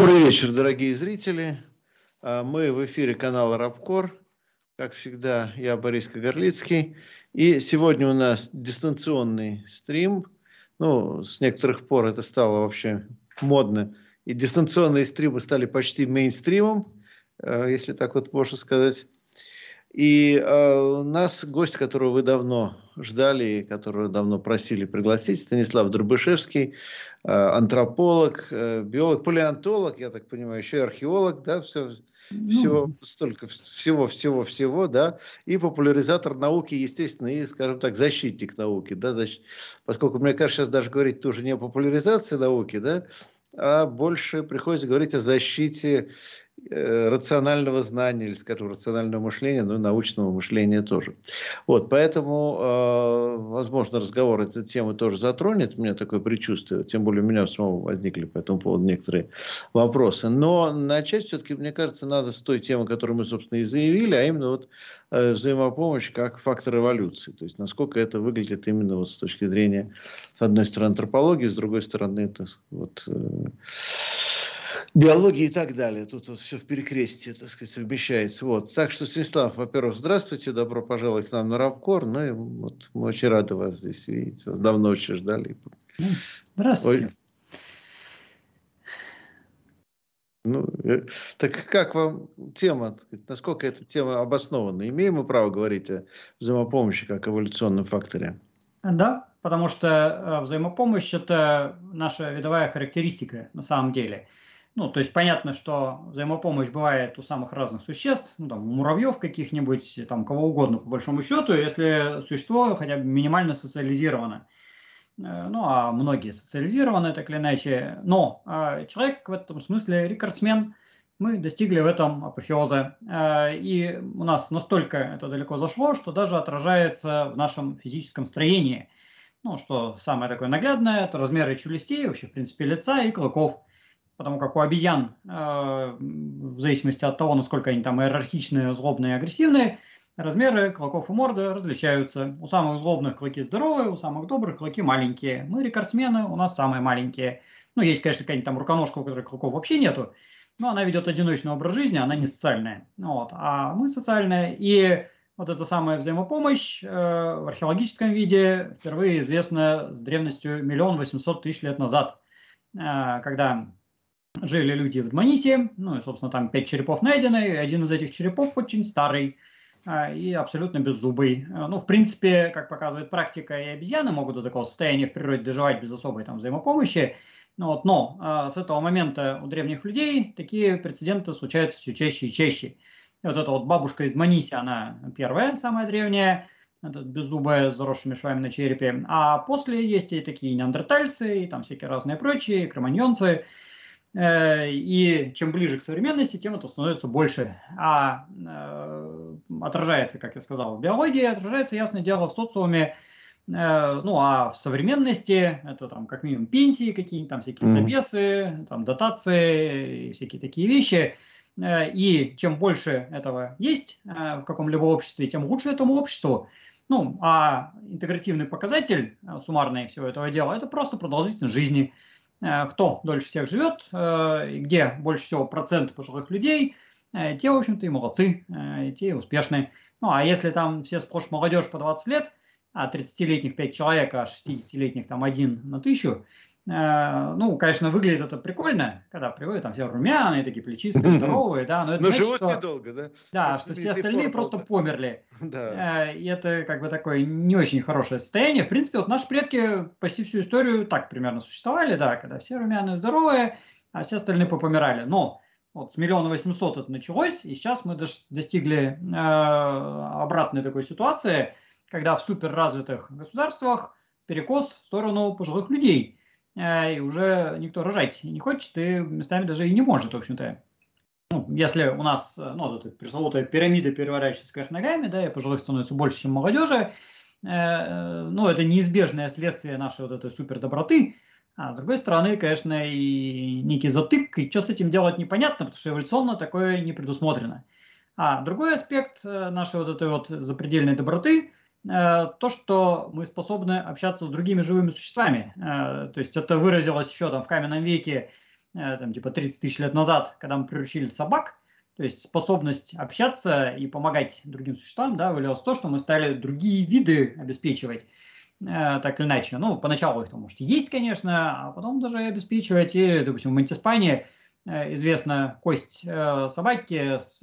Добрый вечер, дорогие зрители. А, мы в эфире канала Рабкор. Как всегда, я Борис Кагарлицкий. И сегодня у нас дистанционный стрим. Ну, с некоторых пор это стало вообще модно. И дистанционные стримы стали почти мейнстримом, а, если так вот можно сказать. И э, у нас гость, которого вы давно ждали, которого давно просили пригласить, Станислав Дробышевский, антрополог, э, биолог, палеонтолог, я так понимаю, еще и археолог, да, все, ну, всего, столько всего, всего, всего, да, и популяризатор науки, естественно, и, скажем так, защитник науки, да, защ... поскольку, мне кажется, сейчас даже говорить тоже не о популяризации науки, да, а больше приходится говорить о защите Э, рационального знания, или, скажем, рационального мышления, но и научного мышления тоже. Вот, поэтому, э, возможно, разговор эту тему тоже затронет, у меня такое предчувствие, тем более у меня самого возникли по этому поводу некоторые вопросы. Но начать все-таки, мне кажется, надо с той темы, которую мы, собственно, и заявили, а именно вот э, взаимопомощь как фактор эволюции. То есть, насколько это выглядит именно вот с точки зрения, с одной стороны, антропологии, с другой стороны, это вот биологии и так далее. Тут вот все в перекрестии, так сказать, совмещается. Вот. Так что, Станислав, во-первых, здравствуйте, добро пожаловать к нам на Рабкор. Ну и вот мы очень рады вас здесь видеть. Вас давно очень ждали. Ну, здравствуйте. Ой. Ну, э, так как вам тема, насколько эта тема обоснована? Имеем мы право говорить о взаимопомощи как эволюционном факторе? Да, потому что э, взаимопомощь – это наша видовая характеристика на самом деле – ну, то есть понятно, что взаимопомощь бывает у самых разных существ, ну, там, у муравьев каких-нибудь, там, кого угодно, по большому счету, если существо хотя бы минимально социализировано. Э, ну, а многие социализированы, так или иначе. Но а человек в этом смысле рекордсмен. Мы достигли в этом апофеоза. Э, и у нас настолько это далеко зашло, что даже отражается в нашем физическом строении. Ну, что самое такое наглядное, это размеры челюстей, вообще, в принципе, лица и клыков потому как у обезьян, э, в зависимости от того, насколько они там иерархичные, злобные и агрессивные, размеры клыков и морды различаются. У самых злобных клыки здоровые, у самых добрых клыки маленькие. Мы рекордсмены, у нас самые маленькие. Ну, есть, конечно, какая-нибудь там руконожка, у которой клыков вообще нету, но она ведет одиночный образ жизни, она не социальная. Вот. А мы социальные. И вот эта самая взаимопомощь э, в археологическом виде впервые известна с древностью миллион восемьсот тысяч лет назад, э, когда жили люди в Дманисе, ну и, собственно, там пять черепов найдены, один из этих черепов очень старый а, и абсолютно беззубый. А, ну, в принципе, как показывает практика, и обезьяны могут до такого состояния в природе доживать без особой там взаимопомощи. Ну, вот, но а, с этого момента у древних людей такие прецеденты случаются все чаще и чаще. И вот эта вот бабушка из Дманиси, она первая, самая древняя, это беззубая с заросшими швами на черепе. А после есть и такие неандертальцы, и там всякие разные прочие, кроманьонцы. Э, и чем ближе к современности, тем это становится больше. А э, отражается, как я сказал, в биологии, отражается, ясное дело, в социуме. Э, ну, а в современности это там как минимум пенсии какие-нибудь, там всякие собесы, там дотации и всякие такие вещи. И чем больше этого есть в каком-либо обществе, тем лучше этому обществу. Ну, а интегративный показатель суммарный всего этого дела – это просто продолжительность жизни. Э, кто дольше всех живет, э, и где больше всего процент пожилых людей, э, те, в общем-то, и молодцы, и те и успешные. Ну, а если там все сплошь молодежь по 20 лет, а 30-летних 5 человек, а 60-летних там один на тысячу, Э, ну, конечно, выглядит это прикольно, когда приводят там все румяные, такие плечистые, здоровые, да, но это но значит, живут что, недолго, да? Да, что все остальные просто померли. Да. Э, и это как бы такое не очень хорошее состояние. В принципе, вот наши предки почти всю историю так примерно существовали, да, когда все румяные, здоровые, а все остальные попомирали. Но вот с миллиона восемьсот это началось, и сейчас мы достигли э, обратной такой ситуации, когда в суперразвитых государствах перекос в сторону пожилых людей – Э, и уже никто рожать не хочет, и местами даже и не может, в общем-то. Ну, если у нас, э, ну, вот эта пресловутая пирамида переворачивается кверх ногами, да, и пожилых становится больше, чем молодежи, э, ну, это неизбежное следствие нашей вот этой супер доброты, а с другой стороны, конечно, и некий затык, и что с этим делать непонятно, потому что эволюционно такое не предусмотрено. А другой аспект нашей вот этой вот запредельной доброты Э, то, что мы способны общаться с другими живыми существами. Э, то есть это выразилось еще там в каменном веке там, типа 30 тысяч лет назад, когда мы приручили собак, то есть способность общаться и помогать другим существам, да, вылилось в то, что мы стали другие виды обеспечивать, э, так или иначе. Ну, поначалу их там, может, есть, конечно, а потом даже обеспечивать. И, допустим, в Монтиспане э, известна кость э, собаки с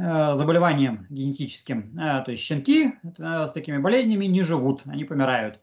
э, заболеванием генетическим. Э, то есть щенки э, с такими болезнями не живут, они помирают.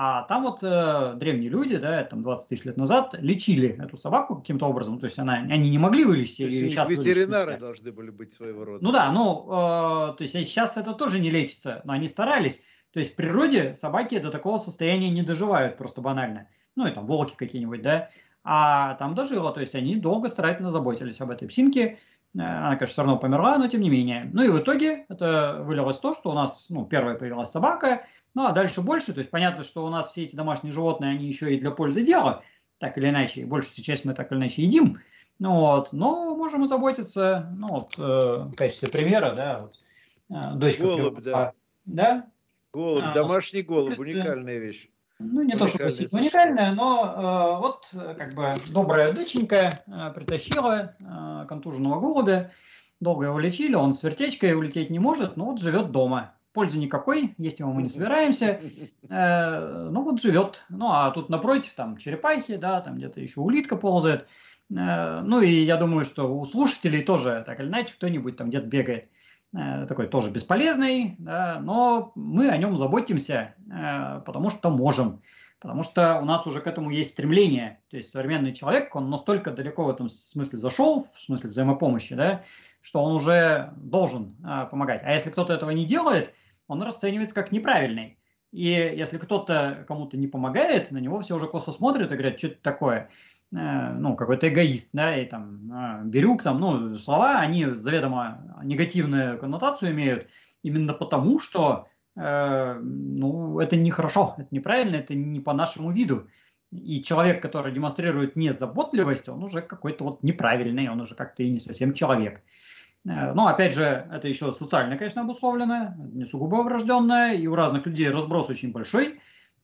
А там вот э, древние люди, да, там 20 тысяч лет назад, лечили эту собаку каким-то образом. То есть она, они не могли вылечить. То есть сейчас ветеринары вылечить. должны были быть своего рода. Ну да, ну, э, то есть сейчас это тоже не лечится, но они старались. То есть в природе собаки до такого состояния не доживают просто банально. Ну и там волки какие-нибудь, да. А там дожило, то есть они долго старательно заботились об этой псинке. Э, она, конечно, все равно померла, но тем не менее. Ну и в итоге это вылилось то, что у нас, ну, первая появилась собака, ну, а дальше больше, то есть понятно, что у нас все эти домашние животные, они еще и для пользы дела, так или иначе, большую часть мы так или иначе едим, ну, вот, но можем и заботиться, ну, вот, э, в качестве примера, да, вот, э, дочка... Голубь, да. Да? Голубь, а, домашний голубь, уникальная вещь. Ну, не то, что красиво уникальная, но э, вот как бы добрая доченька э, притащила э, контуженного голубя, долго его лечили, он с вертечкой улететь не может, но вот живет дома пользы никакой, есть его мы не собираемся, э, ну вот живет. Ну а тут напротив там черепахи, да, там где-то еще улитка ползает. Э, ну и я думаю, что у слушателей тоже так или иначе кто-нибудь там где-то бегает. Э, такой тоже бесполезный, да, но мы о нем заботимся, э, потому что можем. Потому что у нас уже к этому есть стремление. То есть современный человек, он настолько далеко в этом смысле зашел, в смысле взаимопомощи, да, что он уже должен а, помогать. А если кто-то этого не делает, он расценивается как неправильный. И если кто-то кому-то не помогает, на него все уже косо смотрят и говорят, что это такое, э, ну, какой-то эгоист, да, и там, э, Бирюк, там, ну, слова, они заведомо негативную коннотацию имеют, именно потому, что, ну, это нехорошо, это неправильно, это не по нашему виду. И человек, который демонстрирует незаботливость, он уже какой-то вот неправильный, он уже как-то и не совсем человек. Э, но, опять же, это еще социально, конечно, обусловлено, не сугубо врожденное, и у разных людей разброс очень большой.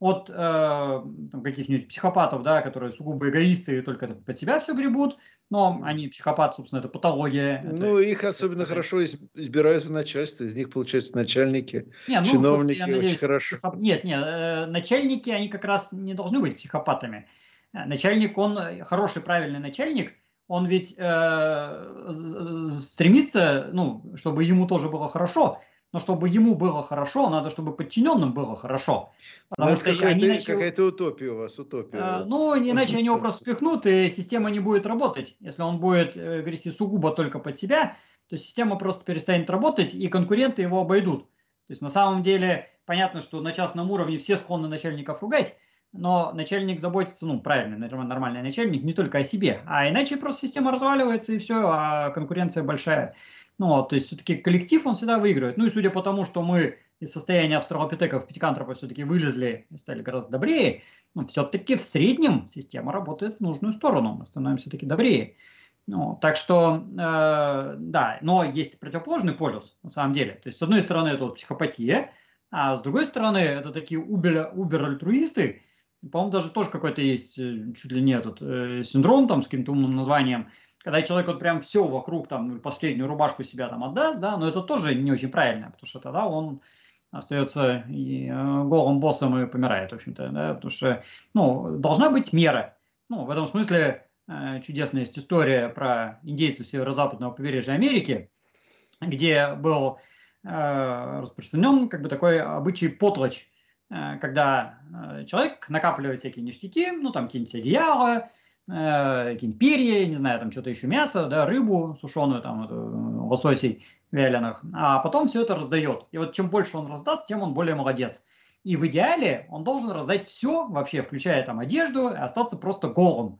От э, каких-нибудь психопатов, да, которые сугубо эгоисты и только под себя все гребут, но они психопат, собственно, это патология. Ну, это, их особенно это, хорошо избирают в начальство, из них получаются начальники, не, ну, чиновники, я надеюсь, очень хорошо. Психоп... Нет, нет, э, начальники, они как раз не должны быть психопатами. Э, начальник, он хороший, правильный начальник – он ведь э, стремится, ну, чтобы ему тоже было хорошо, но чтобы ему было хорошо, надо, чтобы подчиненным было хорошо. Потому ну, что какая-то, иначе... какая-то утопия у вас, утопия. Э, ну, иначе они его просто спихнут, и система не будет работать. Если он будет э, вести сугубо только под себя, то система просто перестанет работать, и конкуренты его обойдут. То есть на самом деле понятно, что на частном уровне все склонны начальников ругать, но начальник заботится, ну, правильно, нормальный начальник, не только о себе, а иначе просто система разваливается и все, а конкуренция большая. Ну, то есть все-таки коллектив, он всегда выигрывает. Ну и судя по тому, что мы из состояния австралопитеков, пятикантропов все-таки вылезли и стали гораздо добрее, ну, все-таки в среднем система работает в нужную сторону, мы становимся таки добрее. Ну, так что, э, да, но есть противоположный полюс, на самом деле. То есть, с одной стороны, это вот психопатия, а с другой стороны, это такие убер-альтруисты, по-моему, даже тоже какой-то есть, э, чуть ли не этот э, синдром там с каким-то умным названием, когда человек вот прям все вокруг, там, последнюю рубашку себя там отдаст, да, но это тоже не очень правильно, потому что тогда он остается и, э, голым боссом и помирает, в общем-то, да, потому что, ну, должна быть мера. Ну, в этом смысле э, чудесная есть история про индейцев северо-западного побережья Америки, где был э, распространен как бы такой обычай потлочь, когда э, человек накапливает всякие ништяки, ну там какие-нибудь одеяла, э, какие-нибудь перья, не знаю, там что-то еще мясо, да, рыбу сушеную, там эту, лососей вяленых, а потом все это раздает. И вот чем больше он раздаст, тем он более молодец. И в идеале он должен раздать все, вообще, включая там одежду, и остаться просто голым,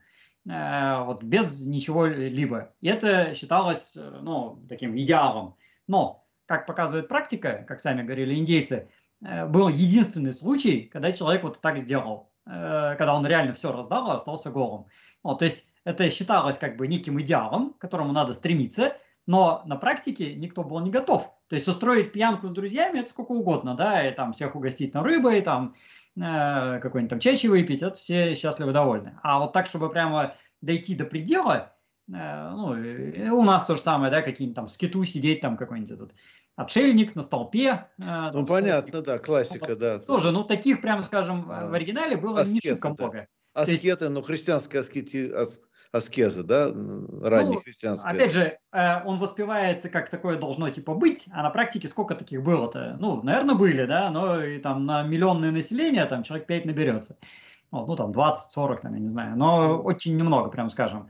э, вот без ничего-либо. И это считалось, ну, таким идеалом. Но, как показывает практика, как сами говорили индейцы, Э, был единственный случай, когда человек вот так сделал, э, когда он реально все раздал, а остался голым. Вот, то есть это считалось как бы неким идеалом, к которому надо стремиться, но на практике никто был не готов. То есть устроить пьянку с друзьями это сколько угодно, да, и там всех угостить на рыбой, там э, какой-нибудь там чачи выпить, это все счастливы довольны. А вот так, чтобы прямо дойти до предела, э, ну, у нас то же самое, да, какие-нибудь там в скиту сидеть, там какой-нибудь этот отшельник на столпе. Э, ну, понятно, да, классика, ну, да. Тоже, ну, таких, прямо скажем, а, в оригинале было аскеты, не шибко да. много. Аскеты, есть, ну, христианская аскети, аскеза, да, раннехристианская. Ну, опять же, э, он воспевается как такое должно типа быть, а на практике сколько таких было-то? Ну, наверное, были, да, но и там на миллионное население там человек 5 наберется. Вот, ну, там 20-40, там, я не знаю, но очень немного, прям скажем.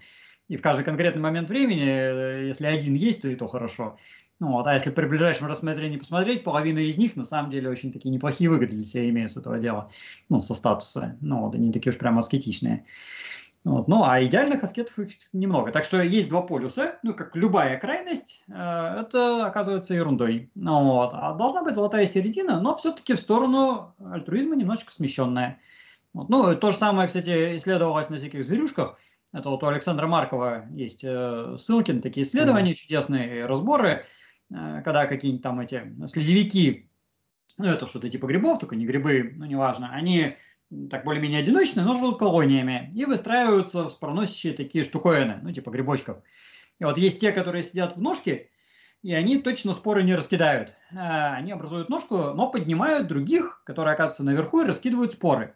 И в каждый конкретный момент времени, э, если один есть, то и то хорошо. Ну, вот, а если при ближайшем рассмотрении посмотреть, половина из них на самом деле очень такие неплохие выгоды для себя имеют с этого дела, ну, со статуса. Ну, вот, они такие уж прямо аскетичные. Вот. Ну, а идеальных аскетов их немного. Так что есть два полюса, ну, как любая крайность, э, это оказывается ерундой. Ну, вот. А должна быть золотая середина, но все-таки в сторону альтруизма немножечко смещенная. Вот. Ну, то же самое, кстати, исследовалось на всяких зверюшках. Это вот у Александра Маркова есть э, ссылки на такие исследования, mm-hmm. чудесные разборы, э, когда какие-нибудь там эти слезевики, ну, это что-то типа грибов, только не грибы, ну, неважно, они так более-менее одиночные, но живут колониями и выстраиваются в спороносящие такие штуковины, ну типа грибочков. И вот есть те, которые сидят в ножке, и они точно споры не раскидают. А, они образуют ножку, но поднимают других, которые оказываются наверху и раскидывают споры.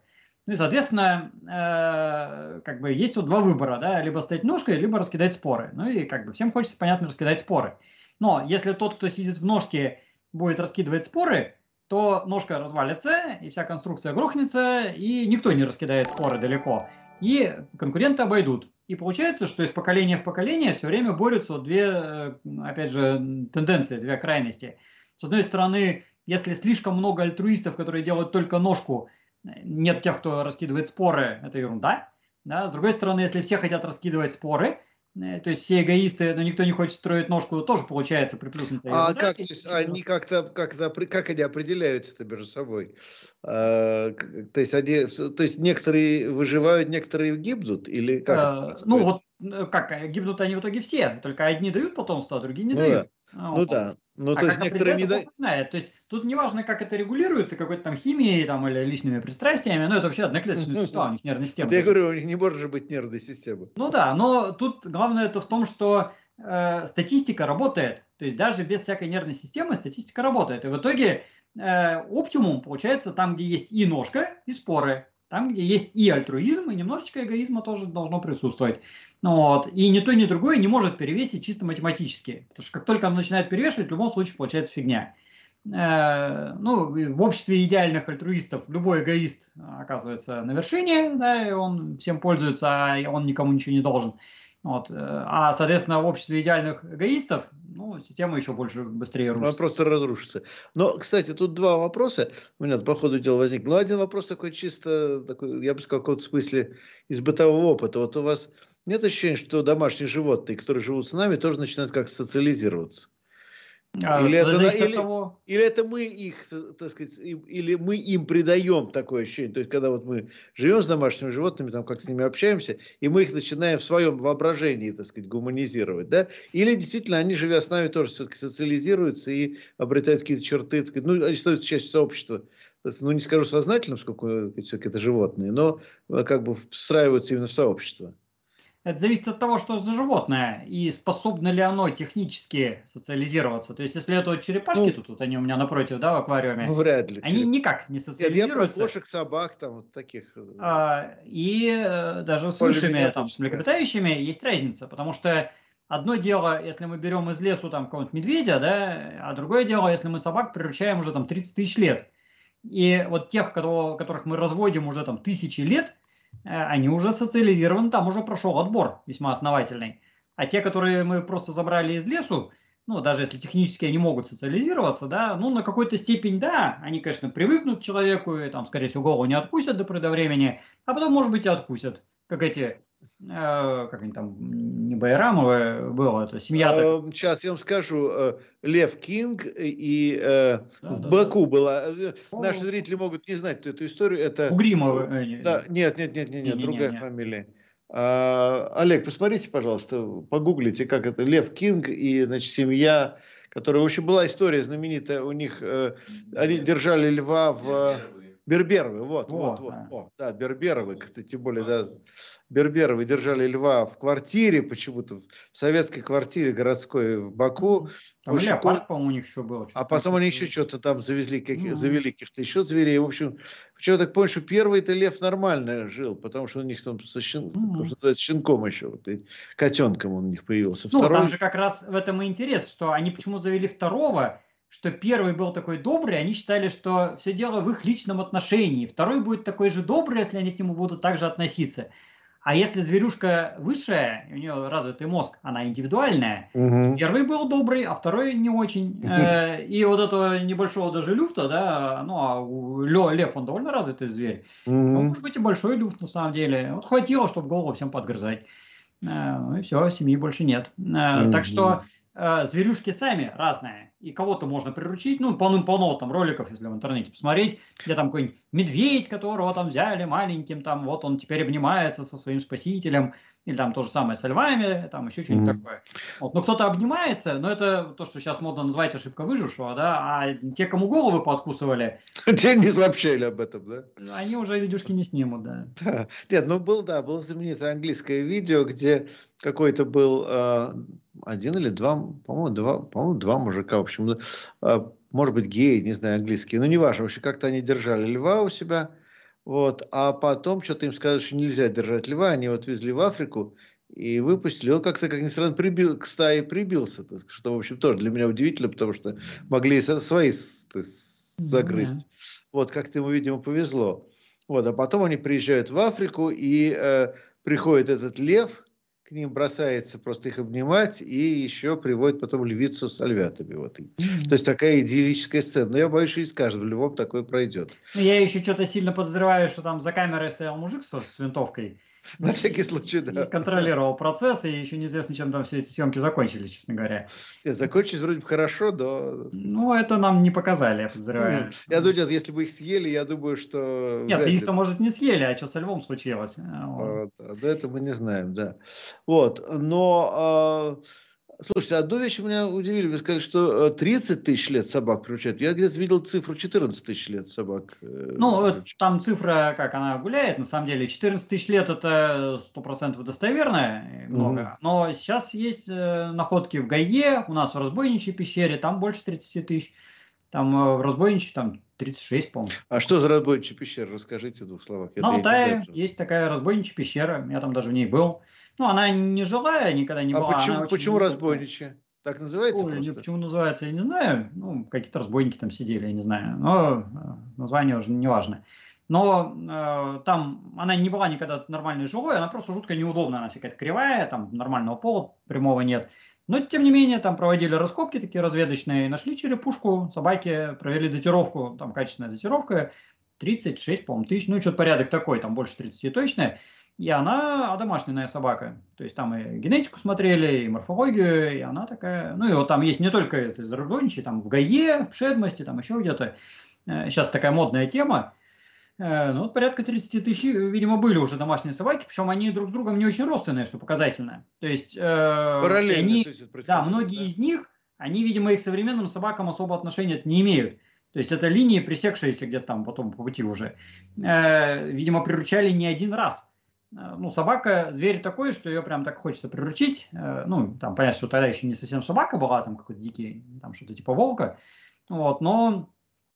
Ну и, соответственно, э, как бы есть вот два выбора, да, либо стоять ножкой, либо раскидать споры. Ну и как бы всем хочется, понятно, раскидать споры. Но если тот, кто сидит в ножке, будет раскидывать споры, то ножка развалится, и вся конструкция грохнется, и никто не раскидает споры далеко. И конкуренты обойдут. И получается, что из поколения в поколение все время борются вот две, э, опять же, тенденции, две крайности. С одной стороны, если слишком много альтруистов, которые делают только ножку, нет тех, кто раскидывает споры, это ерунда. Да? С другой стороны, если все хотят раскидывать споры, Э, то есть все эгоисты, но никто не хочет строить ножку, тоже получается приплюснутая. А как, то есть, они как-то, как-то, как они определяются-то между собой? А, то есть они, то есть некоторые выживают, некоторые гибнут или как? А, ну вот как гибнут они в итоге все, только одни дают потомство, а другие не ну, дают. Да. Ну да. Ну, а то есть некоторые не дают. знает. То есть тут не важно, как это регулируется, какой-то там химией там, или личными пристрастиями, но это вообще одноклеточные существа, у них нервная система. Я говорю, у них не может быть нервной системы. Ну да, но тут главное это в том, что э, статистика работает. То есть даже без всякой нервной системы статистика работает. И в итоге э, оптимум получается там, где есть и ножка, и споры. Там, где есть и альтруизм, и немножечко эгоизма тоже должно присутствовать. Ну, вот. И ни то, ни другое не может перевесить чисто математически. Потому что как только оно начинает перевешивать, в любом случае получается фигня. Э, ну, в обществе идеальных альтруистов любой эгоист оказывается на вершине, да, и он всем пользуется, а он никому ничего не должен. Вот. А, соответственно, в обществе идеальных эгоистов ну, система еще больше быстрее рушится. Она просто разрушится. Но, кстати, тут два вопроса у меня по ходу дела возник. Ну, один вопрос такой чисто, такой, я бы сказал, в каком-то смысле из бытового опыта. Вот у вас нет ощущения, что домашние животные, которые живут с нами, тоже начинают как социализироваться? А, или, это, или, того... или это мы их, так сказать, или мы им придаем такое ощущение. То есть, когда вот мы живем с домашними животными, там как с ними общаемся, и мы их начинаем в своем воображении, так сказать, гуманизировать, да? Или действительно они, живя с нами, тоже все-таки социализируются и обретают какие-то черты, так сказать, ну, они становятся частью сообщества. Ну, не скажу сознательно, сколько все-таки это животные, но э, как бы встраиваются именно в сообщество. Это зависит от того, что за животное и способно ли оно технически социализироваться. То есть, если это вот черепашки, ну, тут, тут они у меня напротив, да, в аквариуме. Ну, вряд ли. Они череп... никак не социализируются. Нет, кошек, собак, там, вот таких. Э, а, и э, даже с высшими, там, с млекопитающими есть разница, потому что одно дело, если мы берем из лесу там какого-нибудь медведя, да, а другое дело, если мы собак приручаем уже там 30 тысяч лет. И вот тех, кого, которых мы разводим уже там тысячи лет, они уже социализированы, там уже прошел отбор весьма основательный. А те, которые мы просто забрали из лесу, ну, даже если технически они могут социализироваться, да, ну, на какой-то степень, да, они, конечно, привыкнут к человеку, и там, скорее всего, голову не откусят до до времени, а потом, может быть, и откусят, как эти Э, как они там, не Байрамовы было, это семья. Э, сейчас я вам скажу, э, Лев Кинг и э, да, в да, Баку да. была. О, Наши зрители могут не знать эту историю. Это Угримовы. Да, нет, нет, нет, нет, нет, не, другая не, не. фамилия. А, Олег, посмотрите, пожалуйста, погуглите, как это Лев Кинг и значит семья, которая в общем была история знаменитая. У них э, они держали льва в Берберовы, вот, вот, вот, вот, О, да, Берберовы, тем более, да, Берберовы держали льва в квартире, почему-то в советской квартире городской в Баку. Там Очень леопард, по-моему, у них еще был. А потом они еще что-то там завезли, каких, mm-hmm. завели каких-то еще зверей. В общем, почему так понял, что первый-то лев нормально жил, потому что у них там со щен... mm-hmm. щенком еще, вот, котенком он у них появился. Ну, Второй... там же как раз в этом и интерес, что они почему завели второго, что первый был такой добрый, они считали, что все дело в их личном отношении. Второй будет такой же добрый, если они к нему будут также относиться. А если зверюшка высшая, у нее развитый мозг, она индивидуальная, угу. первый был добрый, а второй не очень. Э, и вот этого небольшого даже люфта, да, ну а лев, он довольно развитый зверь. Угу. Ну, может быть и большой люфт на самом деле. Вот хватило, чтобы голову всем подгрызать. Э, ну и все, семьи больше нет. Угу. Так что зверюшки сами разные и кого-то можно приручить, ну, полным-полно там роликов, если в интернете посмотреть, где там какой-нибудь медведь, которого там взяли маленьким, там вот он теперь обнимается со своим спасителем, или там то же самое с львами, там еще что-нибудь mm-hmm. такое. Вот. Но кто-то обнимается, но это то, что сейчас модно называть ошибка выжившего, да, а те, кому головы подкусывали... Те не сообщали об этом, да? Они уже видюшки не снимут, да. да. Нет, ну был, да, было знаменитое английское видео, где какой-то был э, один или два, по-моему, два, по-моему, два мужика, общем, э, может быть, геи, не знаю, английские, но неважно, вообще как-то они держали льва у себя, вот, а потом что-то им сказали, что нельзя держать льва, они вот везли в Африку и выпустили. Он как-то, как ни странно, прибил, к стае прибился, что, в общем, тоже для меня удивительно, потому что могли свои загрызть. Mm-hmm. Вот, как-то ему, видимо, повезло. Вот, а потом они приезжают в Африку, и э, приходит этот лев, к ним бросается просто их обнимать и еще приводит потом львицу с альвятами. Вот. То есть такая идиллическая сцена. Но я боюсь, что и с каждым львом такое пройдет. Ну, я еще что-то сильно подозреваю, что там за камерой стоял мужик с, с винтовкой. На всякий случай, да. Контролировал процесс, и еще неизвестно, чем там все эти съемки закончились, честно говоря. Нет, закончились вроде бы хорошо, но... Ну, это нам не показали, я подозреваю. Я думаю, если бы их съели, я думаю, что... Нет, их-то, может, не съели, а что со львом случилось? Вот. Вот. До этого мы не знаем, да. Вот, но... А, Слушайте, одну вещь меня удивили. Вы сказали, что 30 э, тысяч лет собак приучают. Я где-то видел цифру 14 тысяч лет собак. Э, ну, приучают. там цифра, как она гуляет, на самом деле. 14 тысяч лет это 100% достоверно, много. Угу. Но сейчас есть э, находки в Гае, у нас в Разбойничьей пещере, там больше 30 тысяч. Там в Разбойничьей там 36, по-моему. А что за разбойничья пещера? Расскажите в двух словах. На Алтае есть такая разбойничья пещера, я там даже в ней был. Ну, она не жилая, никогда не а была. Почему, почему разбойничья? Так называется Ой, просто? Почему называется, я не знаю. Ну, какие-то разбойники там сидели, я не знаю. Но э, название уже не важно. Но э, там она не была никогда нормальной жилой, она просто жутко неудобная, она какая-то кривая, там нормального пола прямого нет. Но, тем не менее, там проводили раскопки такие разведочные, нашли черепушку, собаки провели датировку, там качественная датировка, 36, по-моему, тысяч, ну, что-то порядок такой, там больше 30 точно. И она домашняя собака. То есть там и генетику смотрели, и морфологию, и она такая... Ну и вот там есть не только это из Рудоничи, там в Гае, в Шедмости, там еще где-то. Сейчас такая модная тема. Э, ну, вот порядка 30 тысяч, видимо, были уже домашние собаки, причем они друг с другом не очень родственные, что показательно. То есть, э, Параллельно, они, то есть да, многие да. из них, они, видимо, и к современным собакам особо отношения не имеют. То есть это линии, пресекшиеся где-то там потом по пути уже. Э, видимо, приручали не один раз. Э, ну, собака, зверь такой, что ее прям так хочется приручить. Э, ну, там понятно, что тогда еще не совсем собака была, там какой-то дикий, там что-то типа волка. Вот, но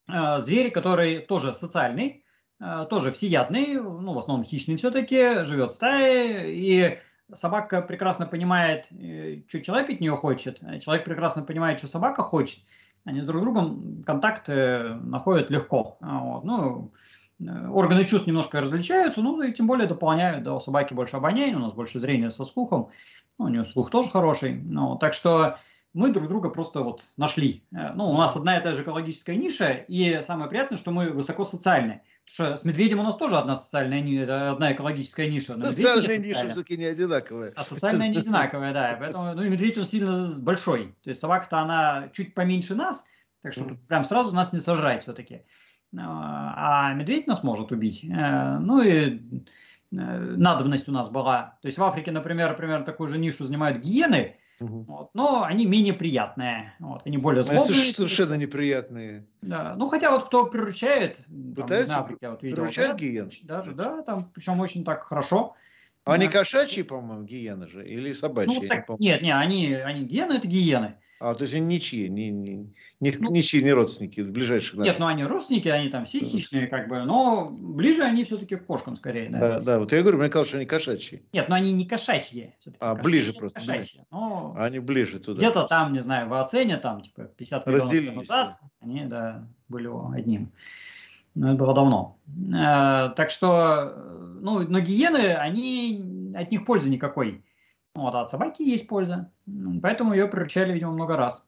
э, зверь, который тоже социальный, э, тоже всеядный, ну, в основном хищный все-таки, живет в стае, и собака прекрасно понимает, э, что человек от нее хочет, человек прекрасно понимает, что собака хочет. Они друг с другом контакты находят легко. Вот, ну, Э, органы чувств немножко различаются, ну и тем более дополняют, да, у собаки больше обоняния, у нас больше зрения со слухом, ну, у нее слух тоже хороший, ну, так что мы друг друга просто вот нашли. Э, ну, у нас одна и та же экологическая ниша, и самое приятное, что мы высоко социальны. Что с медведем у нас тоже одна социальная, одна экологическая ниша. Но социальная ниша все-таки не одинаковая. А социальная не одинаковая, да. Поэтому, ну и медведь он сильно большой. То есть собака-то она чуть поменьше нас, так что прям сразу нас не сожрать все-таки. А, а медведь нас может убить. Э, ну и э, надобность у нас была. То есть в Африке, например, примерно такую же нишу занимают гиены. Угу. Вот. Но они менее приятные. Вот. Они более злобные. Совершенно неприятные. Да. Ну, хотя вот кто приручает, Пытаются там, Африке, вот видел, приручать гиен? Даже, да, там, причем очень так хорошо. Они да. кошачьи, по-моему, гиены же, или собачьи? Ну, так, не нет, нет, они, они гиены, это гиены. А, то есть они ничьи, не, не, не, ну, ничьи, не родственники, ближайших наших. Нет, ну они родственники, они там все хищные, как бы, но ближе они все-таки к кошкам скорее. Да, да, да вот я говорю, мне казалось, что они кошачьи. Нет, но они не кошачьи. А, кошачьи, ближе просто. Кошачьи, но они ближе туда. Где-то там, не знаю, в оцене, там, типа, 50 миллионов назад, они, да, были одним. Но это было давно. Э, так что, ну, но гиены, они, от них пользы никакой вот, а от собаки есть польза. Поэтому ее приручали, видимо, много раз.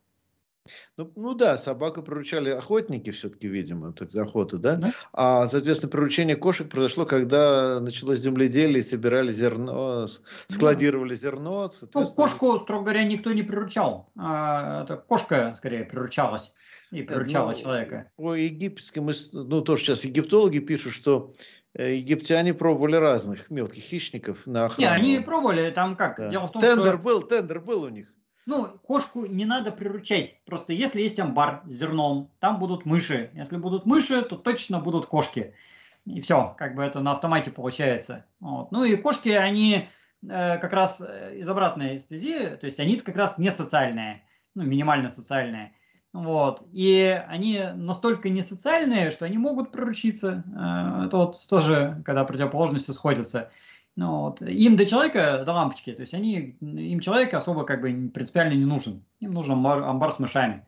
Ну, ну да, собаку приручали охотники все-таки, видимо, охоты, да? да? А, соответственно, приручение кошек произошло, когда началось земледелие, собирали зерно, складировали да. зерно. Ну, кошку, строго говоря, никто не приручал. А, это кошка, скорее, приручалась и приручала ну, человека. По египетским, ну, тоже сейчас египтологи пишут, что Э, египтяне пробовали разных мелких хищников на охрану. Не, они пробовали, там как? Да. Дело в том, тендер что... был, тендер был у них. Ну, кошку не надо приручать. Просто если есть амбар с зерном, там будут мыши. Если будут мыши, то точно будут кошки. И все, как бы это на автомате получается. Вот. Ну и кошки, они э, как раз э, из обратной стези, то есть они как раз не социальные, ну, минимально социальные. Вот. И они настолько несоциальные, что они могут приручиться. Э, это вот тоже, когда противоположности сходятся. Ну, вот. Им до человека, до лампочки, то есть они, им человек особо как бы принципиально не нужен. Им нужен амбар, амбар с мышами.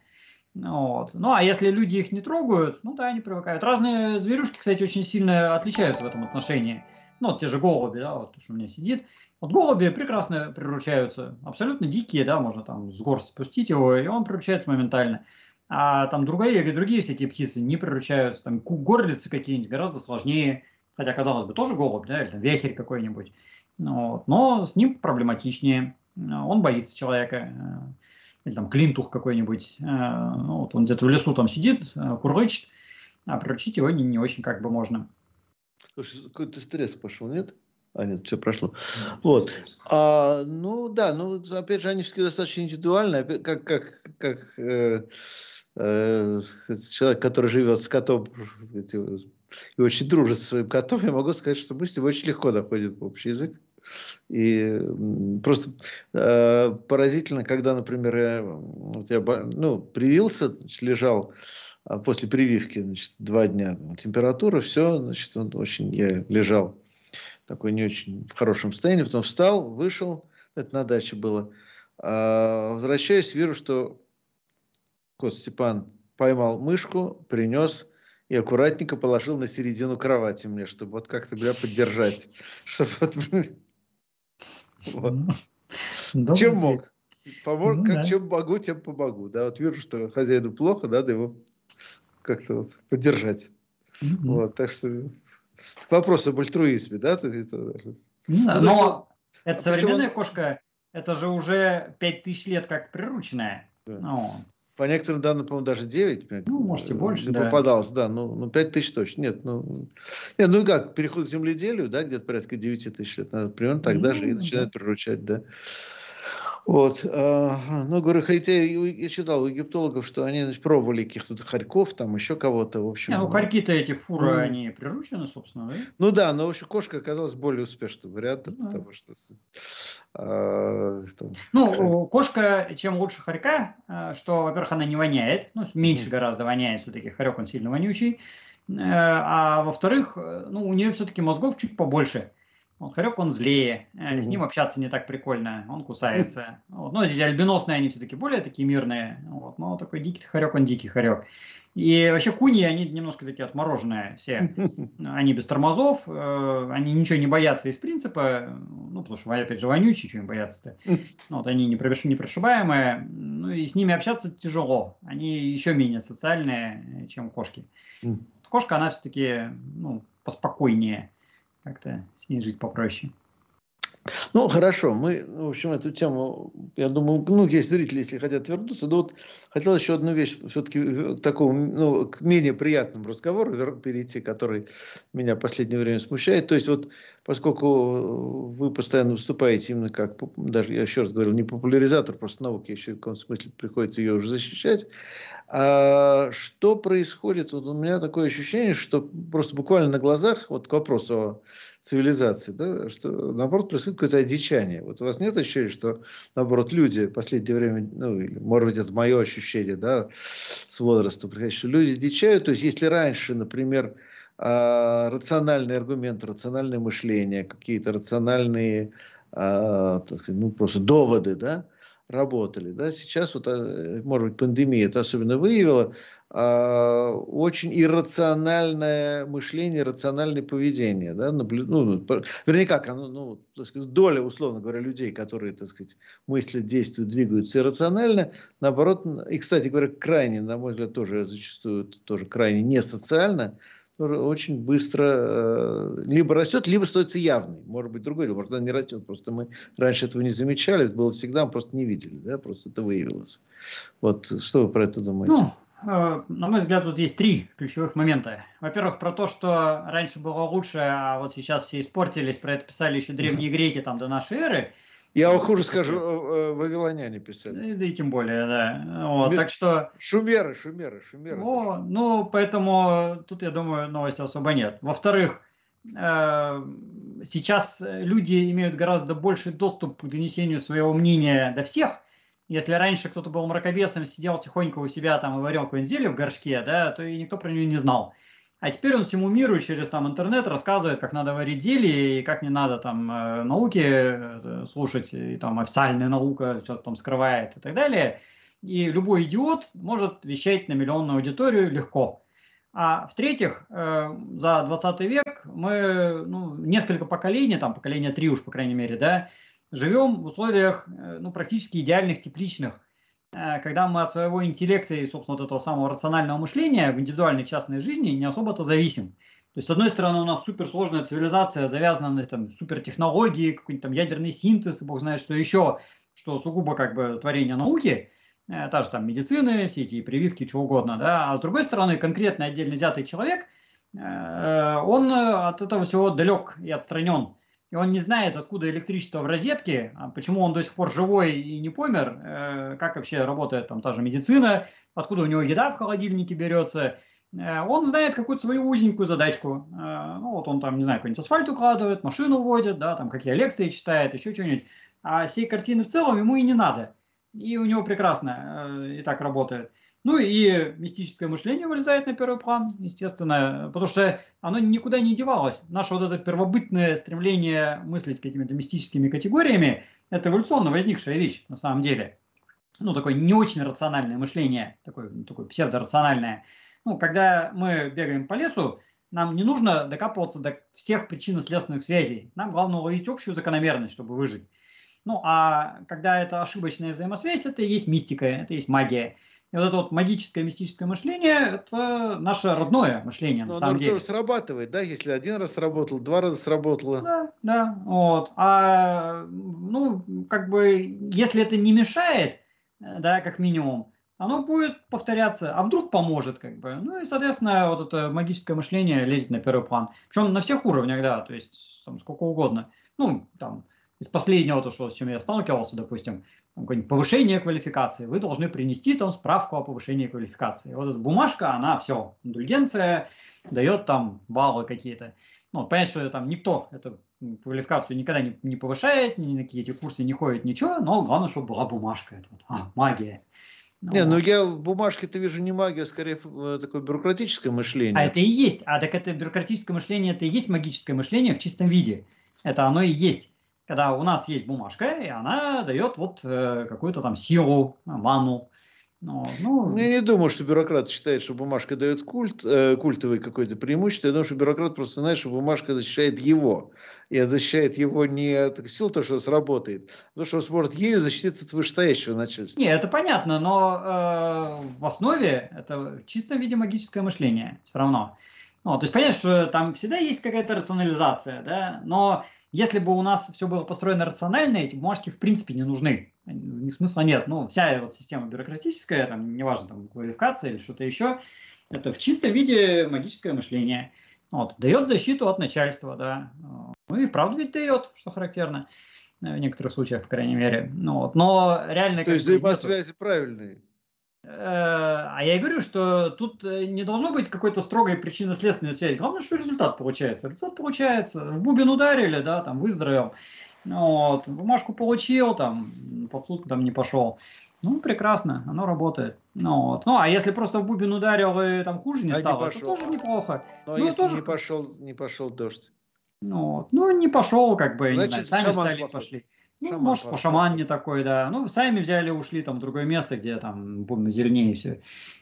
Вот. Ну, а если люди их не трогают, ну да, они привыкают. Разные зверюшки, кстати, очень сильно отличаются в этом отношении. Ну, вот те же голуби, да, вот что у меня сидит. Вот голуби прекрасно приручаются, абсолютно дикие, да, можно там с гор спустить его, и он приручается моментально. А там другие, или другие всякие птицы не приручаются, там горлицы какие-нибудь гораздо сложнее, хотя, казалось бы, тоже голубь, да, или там вехерь какой-нибудь. Ну вот. Но с ним проблематичнее, он боится человека, э, или там клинтух какой-нибудь, э, ну, вот он где-то в лесу там сидит, э, курлычет, а приручить его не, не очень как бы можно. Слушай, какой-то стресс пошел, нет? А нет, все прошло. Вот. А, ну да, ну опять же, они все достаточно индивидуальны, как, как, как э, э, человек, который живет с котом и очень дружит со своим котом, я могу сказать, что мы с ним очень легко находим общий язык. И просто э, поразительно, когда, например, я, вот я ну, привился, значит, лежал а после прививки, значит, два дня температура, все, значит, он очень, я лежал такой не очень в хорошем состоянии, потом встал, вышел, это на даче было, а, возвращаясь, вижу, что кот Степан поймал мышку, принес и аккуратненько положил на середину кровати мне, чтобы вот как-то меня поддержать. Чтобы вот, вот. Чем мог? Помог, ну, как да. чем могу, тем помогу. Да, вот вижу, что хозяину плохо, надо его как-то вот поддержать. Угу. Вот, так что вопрос об альтруизме, да? Это, ну, но это современная кошка, это же уже 5000 лет как прирученная. Ну, по некоторым данным, по-моему, даже 9. Ну, можете больше, да. Попадалось, да, ну, ну 5 тысяч точно. Нет, ну, нет, ну как, переход к земледелию, да, где-то порядка 9 тысяч лет, надо, примерно тогда ну, же и начинают да. приручать, да. Вот. А, ну, говорю, хотя я читал у египтологов, что они значит, пробовали каких-то хорьков, там еще кого-то, в общем. Ну, хорьки-то эти фуры, ну, они приручены, собственно, да? Ну да, но в общем кошка оказалась более успешным вариантом, да. потому что... А, там, ну, кошка, чем лучше хорька, а, что, во-первых, она не воняет, ну, меньше гораздо воняет, все-таки хорек, он сильно вонючий, э, а во-вторых, э, ну, у нее все-таки мозгов чуть побольше. Вот, хорек, он злее, mm-hmm. с ним общаться не так прикольно, он кусается. Mm-hmm. Вот. Ну, здесь альбиносные, они все-таки более такие мирные, вот. но такой дикий хорек, он дикий хорек. И вообще куни, они немножко такие отмороженные все. Они без тормозов, э, они ничего не боятся из принципа, ну, потому что, опять же, вонючие, чего им бояться-то. Ну, вот они непрошибаемые, ну, и с ними общаться тяжело. Они еще менее социальные, чем кошки. Кошка, она все-таки, ну, поспокойнее как-то с ней жить попроще. Ну, хорошо, мы, в общем, эту тему, я думаю, ну, есть зрители, если хотят вернуться, но вот хотел еще одну вещь, все-таки э, к такому, ну, к менее приятному разговору перейти, который меня в последнее время смущает. То есть, вот, поскольку вы постоянно выступаете именно как, даже я еще раз говорил, не популяризатор просто науки, еще в каком смысле приходится ее уже защищать, а что происходит? Вот у меня такое ощущение, что просто буквально на глазах, вот к вопросу о цивилизации, да, что наоборот происходит какое-то одичание. Вот у вас нет ощущения, что наоборот люди в последнее время, ну, или, может быть, это мое ощущение, да, с возрастом, что люди дичают. То есть, если раньше, например, а, рациональный аргумент, рациональное мышление, какие-то рациональные, а, так сказать, ну, просто доводы, да, работали. Да? Сейчас, вот, э, может быть, пандемия это особенно выявила, э, очень иррациональное мышление, рациональное поведение. Да? Наблю... Ну, вернее, как, оно, ну, так сказать, доля, условно говоря, людей, которые, так сказать, мыслят, действуют, двигаются иррационально, наоборот, и, кстати говоря, крайне, на мой взгляд, тоже зачастую тоже крайне не социально, очень быстро э, либо растет, либо становится явной. Может быть, другой, может, она не растет. Просто мы раньше этого не замечали, это было всегда, мы просто не видели, да, просто это выявилось. Вот что вы про это думаете? Ну, э, на мой взгляд, тут есть три ключевых момента. Во-первых, про то, что раньше было лучше, а вот сейчас все испортились, про это писали еще древние греки там до нашей эры. Я вам хуже скажу, э, э, вавилоняне писали. Да и тем более, да. Вот, так что... Шумеры, шумеры, шумеры. О, ну, поэтому тут, я думаю, новости особо нет. Во-вторых, э, сейчас люди имеют гораздо больший доступ к донесению своего мнения до всех. Если раньше кто-то был мракобесом, сидел тихонько у себя там и варил какое-нибудь зелье в горшке, да, то и никто про него не знал. А теперь он всему миру через там интернет рассказывает, как надо варить зелье и как не надо там э, науки э, слушать, и там официальная наука что-то там скрывает и так далее. И любой идиот может вещать на миллионную аудиторию легко. А в-третьих, э, за 20 век мы ну, несколько поколений, там поколение три уж, по крайней мере, да, живем в условиях ну, практически идеальных тепличных Э, когда мы от своего интеллекта и, собственно, вот этого самого рационального мышления в индивидуальной частной жизни не особо-то зависим. То есть, с одной стороны, у нас суперсложная цивилизация, завязана на там, супертехнологии, какой-нибудь там ядерный синтез, бог знает что еще, что сугубо как бы творение науки, э, та же там медицины, все эти прививки, чего угодно, да, а с другой стороны, конкретно отдельно взятый человек, э, он от этого всего далек и отстранен и он не знает, откуда электричество в розетке, а почему он до сих пор живой и не помер, э, как вообще работает там та же медицина, откуда у него еда в холодильнике берется. Э, он знает какую-то свою узенькую задачку. Э, ну, вот он там, не знаю, какой-нибудь асфальт укладывает, машину водит, да, там какие лекции читает, еще что-нибудь. А всей картины в целом ему и не надо. И у него прекрасно и так работает. Ну и мистическое мышление вылезает на первый план, естественно, потому что оно никуда не девалось. Наше вот это первобытное стремление мыслить какими-то мистическими категориями – это эволюционно возникшая вещь на самом деле. Ну, такое не очень рациональное мышление, такое, такое псевдорациональное. Ну, когда мы бегаем по лесу, нам не нужно докапываться до всех причинно-следственных связей. Нам главное уловить общую закономерность, чтобы выжить. Ну, а когда это ошибочная взаимосвязь, это и есть мистика, это и есть магия. И вот это вот магическое, мистическое мышление – это наше родное мышление, на Но самом деле. срабатывает, да? Если один раз сработал, два раза сработало. Да, да, вот. А, ну, как бы, если это не мешает, да, как минимум, оно будет повторяться, а вдруг поможет, как бы. Ну и, соответственно, вот это магическое мышление лезет на первый план. Причем на всех уровнях, да, то есть там сколько угодно. Ну, там, из последнего, то, что, с чем я сталкивался, допустим, повышение квалификации, вы должны принести там справку о повышении квалификации. Вот эта бумажка, она все, индульгенция, дает там баллы какие-то. Ну, понятно, что там никто эту квалификацию никогда не, не повышает, ни на какие эти курсы не ходит, ничего, но главное, чтобы была бумажка. Это вот, а, магия. Ну, не, ну я в бумажке-то вижу не магию, а скорее э, такое бюрократическое мышление. А это и есть. А так это бюрократическое мышление, это и есть магическое мышление в чистом виде. Это оно и есть когда у нас есть бумажка, и она дает вот э, какую-то там силу, ману. Ну, ну, я не думаю, что бюрократ считает, что бумажка дает культ, э, культовый какое-то преимущество. Я думаю, что бюрократ просто знает, что бумажка защищает его. И защищает его не от сил, то, что сработает, а то, что он сможет ею защититься от вышестоящего начальства. Не, это понятно, но э, в основе это в чистом виде магическое мышление все равно. Ну, то есть понятно, что там всегда есть какая-то рационализация, да, но если бы у нас все было построено рационально, эти бумажки в принципе не нужны. Ни смысла нет. Ну, вся вот система бюрократическая, там, неважно, там, квалификация или что-то еще, это в чистом виде магическое мышление. Вот, дает защиту от начальства, да. Ну и вправду ведь дает, что характерно в некоторых случаях, по крайней мере. Ну, вот. Но реально... То есть взаимосвязи правильные. Э, а я и говорю, что тут э, не должно быть какой-то строгой причинно-следственной связи. Главное, что результат получается. Результат получается. В бубен ударили, да, там выздоровел. Вот, бумажку получил, там, под суд там не пошел. Ну, прекрасно, оно работает. Ну, вот. ну, а если просто в бубен ударил и там хуже не а стало, не то тоже неплохо. А ну, если тоже... не пошел, не пошел дождь? Ну, вот. ну, не пошел, как бы, Значит, не знаю, сами стали пошли. Ну, шаман может, по шаман не такой, да. Ну, сами взяли, ушли там в другое место, где там, помню, зеленее все.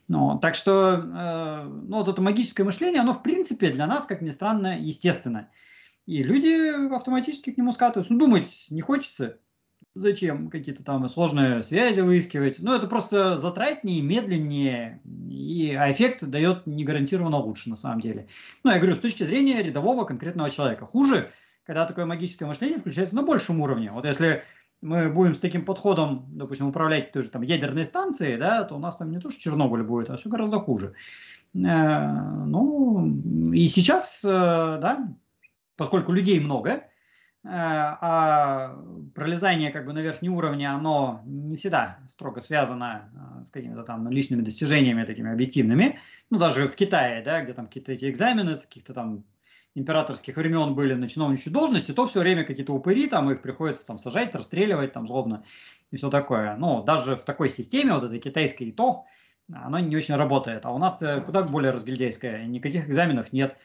Ну, так что, э, ну, вот это магическое мышление, оно, в принципе, для нас, как ни странно, естественно. И люди автоматически к нему скатываются. Ну, думать не хочется. Зачем какие-то там сложные связи выискивать? Ну, это просто затратнее, медленнее, и, а эффект дает не гарантированно лучше, на самом деле. Ну, я говорю, с точки зрения рядового конкретного человека. Хуже – когда такое магическое мышление включается на большем уровне. Вот если мы будем с таким подходом, допустим, управлять той же там ядерной станцией, да, то у нас там не то, что Чернобыль будет, а все гораздо хуже. Э, ну, и сейчас, э, да, поскольку людей много, э, а пролезание как бы на верхний уровень, оно не всегда строго связано с какими-то там личными достижениями такими объективными. Ну, даже в Китае, да, где там какие-то эти экзамены с каких-то там императорских времен были на чиновничьей должности, то все время какие-то упыри, там их приходится там сажать, расстреливать там злобно и все такое. Ну, даже в такой системе, вот этой китайской то, оно не очень работает. А у нас куда более разгильдейское, никаких экзаменов нет.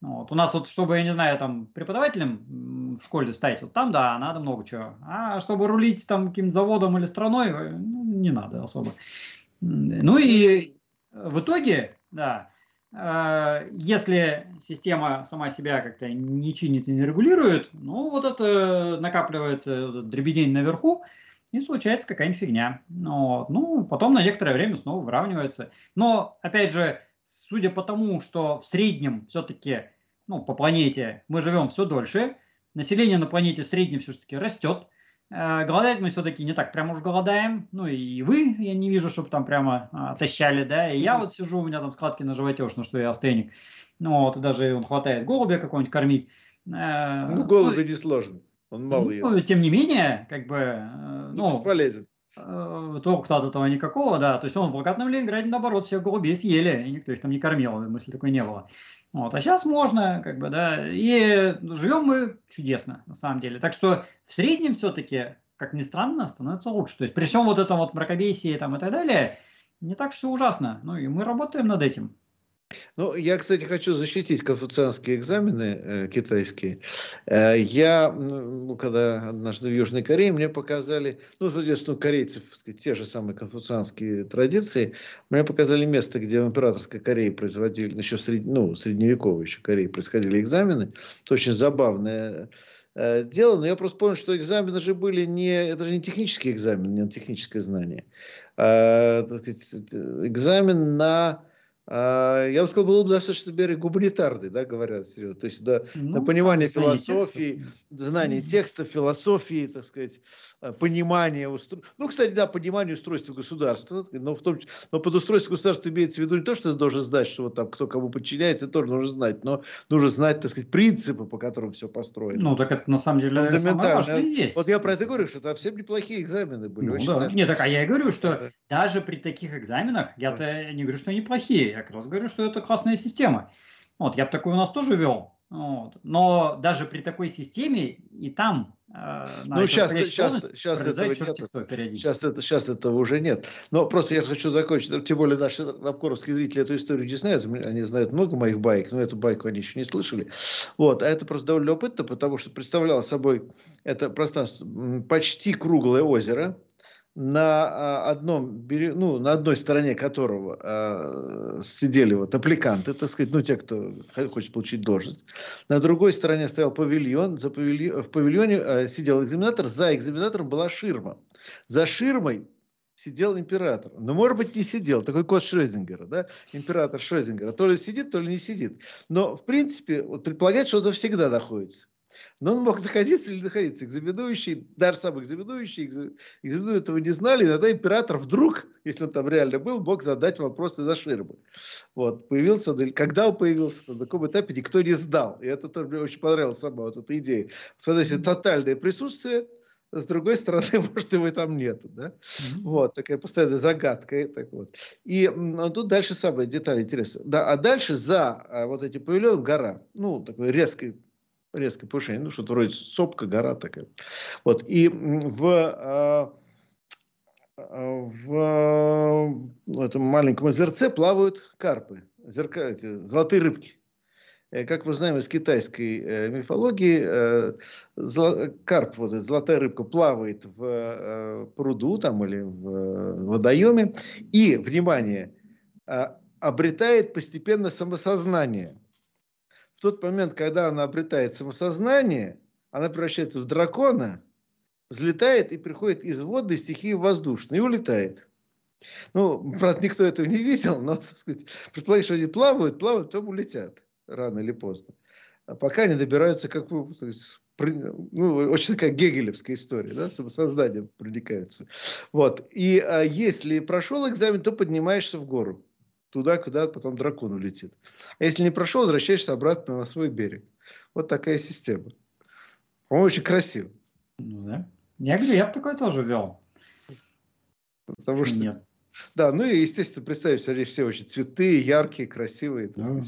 Вот. У нас вот, чтобы, я не знаю, там, преподавателем в школе стать, вот там, да, надо много чего. А чтобы рулить там каким-то заводом или страной, э, ну, не надо особо. Ну и в итоге, да, если система сама себя как-то не чинит и не регулирует, ну вот это накапливается вот дребедень наверху, и случается какая-нибудь фигня. Вот. Ну, потом на некоторое время снова выравнивается. Но, опять же, судя по тому, что в среднем все-таки ну, по планете мы живем все дольше, население на планете в среднем все-таки растет, Э, голодать мы все-таки не так прям уж голодаем. Ну и вы, я не вижу, чтобы там прямо а, тащали, да. И я вот сижу, у меня там складки на животе уж, ну что я астеник. Ну вот, и даже он хватает голубя какого-нибудь кормить. Э, ну, голубя ну, не сложно. Он мало ну, ест. Тем не менее, как бы... Э, ну, бесполезен. Толку-то от этого никакого, да. То есть он в богатом Ленинграде, наоборот, всех голубей съели, и никто их там не кормил, мысли такой не было. Вот, а сейчас можно, как бы, да, и живем мы чудесно, на самом деле. Так что в среднем все-таки, как ни странно, становится лучше. То есть при всем вот этом вот мракобесии там и так далее, не так все ужасно. Ну и мы работаем над этим. Ну, я, кстати, хочу защитить конфуцианские экзамены э, китайские. Э, я, ну, когда однажды в Южной Корее, мне показали, ну, соответственно, корейцев, сказать, те же самые конфуцианские традиции, мне показали место, где в императорской Корее производили, ну, еще сред, ну, средневековой еще Корее происходили экзамены. Это очень забавное э, дело, но я просто понял, что экзамены же были не, это же не технический экзамен, не техническое знание, а, так сказать, экзамен на я бы сказал, был бы достаточно берег гуманитарный, да, говорят серьезно. То есть да, ну, на понимание философии, текстов. знание текста, философии, так сказать, а, понимание устройства. Ну, кстати, да, понимание устройства государства, но, в том, но под устройство государства имеется в виду не то, что ты должен знать, что вот там кто кому подчиняется, тоже нужно знать, но нужно знать, так сказать, принципы, по которым все построено. Ну, так это на самом деле фундаментально. есть. Вот я про это говорю, что там все неплохие экзамены были. Ну, да. Нет, так а я и говорю, что даже при таких экзаменах, я-то не говорю, что они плохие, я как раз говорю, что это классная система. Вот, я бы такой у нас тоже вел. Вот. Но даже при такой системе и там э, ну, сейчас, сейчас, сейчас, этого нет. Сейчас, это, сейчас этого уже нет. Но просто я хочу закончить. Тем более наши рабкоровские зрители эту историю не знают. Они знают много моих байк, но эту байку они еще не слышали. Вот. А это просто довольно любопытно, потому что представляло собой это пространство почти круглое озеро на а, одном ну, на одной стороне которого э, сидели вот аппликанты, так сказать, ну, те, кто хочет получить должность. На другой стороне стоял павильон, за павильон, в павильоне э, сидел экзаменатор, за экзаменатором была ширма. За ширмой сидел император. Но, может быть, не сидел. Такой код Шрёдингера, да? Император Шрёдингера. То ли сидит, то ли не сидит. Но, в принципе, вот предполагает, что он всегда находится. Но он мог находиться или находиться. Экзаменующий, даже сам экзаменующий, экзаменующий этого не знали. Иногда император вдруг, если он там реально был, мог задать вопросы за ширмы. Вот, появился он, когда он появился, на каком этапе никто не знал. И это тоже мне очень понравилась сама вот эта идея. Если тотальное присутствие, с другой стороны, может, его там нет. Да? Mm-hmm. Вот, такая постоянная загадка. Так вот. И ну, тут дальше самая деталь интересная. Да, а дальше за а, вот эти павильон гора. Ну, такой резкий резкое повышение, ну, что-то вроде сопка, гора такая. Вот, и в, а, а, в этом маленьком озерце плавают карпы, зерка, эти, золотые рыбки. Э, как мы знаем из китайской э, мифологии, э, карп, вот эта золотая рыбка, плавает в пруду там, или в водоеме и, внимание, обретает постепенно самосознание – тот момент, когда она обретает самосознание, она превращается в дракона, взлетает и приходит из водной стихии в воздушную и улетает. Ну, правда, никто этого не видел, но, так сказать, предположить, что они плавают, плавают, потом улетят рано или поздно. А пока они добираются, как бы, ну, очень такая гегелевская история, да, самосознанием проникаются. Вот. И а, если прошел экзамен, то поднимаешься в гору туда, куда потом дракон улетит. А если не прошел, возвращаешься обратно на свой берег. Вот такая система. По-моему, очень красиво. Ну, да. Я говорю, я бы такой тоже вел. Потому что... Нет. Да, ну и, естественно, что здесь все очень цветы, яркие, красивые. Ну.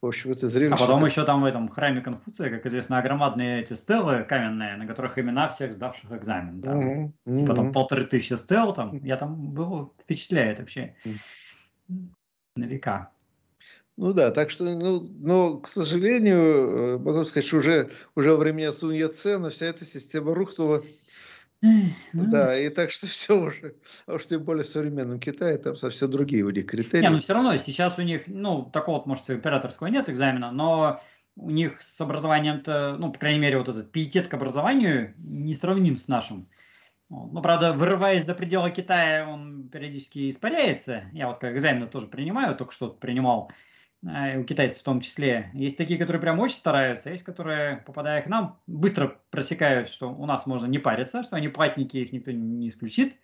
В общем, это зрелище. А потом еще там в этом храме Конфуция, как известно, громадные эти стелы каменные, на которых имена всех сдавших экзамен. Да. Угу, угу. Потом полторы тысячи стел там. Я там был, впечатляет вообще на века. Ну да, так что, ну, но, к сожалению, э, могу сказать, что уже, уже во времена Сунь Яцена вся эта система рухнула. Ну... Да, и так что все уже, а уж тем более в современном Китае, там совсем другие у них критерии. Не, ну все равно сейчас у них, ну, такого может, императорского нет экзамена, но у них с образованием-то, ну, по крайней мере, вот этот пиетет к образованию не сравним с нашим. Ну, правда, вырываясь за пределы Китая, он периодически испаряется. Я вот как экзамены тоже принимаю, только что принимал э, у китайцев в том числе. Есть такие, которые прям очень стараются, есть, которые, попадая к нам, быстро просекают, что у нас можно не париться, что они платники, их никто не исключит,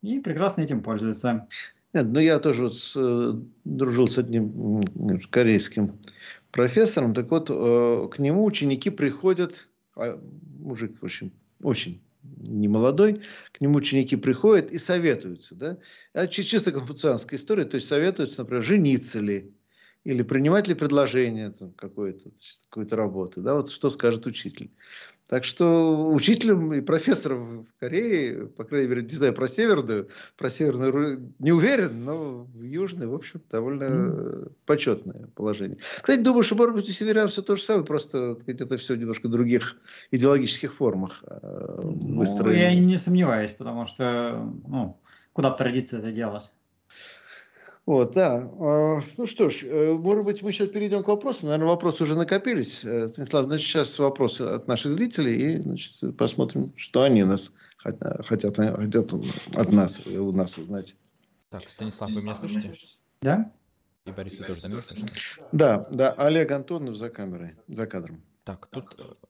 и прекрасно этим пользуются. Нет, ну я тоже вот с, э, дружил с одним корейским профессором, так вот э, к нему ученики приходят, а, мужик очень, очень не молодой, к нему ученики приходят и советуются. Да? Это чисто конфуцианская история, то есть советуются, например, жениться ли, или принимать ли предложение какой-то какой работы. Да? Вот что скажет учитель. Так что учителем и профессором в Корее, по крайней мере, не знаю про северную, про северную не уверен, но в южной, в общем, довольно mm. почетное положение. Кстати, думаю, что, может быть, у северян все то же самое, просто сказать, это все в немножко других идеологических формах э, ну, Я не сомневаюсь, потому что, ну, куда бы традиция это делась. Вот, да. А, ну что ж, э, может быть, мы сейчас перейдем к вопросам. Наверное, вопросы уже накопились. Э, Станислав, значит, сейчас вопросы от наших зрителей, и значит, посмотрим, что они нас хотят, хотят от нас, у нас узнать. Так, Станислав, вы меня слышите? Да. И Борис, вы тоже меня слышите? Да, да, Олег Антонов за камерой, за кадром. Так, тут э, э,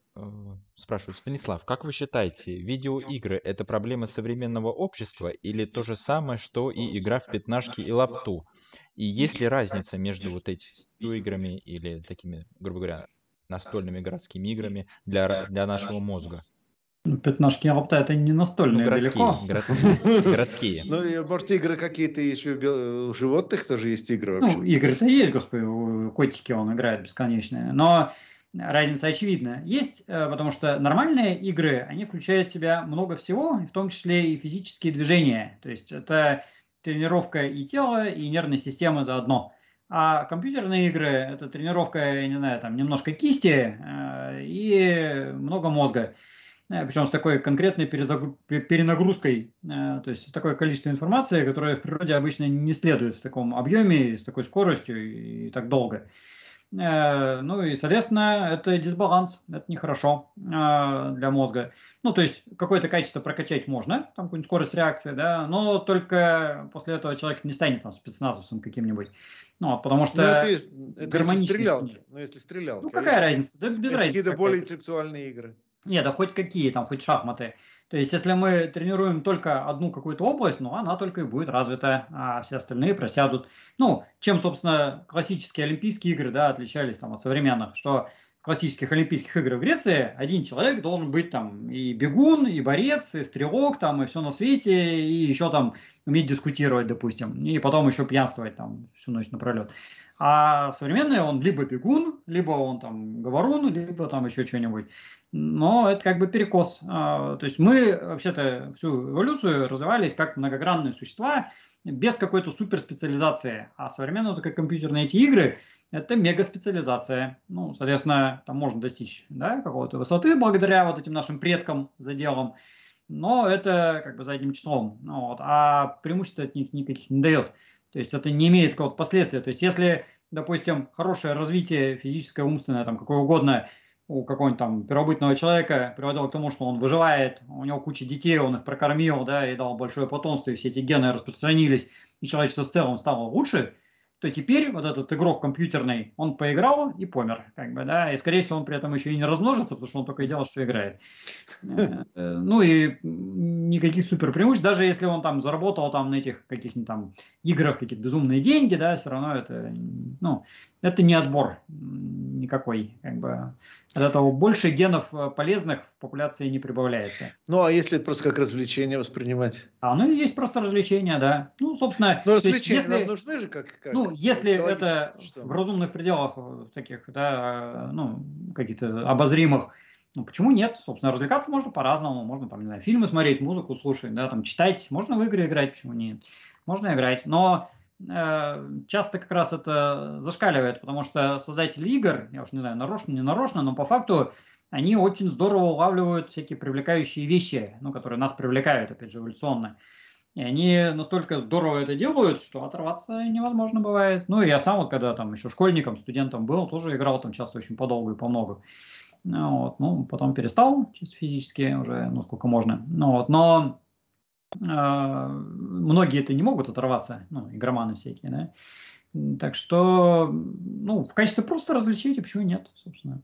спрашивают, Станислав, как вы считаете, видеоигры – это проблема современного общества или то же самое, что и игра в пятнашки и лапту? И есть ли разница между вот этими играми или такими, грубо говоря, настольными городскими играми для, для нашего мозга? Ну, пятнашки и лапта это не настольные ну, городские, далеко. Городские. городские. Ну, может, игры какие-то еще у животных тоже есть игры вообще? Ну, игры-то есть, господи, котики он играет бесконечные. Но разница очевидна. Есть, э, потому что нормальные игры, они включают в себя много всего, в том числе и физические движения. То есть это тренировка и тела, и нервной системы заодно. А компьютерные игры – это тренировка, я не знаю, там немножко кисти э, и много мозга. Э, Причем с такой конкретной перенагрузкой, то есть такое количество информации, которое в природе обычно не следует в таком объеме, с такой скоростью и так долго. Э, ну и, соответственно, это дисбаланс, это нехорошо э, для мозга. Ну, то есть какое-то качество прокачать можно, там какую-нибудь скорость реакции, да, но только после этого человек не станет там спецназовцем каким-нибудь. Ну, потому что ну, это, это. Стрелялки. Ну, если стрелялки. Ну, какая разница? Да без разницы. Какие-то более интеллектуальные игры. Нет, да хоть какие, там, хоть шахматы. То есть, если мы тренируем только одну какую-то область, ну, она только и будет развита, а все остальные просядут. Ну, чем, собственно, классические Олимпийские игры, да, отличались там от современных, что в классических Олимпийских играх в Греции один человек должен быть там и бегун, и борец, и стрелок, там, и все на свете, и еще там уметь дискутировать, допустим, и потом еще пьянствовать там всю ночь напролет. А современный он либо бегун, либо он там говорун, либо там еще что-нибудь. Но это как бы перекос. А, то есть мы вообще-то всю эволюцию развивались как многогранные существа, без какой-то суперспециализации. А современные как компьютерные эти игры, это мегаспециализация. Ну, соответственно, там можно достичь да, какого-то высоты благодаря вот этим нашим предкам заделам. Но это как бы задним числом. Ну, вот, а преимущества от них никаких не дает. То есть это не имеет какого-то последствия. То есть если, допустим, хорошее развитие физическое, умственное, там какое угодно, у какого-нибудь там первобытного человека приводило к тому, что он выживает, у него куча детей, он их прокормил, да, и дал большое потомство, и все эти гены распространились, и человечество в целом стало лучше – то теперь вот этот игрок компьютерный, он поиграл и помер, как бы, да, и скорее всего он при этом еще и не размножится, потому что он только и делал, что играет. Э, ну и никаких супер преимуществ, даже если он там заработал там на этих каких-нибудь там играх какие-то безумные деньги, да, все равно это, ну, это не отбор никакой, как бы. От этого больше генов э, полезных в популяции не прибавляется. Ну, а если просто как развлечение воспринимать? А, ну, есть просто развлечения, да. Ну, собственно... Но развлечения есть, если, нам нужны же как... как ну, если это что? в разумных пределах э, таких, да, ну, каких-то обозримых, ну, почему нет? Собственно, развлекаться можно по-разному. Можно, там, не знаю, фильмы смотреть, музыку слушать, да, там, читать. Можно в игры играть, почему нет? Можно играть. Но Э, часто как раз это зашкаливает, потому что создатели игр, я уж не знаю, нарочно, не нарочно, но по факту они очень здорово улавливают всякие привлекающие вещи, ну, которые нас привлекают, опять же, эволюционно. И они настолько здорово это делают, что оторваться невозможно бывает. Ну, я сам вот, когда там еще школьником, студентом был, тоже играл там часто очень подолгу и по много. Ну, вот, ну, потом перестал чисто физически уже, ну, сколько можно. Ну, вот, но многие это не могут оторваться, ну, игроманы всякие, да. Так что, ну, в качестве просто развлечения почему нет, собственно.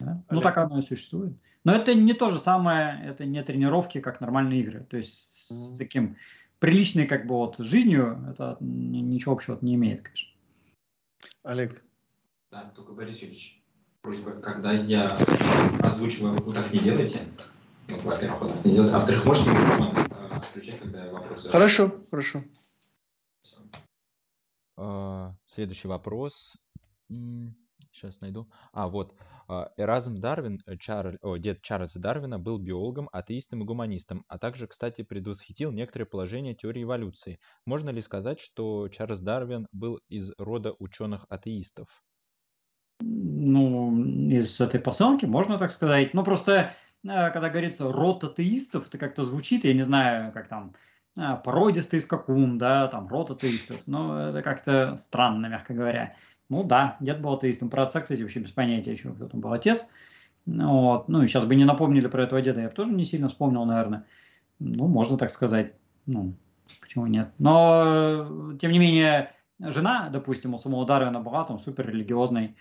Да? Ну, так оно и существует. Но это не то же самое, это не тренировки, как нормальные игры. То есть с таким приличной, как бы, вот жизнью это ничего общего не имеет, конечно. Олег. Да, только Борис Юрьевич, просьба, когда я озвучиваю, вы так не делайте. Вот, во-первых, вот так не делайте. А во-вторых, можете включать, когда вопросы. Хорошо, хорошо. А, следующий вопрос. Сейчас найду. А, вот. А, Эразм Дарвин, э, Чарль, о, дед Чарльза Дарвина, был биологом, атеистом и гуманистом, а также, кстати, предвосхитил некоторые положения теории эволюции. Можно ли сказать, что Чарльз Дарвин был из рода ученых-атеистов? Ну, из этой посылки можно так сказать. Ну, просто когда говорится род атеистов, это как-то звучит, я не знаю, как там, э, породистый скакун, да, там, род атеистов, но это как-то странно, мягко говоря. Ну да, дед был атеистом, про отца, кстати, вообще без понятия еще, кто там был отец. Вот. Ну и сейчас бы не напомнили про этого деда, я бы тоже не сильно вспомнил, наверное. Ну, можно так сказать. Ну, почему нет? Но, тем не менее, жена, допустим, у самого Дарвина была там супер религиозной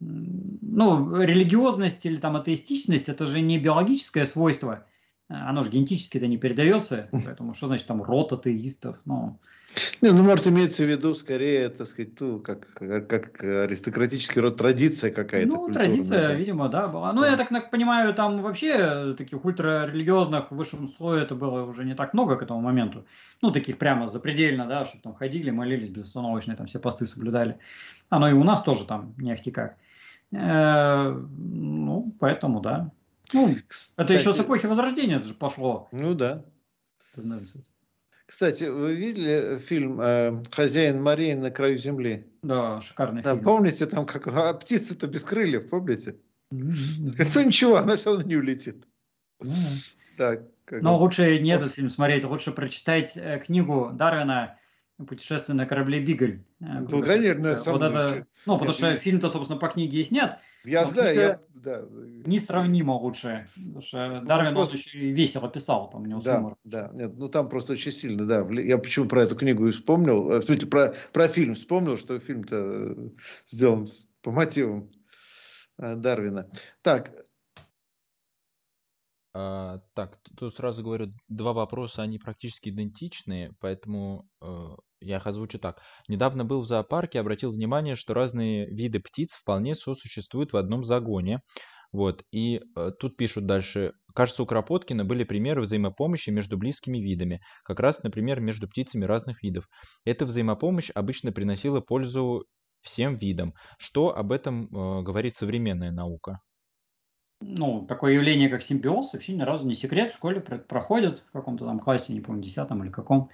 ну, религиозность или там атеистичность, это же не биологическое свойство, оно же генетически это не передается, поэтому что значит там род атеистов, ну... Не, ну, может, имеется в виду скорее, так сказать, ну, как, как аристократический род, традиция какая-то. Ну, традиция, да. видимо, да, была. Ну, я так понимаю, там вообще таких ультрарелигиозных в высшем слое это было уже не так много к этому моменту. Ну, таких прямо запредельно, да, чтобы там ходили, молились безостановочно, там все посты соблюдали. Оно и у нас тоже там не ахти как. Э, ну, поэтому, да. Ну, это еще с эпохи Возрождения это же пошло. Ну да. Кстати, вы видели фильм э, «Хозяин морей на краю земли»? Да, шикарный да, фильм. Помните, там как а птица-то без крыльев, помните? Mm-hmm. ничего, она все равно не улетит. Так, Но лучше не этот фильм смотреть, лучше прочитать э, книгу Дарвина «Путешествие на корабле Бигль». Э, ну, конечно, это вот это, Ну, потому что фильм-то, собственно, по книге и снят. Я знаю, я... Да. Несравнимо лучше. Потому что ну, Дарвин просто... он еще и весело писал, там у него да, юмор. Да, нет, ну там просто очень сильно, да. Я почему про эту книгу и вспомнил, э, в смысле, про, про фильм вспомнил, что фильм-то э, сделан по мотивам Дарвина. Так, а, так, тут сразу говорю, два вопроса, они практически идентичные, поэтому э, я их озвучу так. Недавно был в зоопарке, обратил внимание, что разные виды птиц вполне сосуществуют в одном загоне. Вот, и э, тут пишут дальше. Кажется, у Кропоткина были примеры взаимопомощи между близкими видами, как раз, например, между птицами разных видов. Эта взаимопомощь обычно приносила пользу всем видам. Что об этом э, говорит современная наука? ну, такое явление, как симбиоз, вообще ни разу не секрет, в школе проходит в каком-то там классе, не помню, десятом или каком.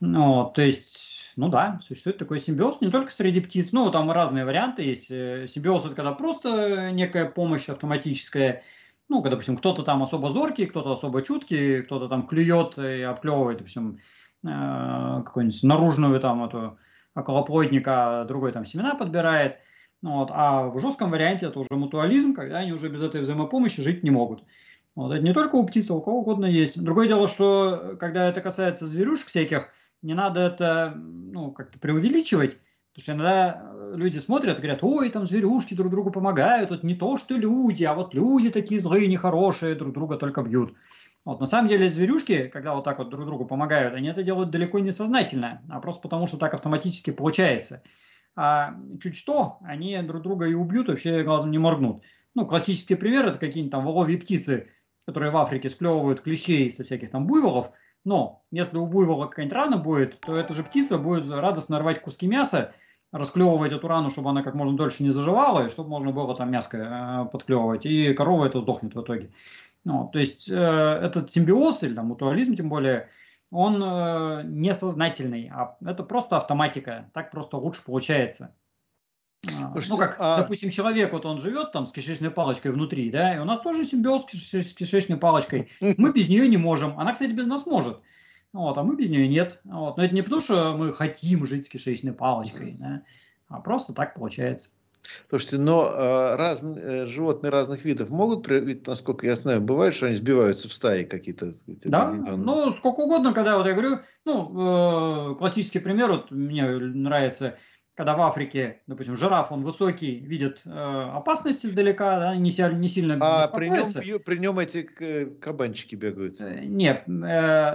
Ну, то есть, ну да, существует такой симбиоз, не только среди птиц, ну, там разные варианты есть. Э, симбиоз – это когда просто некая помощь автоматическая, ну, когда, допустим, кто-то там особо зоркий, кто-то особо чуткий, кто-то там клюет и обклевывает, допустим, э, какую-нибудь наружную там эту околоплодника, а другой там семена подбирает – ну вот, а в жестком варианте это уже мутуализм, когда они уже без этой взаимопомощи жить не могут. Вот, это не только у птиц, а у кого угодно есть. Другое дело, что когда это касается зверюшек всяких, не надо это ну, как-то преувеличивать, потому что иногда люди смотрят и говорят, ой, там зверюшки друг другу помогают, это не то, что люди, а вот люди такие злые, нехорошие, друг друга только бьют. Вот, на самом деле зверюшки, когда вот так вот друг другу помогают, они это делают далеко не сознательно, а просто потому, что так автоматически получается а чуть что, они друг друга и убьют, вообще глазом не моргнут. Ну, классический пример – это какие-нибудь там воловьи птицы, которые в Африке склевывают клещей со всяких там буйволов, но если у буйвола какая-нибудь рана будет, то эта же птица будет радостно рвать куски мяса, расклевывать эту рану, чтобы она как можно дольше не заживала, и чтобы можно было там мяско э, подклевывать, и корова это сдохнет в итоге. Ну, то есть э, этот симбиоз или там мутуализм тем более – он э, несознательный, а это просто автоматика, так просто лучше получается. А, Слушайте, ну, как, а... допустим, человек, вот он живет там с кишечной палочкой внутри, да, и у нас тоже симбиоз с кишечной палочкой. Мы без нее не можем. Она, кстати, без нас может. Вот, а мы без нее нет. Вот. Но это не потому, что мы хотим жить с кишечной палочкой, да, а просто так получается. Слушайте, но э, раз, э, животные разных видов могут, ведь, насколько я знаю, бывает, что они сбиваются в стаи какие-то. Да, ну, сколько угодно, когда вот я говорю, ну, э, классический пример, вот мне нравится, когда в Африке, допустим, жираф, он высокий, видит э, опасность издалека, да, не, не сильно А при нем, при нем эти кабанчики бегают? Э, нет, э,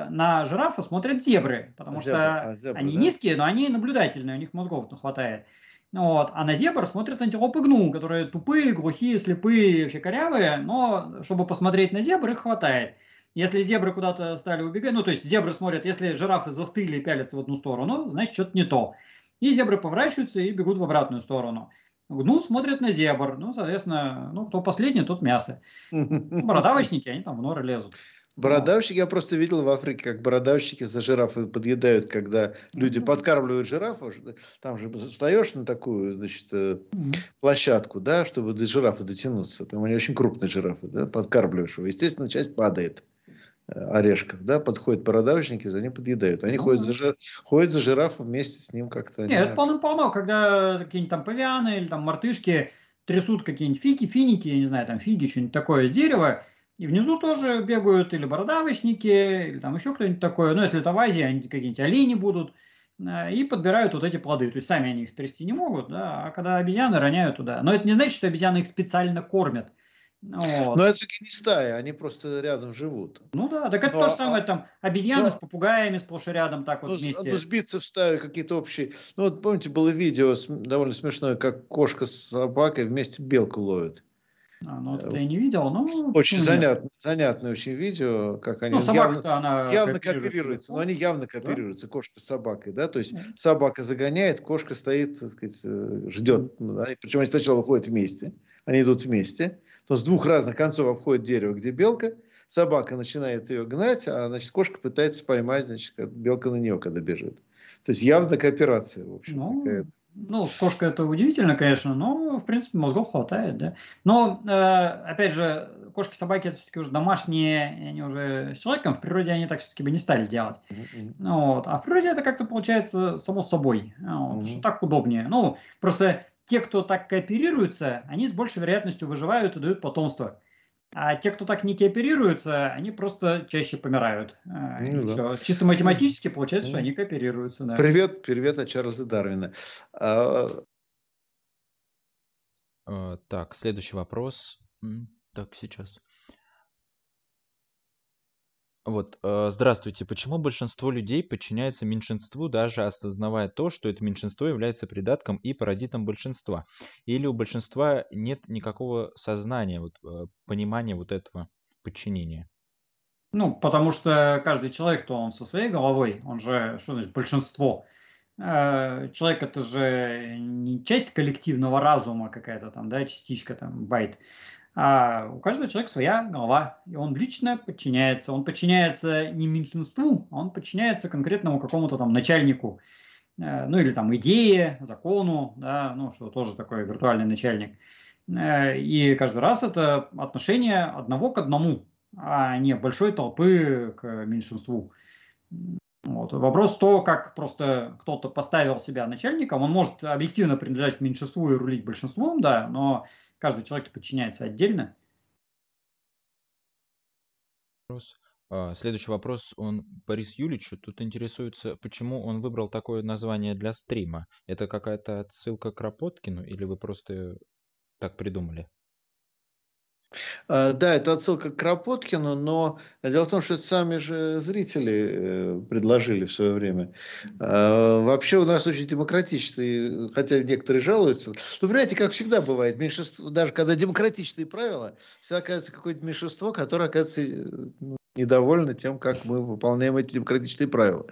на жирафа смотрят зебры, потому зебры, что а, зебры, они да? низкие, но они наблюдательные, у них мозгов хватает. Вот. А на зебр смотрят антилопы гну, которые тупые, глухие, слепые, вообще корявые, но чтобы посмотреть на зебр, их хватает. Если зебры куда-то стали убегать, ну то есть зебры смотрят, если жирафы застыли и пялятся в одну сторону, значит что-то не то. И зебры поворачиваются и бегут в обратную сторону. Гну смотрят на зебр, ну, соответственно, ну, кто последний, тот мясо. Бородавочники, они там в норы лезут. Бородавщики, я просто видел в Африке, как бородавщики за жирафы подъедают, когда люди подкармливают жирафов. Там же встаешь на такую, значит, э, площадку, да, чтобы до жирафа дотянуться. Там они очень крупные жирафы, да, подкармливаешь его. Естественно, часть падает орешков, да, подходят бородавочники, за ним подъедают. Они ну, ходят, за, жир, ходят за жирафом вместе с ним как-то. Нет, это полно-полно, когда какие-нибудь там павианы или там мартышки трясут какие-нибудь фиги, финики, я не знаю, там фиги, что-нибудь такое с дерева, и внизу тоже бегают или бородавочники, или там еще кто-нибудь такое. Ну, если это в Азии, они какие-нибудь олени будут. Э, и подбирают вот эти плоды. То есть сами они их стрясти не могут, да, а когда обезьяны роняют туда. Но это не значит, что обезьяны их специально кормят. Вот. Но это же не стая, они просто рядом живут. Ну да, так это но, то же самое, а, там обезьяны но, с попугаями сплошь и рядом так вот ну, вместе. Ну сбиться в стаю какие-то общие. Ну вот помните, было видео довольно смешное, как кошка с собакой вместе белку ловят. А, ну, это я не видел, но... Очень занятное, занятное очень видео, как они ну, явно, она явно копируются, но они явно копируются, да? кошка с собакой, да, то есть да. собака загоняет, кошка стоит, так сказать, э, ждет, да? причем они сначала уходят вместе, они идут вместе, то с двух разных концов обходит дерево, где белка, собака начинает ее гнать, а, значит, кошка пытается поймать, значит, белка на нее, когда бежит. То есть явно кооперация, в общем, ну, такая. Ну, кошка это удивительно, конечно, но, в принципе, мозгов хватает, да. Но, э, опять же, кошки, собаки это все-таки уже домашние, они уже с человеком, в природе они так все-таки бы не стали делать. Mm-hmm. Вот. А в природе это как-то получается само собой, вот, mm-hmm. что так удобнее. Ну, просто те, кто так кооперируются, они с большей вероятностью выживают и дают потомство. А те, кто так не кооперируются, они просто чаще помирают. А, ну, да. Чисто математически получается, что они кооперируются. Да. Привет, привет от Чарльза Дарвина. А... А, так, следующий вопрос. Так, сейчас. Вот, э, здравствуйте. Почему большинство людей подчиняется меньшинству, даже осознавая то, что это меньшинство является придатком и паразитом большинства? Или у большинства нет никакого сознания, вот, э, понимания вот этого подчинения? Ну, потому что каждый человек, то он со своей головой, он же, что значит, большинство. Э, человек это же не часть коллективного разума какая-то там, да, частичка там, байт. А у каждого человека своя голова, и он лично подчиняется. Он подчиняется не меньшинству, а он подчиняется конкретному какому-то там начальнику, э, ну или там идее, закону, да, ну что тоже такой виртуальный начальник. Э, и каждый раз это отношение одного к одному, а не большой толпы к меньшинству. Вот. Вопрос то, как просто кто-то поставил себя начальником, он может объективно принадлежать меньшинству и рулить большинством, да, но каждый человек подчиняется отдельно. Вопрос. А, следующий вопрос, он Борис Юличу. Тут интересуется, почему он выбрал такое название для стрима. Это какая-то отсылка к Кропоткину или вы просто так придумали? А, да, это отсылка к Кропоткину, но дело в том, что это сами же зрители э, предложили в свое время. А, вообще у нас очень демократичный, хотя некоторые жалуются. Но понимаете, как всегда бывает, меньшинство, даже когда демократичные правила, всегда оказывается какое-то меньшинство, которое, оказывается, ну, недовольны тем, как мы выполняем эти демократичные правила.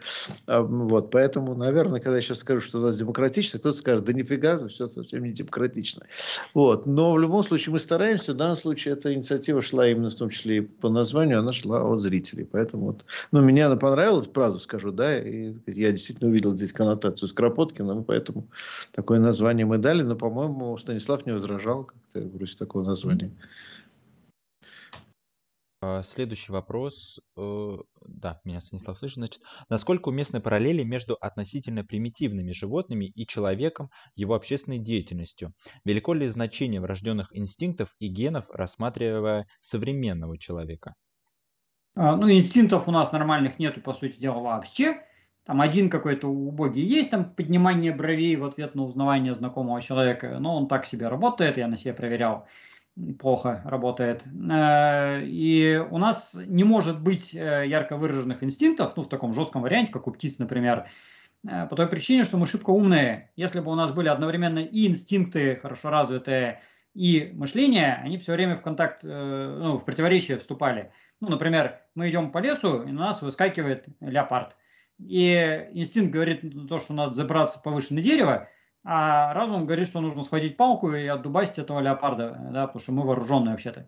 А, вот, поэтому, наверное, когда я сейчас скажу, что у нас демократично, кто-то скажет, да нифига, все совсем не демократично. Вот. Но в любом случае мы стараемся, в данном случае эта инициатива шла именно в том числе и по названию, она шла от зрителей. Поэтому вот, ну, мне она понравилась, правду скажу, да, и я действительно увидел здесь коннотацию с Кропоткиным, поэтому такое название мы дали, но, по-моему, Станислав не возражал как-то в такого названия. Следующий вопрос. Э, да, меня Станислав слышит. Значит, насколько уместны параллели между относительно примитивными животными и человеком, его общественной деятельностью? Велико ли значение врожденных инстинктов и генов, рассматривая современного человека? А, ну, инстинктов у нас нормальных нету, по сути дела, вообще. Там один какой-то убогий есть, там поднимание бровей в ответ на узнавание знакомого человека, но он так себе работает, я на себе проверял плохо работает. Э, и у нас не может быть э, ярко выраженных инстинктов, ну, в таком жестком варианте, как у птиц, например, э, по той причине, что мы шибко умные. Если бы у нас были одновременно и инстинкты хорошо развитые, и мышление, они все время в контакт, ну, в противоречие вступали. Ну, например, мы идем по лесу, и на нас выскакивает леопард. И инстинкт говорит то, что надо забраться повыше на дерево, а разум говорит, что нужно схватить палку и отдубасить этого леопарда, да, потому что мы вооруженные вообще-то.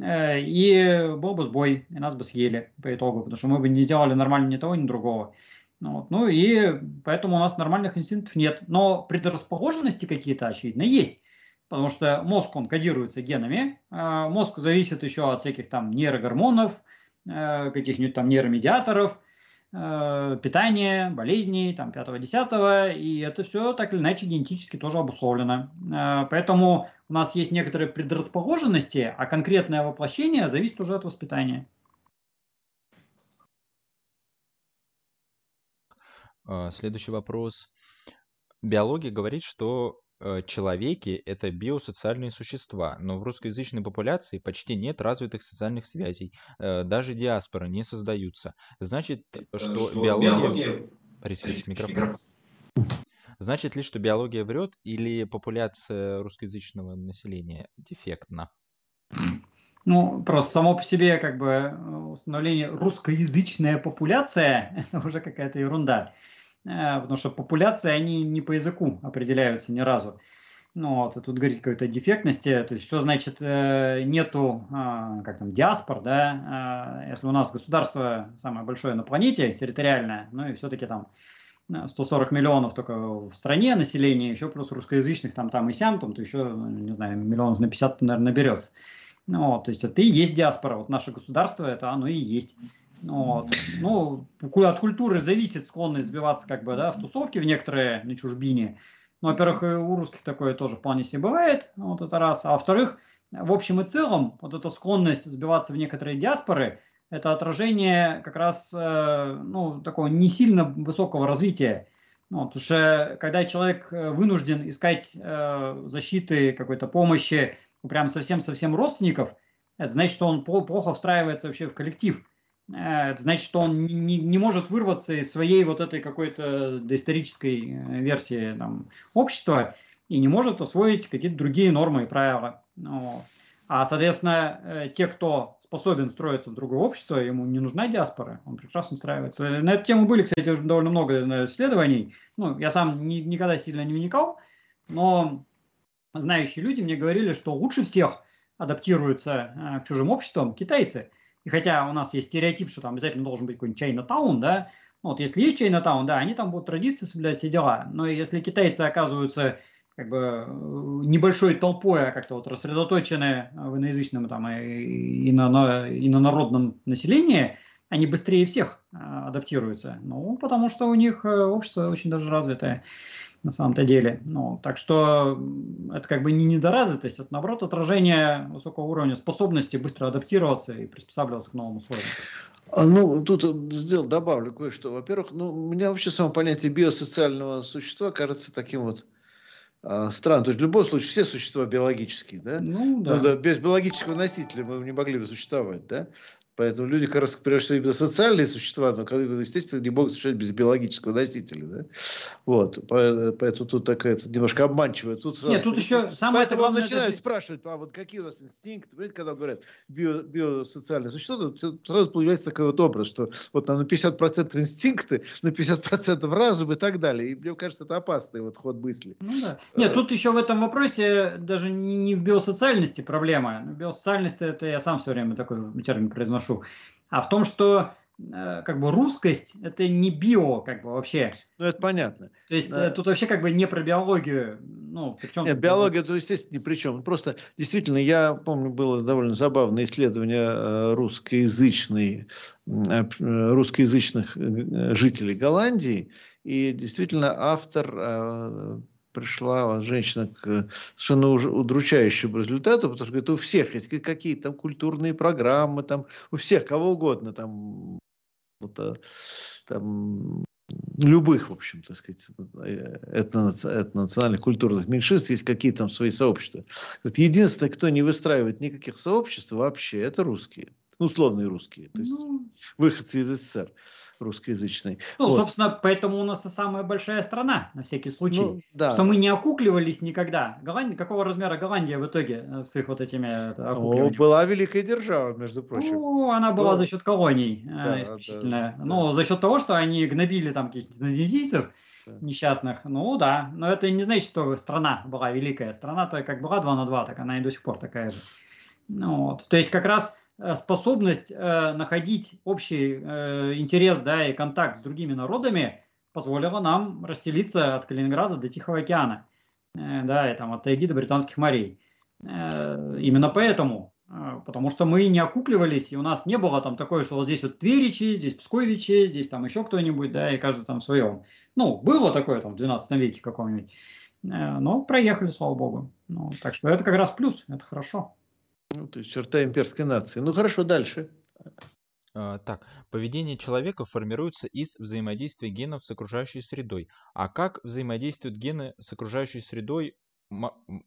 Э, и был бы сбой, и нас бы съели по итогу, потому что мы бы не сделали нормально ни того, ни другого. Ну, вот. ну и поэтому у нас нормальных инстинктов нет. Но предрасположенности какие-то, очевидно, есть. Потому что мозг, он кодируется генами. А мозг зависит еще от всяких там нейрогормонов, э, каких-нибудь там нейромедиаторов – Э, питание, болезни, там, 5-10, и это все так или иначе генетически тоже обусловлено. Э, поэтому у нас есть некоторые предрасположенности, а конкретное воплощение зависит уже от воспитания. А, следующий вопрос. Биология говорит, что Э, человеки– это биосоциальные существа, но в русскоязычной популяции почти нет развитых социальных связей, э, даже диаспоры не создаются. Значит, э, что, что биология... Присвись микрофон. Значит ли, что биология врет или популяция русскоязычного населения дефектна? Ну, просто само по себе как бы установление русскоязычная популяция – это уже какая-то ерунда. Э, потому что популяции, они не по языку определяются ни разу. Ну, вот, и тут говорить какой-то дефектности, то есть что значит э, нету, а, как там, диаспор, да, а, если у нас государство самое большое на планете, территориальное, ну и все-таки там 140 миллионов только в стране населения, еще плюс русскоязычных там, там и сям, там, то еще, не знаю, миллионов на 50, наверное, наберется. Ну, то есть это и есть диаспора. Вот наше государство, это оно и есть. Вот. Ну, от культуры зависит склонность сбиваться как бы, да, в тусовки в некоторые на чужбине. Ну, во-первых, у русских такое тоже вполне себе бывает, вот это раз. А во-вторых, в общем и целом, вот эта склонность сбиваться в некоторые диаспоры, это отражение как раз, э, ну, такого не сильно высокого развития. Ну, потому что когда человек э, вынужден искать э, защиты, какой-то помощи, ну, прям совсем-совсем родственников, это значит, что он плохо встраивается вообще в коллектив. Э, значит, что он не, не может вырваться из своей вот этой какой-то доисторической э, версии там, общества и не может освоить какие-то другие нормы и правила. Ну, а, соответственно, э, те, кто способен строиться в другое общество, ему не нужна диаспора, он прекрасно устраивается. На эту тему были, кстати, довольно много исследований. Ну, я сам ни, никогда сильно не вникал, но знающие люди мне говорили, что лучше всех адаптируются к чужим обществам китайцы – и хотя у нас есть стереотип, что там обязательно должен быть какой-нибудь Чайна-таун, да, вот если есть Чайна-таун, да, они там будут традиции соблюдать все дела. Но если китайцы оказываются как бы небольшой толпой, а как-то вот рассредоточены в иноязычном там и, и, на, и на народном населении, они быстрее всех а, адаптируются. Ну, потому что у них э, общество очень даже развитое на самом-то деле. Ну, так что это как бы не недоразвитость, это наоборот отражение высокого уровня способности быстро адаптироваться и приспосабливаться к новым условиям. А, ну, тут сделал, добавлю кое-что. Во-первых, ну, у меня вообще само понятие биосоциального существа кажется таким вот а, странным. То есть в любом случае все существа биологические, да? Ну, да. Но, без биологического носителя мы не могли бы существовать, да? Поэтому люди, как раз, прежде всего, именно социальные существа, но, естественно, не могут существовать без биологического носителя. Да? Вот. Поэтому тут такая немножко обманчивая. Тут, Нет, тут еще самое Поэтому главное, начинают это... спрашивать, а вот какие у нас инстинкты. Понимаете, когда говорят био, биосоциальные существа, то сразу появляется такой вот образ, что вот на 50% инстинкты, на 50% разум и так далее. И мне кажется, это опасный вот ход мысли. Ну, да. Нет, тут еще в этом вопросе даже не в биосоциальности проблема. Биосоциальность это я сам все время такой термин произношу прошу, а в том, что э, как бы русскость это не био, как бы вообще. Ну, это понятно. То есть да. Э, тут вообще как бы не про биологию. Ну, причем Нет, биология, то, естественно, ни при чем. Просто действительно, я помню, было довольно забавное исследование э, русскоязычной, русскоязычных жителей Голландии. И действительно, автор пришла женщина к совершенно удручающему результату, потому что говорит, у всех есть какие-то там культурные программы, там, у всех, кого угодно, там, вот, а, там любых, в общем, так сказать, этнонациональных культурных меньшинств есть какие-то там свои сообщества. Вот единственное, кто не выстраивает никаких сообществ вообще, это русские. Ну, условные русские, то есть ну... выходцы из СССР русскоязычной. Ну, вот. собственно, поэтому у нас и самая большая страна, на всякий случай. Ну, да. Что мы не окукливались никогда. Голландия, какого размера Голландия в итоге э, с их вот этими О, была великая держава, между прочим. Ну, она была да. за счет колоний э, да, исключительно. Да, ну, да. за счет того, что они гнобили там каких-то индонезийцев, несчастных. Ну да, но это не значит, что страна была великая. Страна-то как была 2 на 2, так она и до сих пор такая же. Ну, вот. То есть как раз Э, способность э, находить общий э, интерес да, и контакт с другими народами позволила нам расселиться от Калининграда до Тихого океана, э, да, и там от Тайги до Британских морей. Э, именно поэтому, э, потому что мы не окукливались, и у нас не было там такое, что вот здесь вот Тверичи, здесь Псковичи, здесь там еще кто-нибудь, да, и каждый там в своем. Ну, было такое там в 12 веке каком-нибудь, э, но проехали, слава богу. Ну, так что это как раз плюс, это хорошо. Ну, то есть черта имперской нации. Ну хорошо, дальше. А, так, поведение человека формируется из взаимодействия генов с окружающей средой. А как взаимодействуют гены с окружающей средой,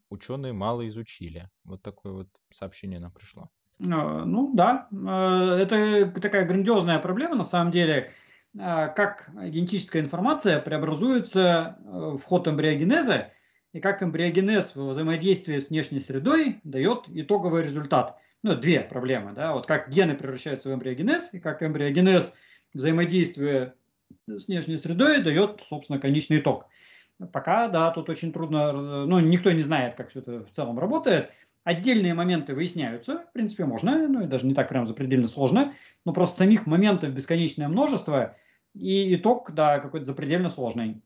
ученые мало изучили. Вот такое вот сообщение нам пришло. А, ну да, а, это такая грандиозная проблема на самом деле. Как генетическая информация преобразуется в ход эмбриогенеза и как эмбриогенез в взаимодействии с внешней средой дает итоговый результат. Ну, две проблемы, да, вот как гены превращаются в эмбриогенез, и как эмбриогенез взаимодействия с внешней средой дает, собственно, конечный итог. Пока, да, тут очень трудно, ну, никто не знает, как все это в целом работает. Отдельные моменты выясняются, в принципе, можно, ну, и даже не так прям запредельно сложно, но просто самих моментов бесконечное множество, и итог, да, какой-то запредельно сложный.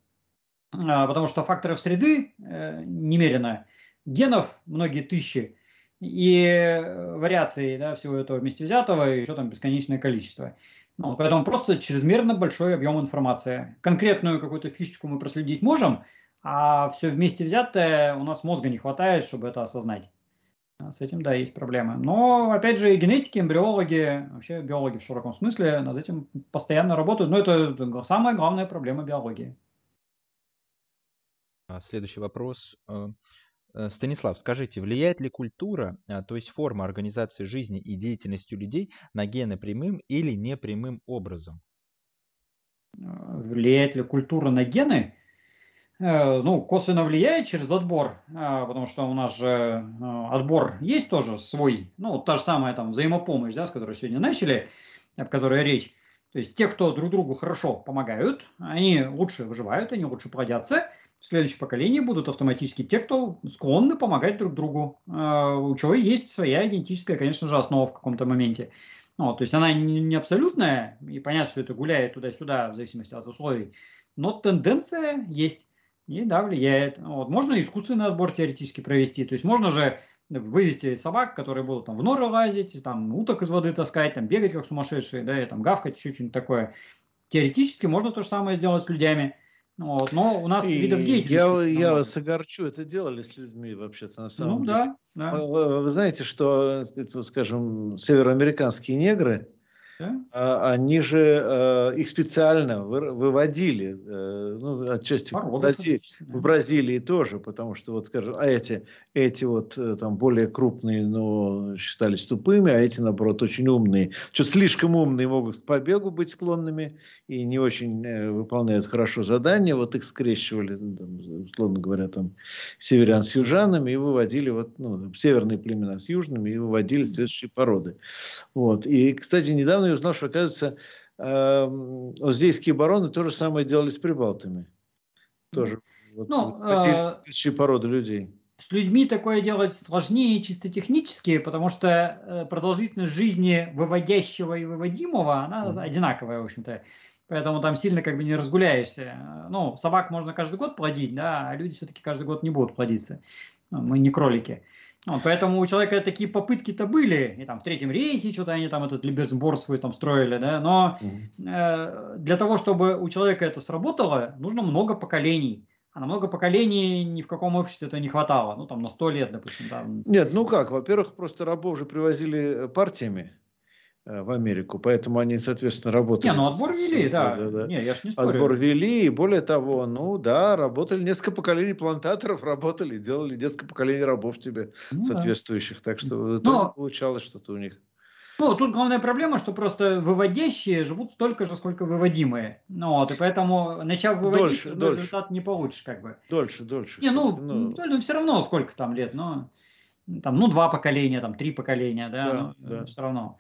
А, потому что факторов среды э, немерено, генов многие тысячи, и вариаций да, всего этого вместе взятого, и еще там бесконечное количество. Ну, поэтому просто чрезмерно большой объем информации. Конкретную какую-то фишечку мы проследить можем, а все вместе взятое у нас мозга не хватает, чтобы это осознать. А с этим, да, есть проблемы. Но, опять же, и генетики, эмбриологи, вообще биологи в широком смысле над этим постоянно работают. Но это самая главная проблема биологии. А, следующий вопрос. Э, э, Станислав, скажите, влияет ли культура, а, то есть форма организации жизни и деятельности людей на гены прямым или непрямым образом? Влияет ли культура на гены? Э, ну, косвенно влияет через отбор, а, потому что у нас же отбор есть тоже свой, ну, та же самая там взаимопомощь, да, с которой сегодня начали, об которой речь. То есть те, кто друг другу хорошо помогают, они лучше выживают, они лучше плодятся. В следующем поколении будут автоматически те, кто склонны помогать друг другу, а, у чего есть своя идентическая, конечно же, основа в каком-то моменте. Ну, то есть она не абсолютная, и понятно, что это гуляет туда-сюда в зависимости от условий, но тенденция есть. И да, влияет. Вот. Можно искусственный отбор теоретически провести. То есть можно же вывести собак, которые будут там в норы лазить, там уток из воды таскать, там бегать как сумасшедшие, да, и там гавкать, еще что-нибудь такое. Теоретически можно то же самое сделать с людьми. Вот, но у нас и видов деятельности. Я, я вас огорчу, это делали с людьми вообще-то на самом ну, деле. Да, да. Вы, вы знаете, что, скажем, североамериканские негры, да? Они же э, их специально выводили, э, ну, отчасти в Бразилии, в Бразилии тоже, потому что, вот скажем, а эти, эти вот э, там более крупные, но считались тупыми, а эти, наоборот, очень умные. Что слишком умные могут к побегу быть склонными и не очень выполняют хорошо задания. Вот их скрещивали, ну, там, условно говоря, там северян с южанами и выводили вот, ну, северные племена с южными и выводили следующие породы. Вот. И, кстати, недавно я узнал, что, оказывается, оздейские бароны то же самое делали с прибалтами. Тоже. Вот, ну, э, породы людей. С людьми такое делать сложнее чисто технически, потому что э, продолжительность жизни выводящего и выводимого, она mm-hmm. одинаковая, в общем-то. Поэтому там сильно как бы не разгуляешься. Ну, собак можно каждый год плодить, да, а люди все-таки каждый год не будут плодиться. Ну, мы не кролики. Ну, поэтому у человека такие попытки-то были, и там в Третьем рейхе что-то они там этот либерсбор свой там строили, да, но э, для того, чтобы у человека это сработало, нужно много поколений. А на много поколений ни в каком обществе это не хватало. Ну, там на сто лет, допустим. Там. Нет, ну как, во-первых, просто рабов же привозили партиями. Э, в Америку, поэтому они, соответственно, работали. Не, ну отбор вели, да. да, да. Не, я ж не спорю. Отбор вели, и более того, ну да, работали несколько поколений плантаторов, работали, делали несколько поколений рабов тебе ну, соответствующих, да. так что Но... получалось что-то у них. Ну, тут главная проблема, что просто выводящие живут столько же, сколько выводимые. Ну, вот, и поэтому, начав выводить, дольше, дольше. результат не получишь, как бы. Дольше, дольше. Не, ну, ну, ну, все равно сколько там лет, но там, ну, два поколения, там, три поколения, да, да, но, да. все равно.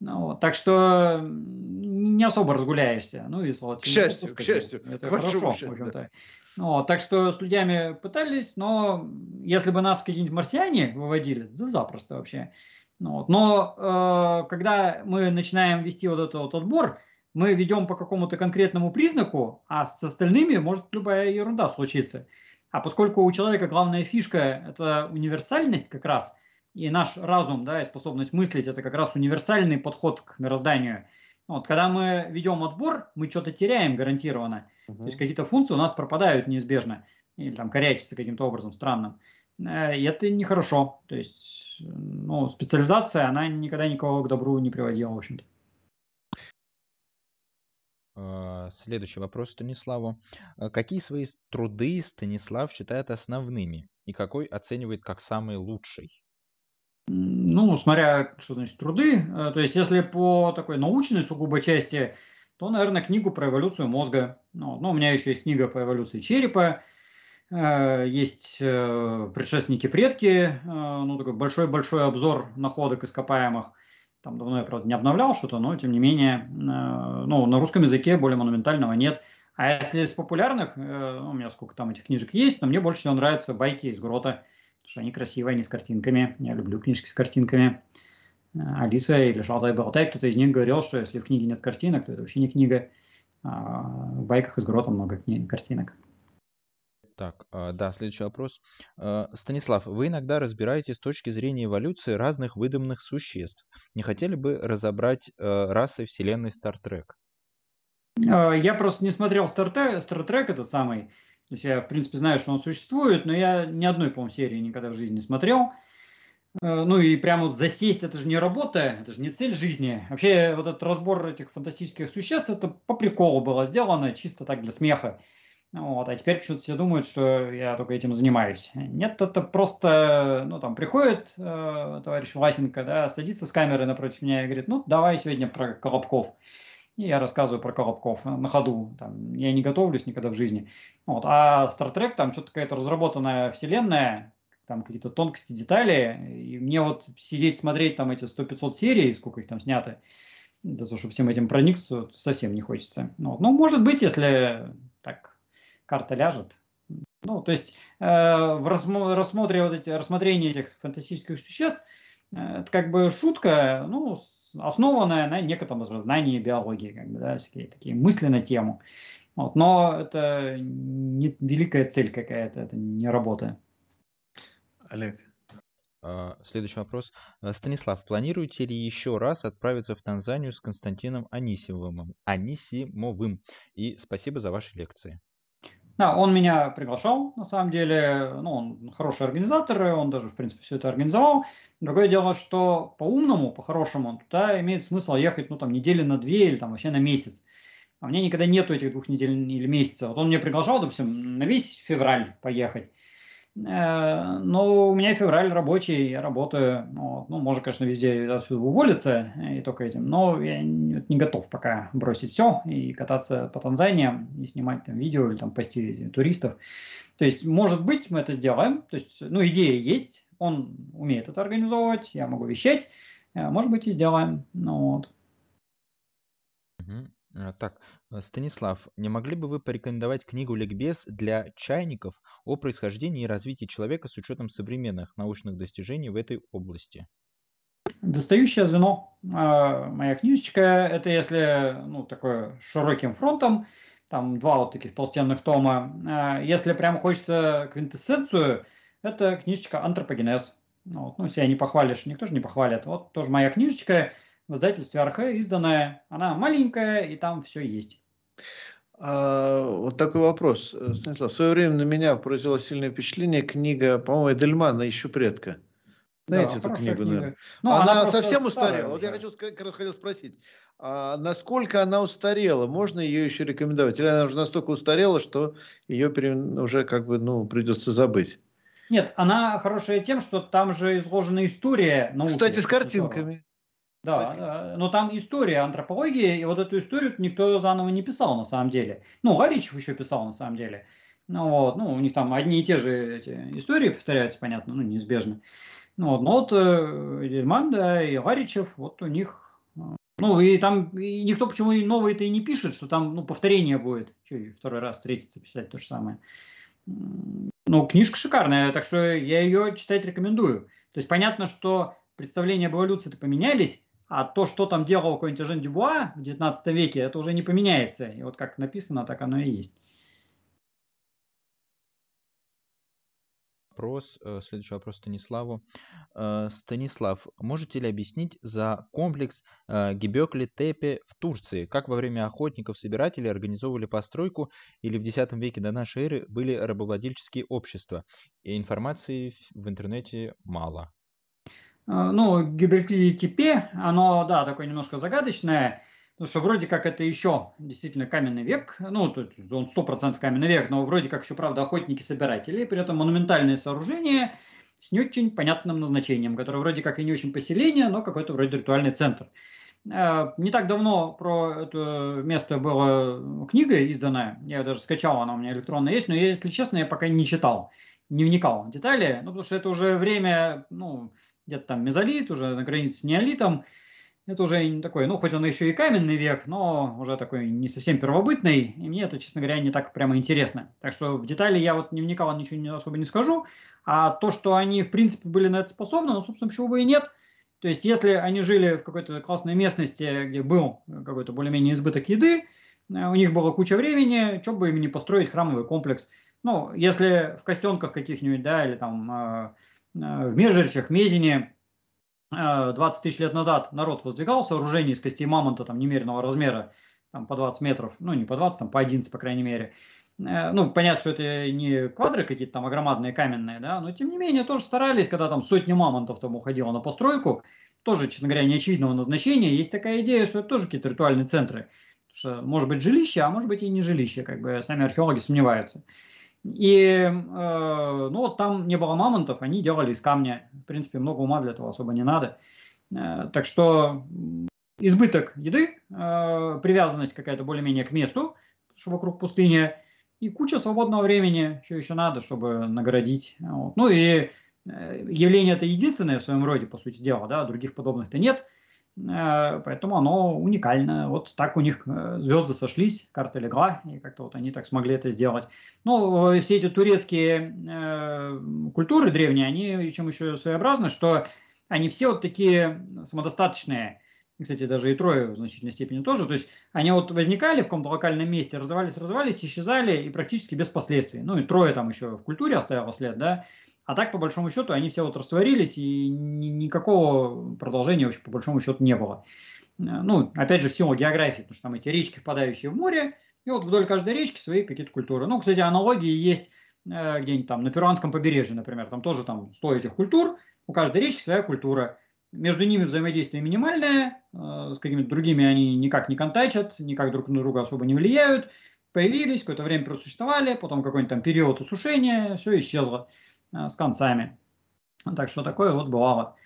Ну, вот, так что не особо разгуляешься. Ну и к счастью, к счастью. Это хорошо, в общем-то. Да. Ну, так что с людьми пытались, но если бы нас какие-нибудь марсиане выводили, да запросто вообще. Ну, вот. Но э, когда мы начинаем вести вот этот вот отбор, мы ведем по какому-то конкретному признаку, а с остальными может любая ерунда случиться. А поскольку у человека главная фишка – это универсальность как раз – и наш разум, да, и способность мыслить, это как раз универсальный подход к мирозданию. Вот, когда мы ведем отбор, мы что-то теряем гарантированно. Uh-huh. То есть какие-то функции у нас пропадают неизбежно. Или там корячатся каким-то образом странным. Э, и это нехорошо. То есть ну, специализация, она никогда никого к добру не приводила, в общем-то. А, следующий вопрос Станиславу. А какие свои труды Станислав считает основными и какой оценивает как самый лучший? Ну, смотря, что значит труды. Э, то есть, если по такой научной сугубо части, то, наверное, книгу про эволюцию мозга. Ну, ну у меня еще есть книга по эволюции черепа, э, есть э, предшественники-предки, ну, такой большой-большой обзор находок ископаемых. Там давно я, правда, не обновлял что-то, но, тем не менее, ну, на русском языке более монументального нет. А если из популярных, ну, у меня сколько там этих книжек есть, но мне больше всего нравятся байки из грота что они красивые, они с картинками. Я люблю книжки с картинками. Э, Алиса или Шалтай Болтай, кто-то из них говорил, что если в книге нет картинок, то это вообще не книга. А в байках из грота много картинок. Так, а, да, следующий вопрос. А, Станислав, вы иногда разбираете с точки зрения эволюции разных выдуманных существ. Не хотели бы разобрать э, расы вселенной Star Trek? А, Я просто не смотрел Star Trek, Star Trek этот самый. То есть я, в принципе, знаю, что он существует, но я ни одной, по-моему, серии никогда в жизни не смотрел. Э, Ну и прямо вот засесть, это же не работа, это же не цель жизни. Вообще вот этот разбор этих фантастических существ, это по приколу было сделано, чисто так для смеха. Вот, а теперь почему-то все думают, что я только этим занимаюсь. Нет, это просто, ну, там, приходит э, товарищ Власенко, да, садится с камерой напротив меня и говорит, ну, давай сегодня про Колобков. И я рассказываю про Колобков на ходу. Там, я не готовлюсь никогда в жизни. Вот. А Star Trek, там что-то какая-то разработанная вселенная, там какие-то тонкости, детали. И мне вот сидеть, смотреть там эти 100-500 серий, сколько их там снято, для того, чтобы всем этим проникнуться, совсем не хочется. Ну, вот. ну, может быть, если так карта ляжет. Ну, то есть э, в рассмо- рассмотре вот эти, рассмотрении этих фантастических существ, это как бы шутка, ну, основанная на некотором знании биологии, как бы, да, всякие такие мысли на тему. Вот, но это не великая цель какая-то, это не работа. Олег. А, Следующий вопрос. А, Станислав, планируете ли еще раз отправиться в Танзанию с Константином Анисимовым? Анисимовым. И спасибо за ваши лекции. Да, он меня приглашал, на самом деле, ну, он хороший организатор, он даже, в принципе, все это организовал. Другое дело, что по-умному, по-хорошему, туда имеет смысл ехать, ну, там, недели на две или там вообще на месяц. А у меня никогда нету этих двух недель или месяца. Вот он меня приглашал, допустим, на весь февраль поехать. Э, Но у меня февраль рабочий, я работаю. Вот. Ну, можно, конечно, везде отсюда уволиться и только этим. Но я не не готов пока бросить все и кататься по Танзании и снимать там видео или там пасти туристов. То есть, может быть, мы это сделаем. То есть, ну, идея есть, он умеет это организовывать, я могу вещать. Э, Может быть, и сделаем. Ну, вот. Так, Станислав, не могли бы вы порекомендовать книгу «Ликбез» для чайников о происхождении и развитии человека с учетом современных научных достижений в этой области? Достающее звено. А, Моя книжечка, это если, ну, такое широким фронтом, там два вот таких толстенных тома. А, Если прям хочется квинтэссенцию, это книжечка «Антропогенез». Ну, ну, себя не похвалишь, никто же не похвалит. Вот тоже моя книжечка в издательстве Архе изданная. Она маленькая, и там все есть. А, вот такой вопрос, Станислав. В свое время на меня произвела сильное впечатление книга, по-моему, Эдельмана «Ищу предка». Знаете Да, эту книгу, книга. наверное? Ну, она просто совсем устарела. Вот я уже. хочу, как раз хотел спросить, а насколько она устарела? Можно ее еще рекомендовать? Или она уже настолько устарела, что ее уже как бы, ну, придется забыть? Нет, она хорошая тем, что там же изложена история науки. Кстати, с картинками. Да, но там история антропологии, и вот эту историю никто заново не писал на самом деле. Ну, Ларичев еще писал на самом деле. Ну, вот, ну, у них там одни и те же эти истории повторяются, понятно, ну, неизбежно. Ну, вот, но вот э, Дельман, да, и Ларичев, вот у них... э, Ну, и там и никто почему и новое-то и не пишет, что там, ну, повторение будет. Че, второй раз, третий писать то же самое. Ну, книжка шикарная, так что я ее читать рекомендую. То есть понятно, что представления об эволюции-то поменялись, а то, что там делал какой-нибудь Жен Дюбуа в 19 веке, это уже не поменяется. И вот как написано, так оно и есть. Вопрос, э, следующий вопрос Станиславу. Э, Станислав, можете ли объяснить за комплекс э, Гебекли-Тепе в Турции? Как во время охотников-собирателей организовывали постройку или в X веке до нашей эры были рабовладельческие общества? И информации в- в интернете мало. А, Ну, Гиберклиди Типе, оно, да, такое немножко загадочное, потому что вроде как это еще действительно каменный век, ну, то есть он 100% каменный век, но вроде как еще, правда, охотники-собиратели, при этом монументальное сооружение с не очень понятным назначением, которое вроде как и не очень поселение, но какой-то вроде ритуальный центр. Э, Не так давно про это место была книга изданная, я даже скачал, она у меня электронная есть, но если честно, я пока не читал, не вникал в детали, ну, потому что это уже время, ну, где-то там мезолит, уже на границе с неолитом. Это уже не такой, ну, хоть он еще и каменный век, но уже такой не совсем первобытный, и мне это, честно говоря, не так прямо интересно. Так что в детали я вот не вникал, ничего не, особо не скажу. А то, что они, в принципе, были на это способны, ну, собственно, почему бы и нет. То есть, если они жили в какой-то классной местности, где был какой-то более-менее избыток еды, э, у них была куча времени, что бы им не построить храмовый комплекс. Ну, если в костенках каких-нибудь, да, или там э, в Межерчах, Мезине 20 тысяч лет назад народ воздвигал сооружение из костей мамонта там немеренного размера, там по 20 метров, ну не по 20, там по 11, по крайней мере. Ну, понятно, что это не квадры какие-то там огромадные каменные, да, но тем не менее тоже старались, когда там сотни мамонтов там уходило на постройку, тоже, честно говоря, неочевидного назначения, есть такая идея, что это тоже какие-то ритуальные центры. Что может быть жилище, а может быть и не жилище, как бы сами археологи сомневаются. И э, ну вот там не было мамонтов, они делали из камня. В принципе, много ума для этого особо не надо. Э, так что избыток еды, э, привязанность какая-то более-менее к месту, что вокруг пустыни, и куча свободного времени, что еще надо, чтобы наградить. Вот. Ну и явление это единственное в своем роде, по сути дела, да, других подобных-то нет. Э, поэтому оно уникально. Вот так у них э, звезды сошлись, карта легла, и как-то вот они так смогли это сделать. Ну, все эти турецкие э, культуры древние, они чем еще своеобразны, что они все вот такие самодостаточные. Кстати, даже и трое в значительной степени тоже. То есть они вот возникали в каком-то локальном месте, развивались, развивались, исчезали и практически без последствий. Ну и трое там еще в культуре оставило след, да. А так, по большому счету, они все вот растворились, и ни, никакого продолжения вообще по большому счету не было. Э, ну, опять же, в силу географии, потому что там эти речки, впадающие в море, и вот вдоль каждой речки свои какие-то культуры. Ну, кстати, аналогии есть э, где-нибудь там на Перуанском побережье, например, там тоже там 100 этих культур, у каждой речки своя культура. Между ними взаимодействие минимальное, э, с какими-то другими они никак не контачат, никак друг на друга особо не влияют. Появились, какое-то время просуществовали, потом какой-нибудь там период осушения, все исчезло. Э, с концами. Так что такое вот бывало.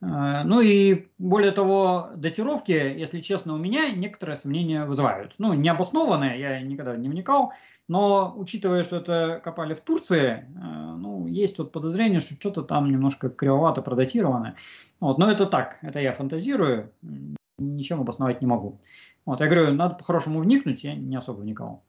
Э, ну и более того, датировки, если честно, у меня некоторые сомнения вызывают. Ну, необоснованные, я никогда не вникал, но учитывая, что это копали в Турции, э, ну, есть вот подозрение, что что-то там немножко кривовато продатировано. Вот, но это так, это я фантазирую, ничем обосновать не могу. Вот, я говорю, надо по-хорошему вникнуть, я не особо вникал.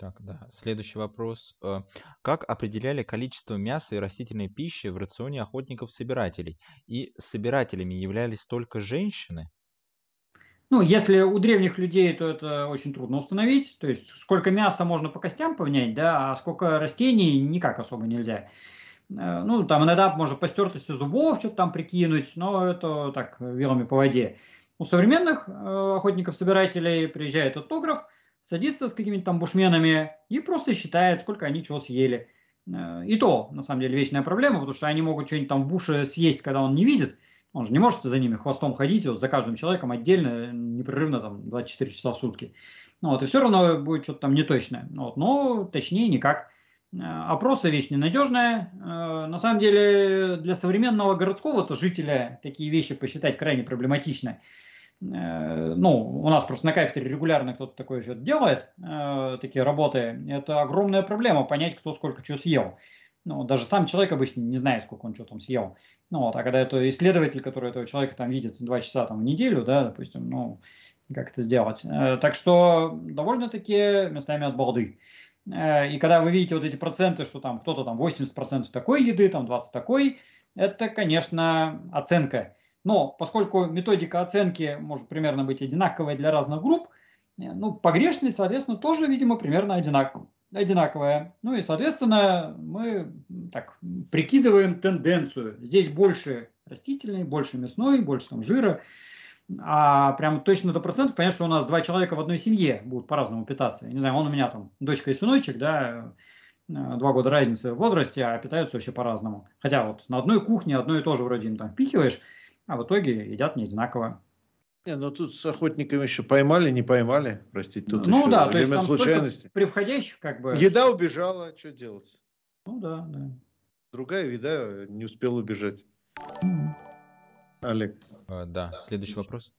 Так, да. Следующий вопрос. Э, как определяли количество мяса и растительной пищи в рационе охотников-собирателей? И собирателями являлись только женщины? Ну, если у древних людей, то это очень трудно установить. То есть, сколько мяса можно по костям поменять, да, а сколько растений никак особо нельзя. Э, ну, там иногда можно по стертости зубов что-то там прикинуть, но это так, вилами по воде. У современных э, охотников-собирателей приезжает этнограф, садится с какими-то там бушменами и просто считает, сколько они чего съели. Э, и то, на самом деле, вечная проблема, потому что они могут что-нибудь там в буше съесть, когда он не видит. Он же не может за ними хвостом ходить, вот за каждым человеком отдельно, непрерывно там 24 часа в сутки. Ну, вот, и все равно будет что-то там неточное. Вот, но точнее никак. Э, опросы вещь ненадежная. Э, на самом деле для современного городского-то жителя такие вещи посчитать крайне проблематично. Э, ну, у нас просто на кафедре регулярно кто-то такое же делает, э, такие работы, это огромная проблема понять, кто сколько чего съел. Ну, даже сам человек обычно не знает, сколько он что там съел. Ну, вот, а когда это исследователь, который этого человека там видит два часа там в неделю, да, допустим, ну, как это сделать. Э, так что довольно-таки местами от балды. Э, и когда вы видите вот эти проценты, что там кто-то там 80% такой еды, там 20 такой, это, конечно, оценка. Но поскольку методика оценки может примерно быть одинаковая для разных групп, э, ну, погрешность, соответственно, тоже, видимо, примерно одинак, одинаковая. Ну и, соответственно, мы так прикидываем тенденцию. Здесь больше растительной, больше мясной, больше там жира. А прям точно до процентов понятно, что у нас два человека в одной семье будут по-разному питаться. Я не знаю, он у меня там дочка и сыночек, да, э, два года разницы в возрасте, а питаются вообще по-разному. Хотя вот на одной кухне одно и то же вроде им там впихиваешь, а в итоге едят не одинаково. Не, ну тут с охотниками еще поймали, не поймали, простите, тут ну, еще да, то есть там случайности. При входящих как бы. Еда убежала, что делать? Ну да, да. Другая еда не успела убежать. Mm. Олег. А, да, следующий вопрос.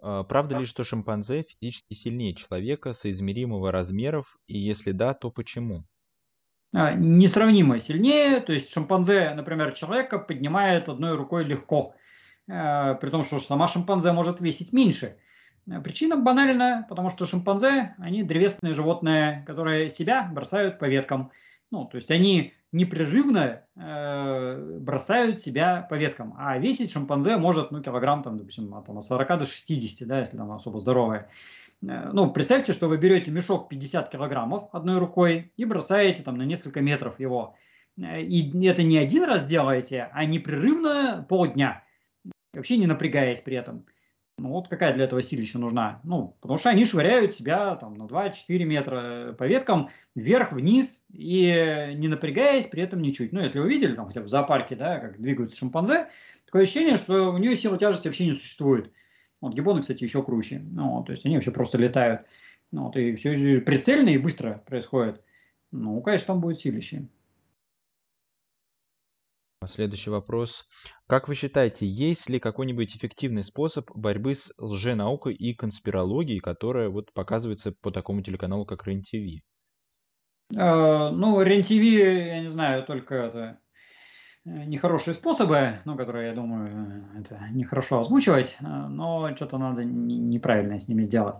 А, правда ли, что шимпанзе физически сильнее человека соизмеримого размеров, и если да, то почему? А, несравнимо сильнее, то есть шимпанзе, например, человека поднимает одной рукой легко – Э, при том, что сама шимпанзе может весить меньше. Э, причина банальна, потому что шимпанзе, они древесные животные, которые себя бросают по веткам. Ну, то есть они непрерывно э, бросают себя по веткам. А весить шимпанзе может, ну, килограмм, там, допустим, от, там, от 40 до 60, да, если она особо здоровая. Э, ну, представьте, что вы берете мешок 50 килограммов одной рукой и бросаете там на несколько метров его. Э, и это не один раз делаете, а непрерывно полдня, вообще не напрягаясь при этом. Ну вот какая для этого силища нужна? Ну, потому что они швыряют себя там на 2-4 метра по веткам вверх-вниз и не напрягаясь при этом ничуть. Ну, если вы видели там хотя бы в зоопарке, да, как двигаются шимпанзе, такое ощущение, что у нее сила тяжести вообще не существует. Вот гибоны, кстати, еще круче. Ну, то есть они вообще просто летают. Ну, вот, и все прицельно и быстро происходит. Ну, конечно, там будет силище. Следующий вопрос. Как вы считаете, есть ли какой-нибудь эффективный способ борьбы с лженаукой и конспирологией, которая вот показывается по такому телеканалу, как РЕН-ТВ? Э, ну, РЕН-ТВ, я не знаю, только это нехорошие способы, ну, которые, я думаю, это нехорошо озвучивать, э, но что-то надо неправильно с ними сделать.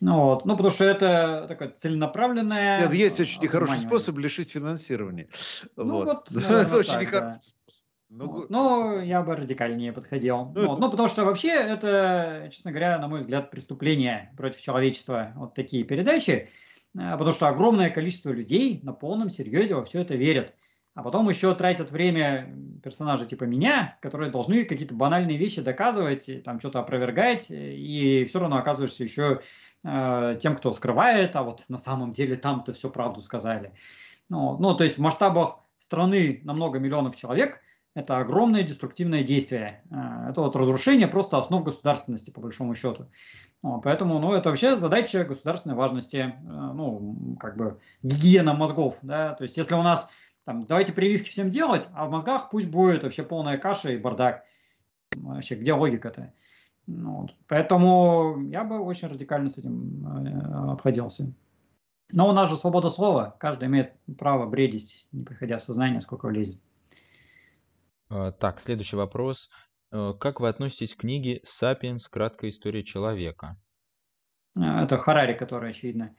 Ну, вот. ну, потому что это такое целенаправленное... Нет, есть очень нехороший способ лишить финансирования. Ну, вот, вот это очень нехороший ну, ну, я бы радикальнее подходил. Вот. Ну, потому что вообще это, честно говоря, на мой взгляд, преступление против человечества. Вот такие передачи. Потому что огромное количество людей на полном серьезе во все это верят. А потом еще тратят время персонажи типа меня, которые должны какие-то банальные вещи доказывать, там что-то опровергать, и все равно оказываешься еще э, тем, кто скрывает, а вот на самом деле там-то все правду сказали. Ну, ну, то есть в масштабах страны на много миллионов человек это огромное деструктивное действие. Э, это вот разрушение просто основ государственности, по большому счету. Поэтому, ну, это вообще задача государственной важности, э, ну, как бы гигиена мозгов, да, то есть если у нас, там, давайте прививки всем делать, а в мозгах пусть будет вообще полная каша и бардак. Вообще, где логика-то? Ну, вот. Поэтому я бы очень радикально с этим э, обходился. Но у нас же свобода слова, каждый имеет право бредить, не приходя в сознание, сколько влезет. А, так, следующий вопрос. Э, как вы относитесь к книге «Сапиенс. Краткая история человека»? А, это Харари, который, очевидно.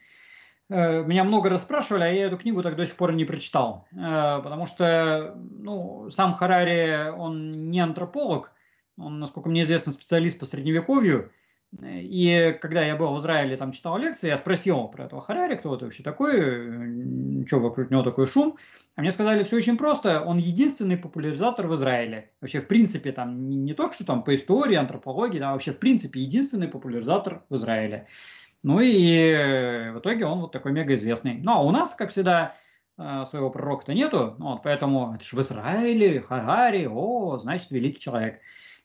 Э, меня много раз спрашивали, а я эту книгу так до сих пор не прочитал. Э, потому что ну, сам Харари, он не антрополог, он, насколько мне известно, специалист по средневековью. И когда я был в Израиле, там читал лекции, я спросил про этого Харари, кто это вообще такой, что вокруг него такой шум. А мне сказали, все очень просто, он единственный популяризатор в Израиле. Вообще, в принципе, там не, не только что там по истории, антропологии, да, вообще, в принципе, единственный популяризатор в Израиле. Ну и в итоге он вот такой мега известный. Ну а у нас, как всегда, э, своего пророка-то нету, вот, поэтому это же в Израиле, Харари, о, значит, великий человек.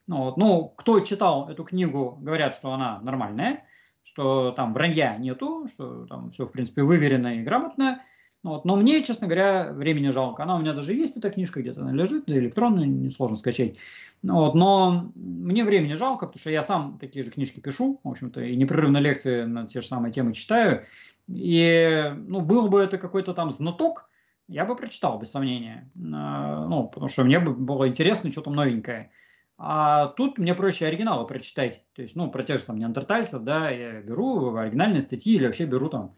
Ну, вот, ну, кто читал эту книгу, говорят, что она нормальная, что там вранья нету, что там все, в принципе, выверено и грамотно. Вот. Но мне, честно говоря, времени жалко. Она у меня даже есть, эта книжка где-то она лежит, да электронная, несложно скачать. Вот. Но мне времени жалко, потому что я сам такие же книжки пишу, в общем-то, и непрерывно лекции на те же самые темы читаю. И, ну, был бы это какой-то там знаток, я бы прочитал, без сомнения. А, ну, потому что мне бы было интересно, что там новенькое. А тут мне проще оригиналы прочитать. То есть, ну, про тех же там неандертальцев, да, я беру оригинальные статьи или вообще беру там,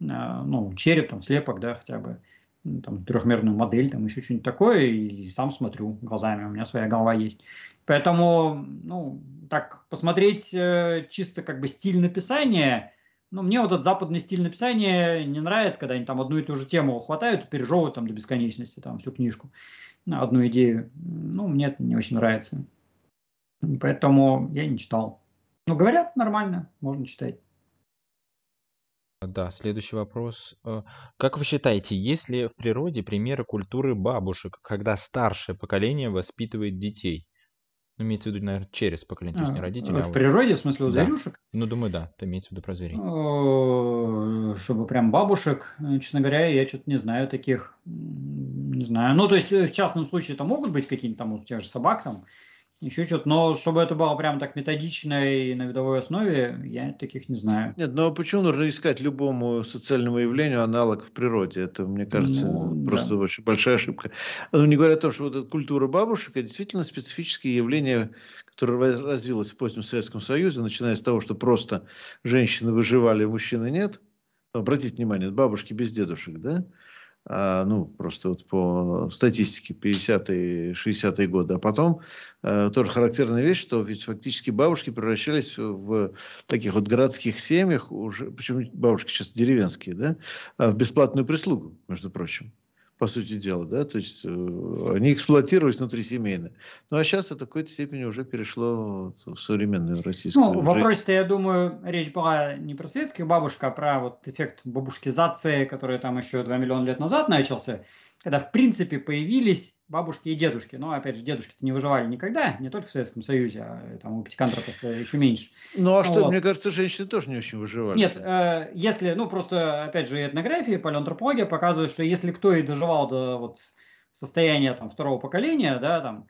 ну, череп, там, слепок, да, хотя бы, там, трехмерную модель, там, еще что-нибудь такое, и сам смотрю глазами, у меня своя голова есть. Поэтому, ну, так, посмотреть э, чисто как бы стиль написания, ну, мне вот этот западный стиль написания не нравится, когда они там одну и ту же тему хватают и пережевывают там до бесконечности, там, всю книжку, одну идею. Ну, мне это не очень нравится. Поэтому я не читал. Но говорят, нормально, можно читать. Да, следующий вопрос. Э, как вы считаете, есть ли в природе примеры культуры бабушек, когда старшее поколение воспитывает детей? Ну, имеется в виду, наверное, через поколение, то есть не а, родители, а В природе, в смысле, у да. зверюшек? Ну, думаю, да, это имеется в виду про зверей. Чтобы прям бабушек, э, честно говоря, я что-то не знаю таких. Не знаю. Ну, то есть, э, в частном случае, это могут быть какие-то там у тех же собак, там, еще что-то. Но чтобы это было прям так методично и на видовой основе, я таких не знаю. Нет, но почему нужно искать любому социальному явлению аналог в природе? Это, мне кажется, ну, просто да. очень большая ошибка. Ну, не говоря о том, что вот эта культура бабушек, это действительно специфические явления, которое развилось в позднем Советском Союзе, начиная с того, что просто женщины выживали, мужчины нет. Обратите внимание, бабушки без дедушек, да? А, ну, просто вот по статистике 50-е, 60-е годы. А потом э, тоже характерная вещь, что ведь фактически бабушки превращались в таких вот городских семьях, уже, почему бабушки сейчас деревенские, да, в бесплатную прислугу, между прочим по сути дела, да, то есть э, они эксплуатировались внутрисемейно. Ну а сейчас это в какой-то степени уже перешло в современную российскую Ну, в вопросе-то, я думаю, речь была не про советских бабушек, а про вот эффект бабушкизации, который там еще 2 миллиона лет назад начался когда в принципе появились бабушки и дедушки. Но, опять же, дедушки-то не выживали никогда, не только в Советском Союзе, а там у пятикантропов еще меньше. Ну, а что, вот. мне кажется, женщины тоже не очень выживали. Нет, э, если, ну, просто, опять же, этнографии, палеоантропология показывает, что если кто и доживал до вот состояния там второго поколения, да, там,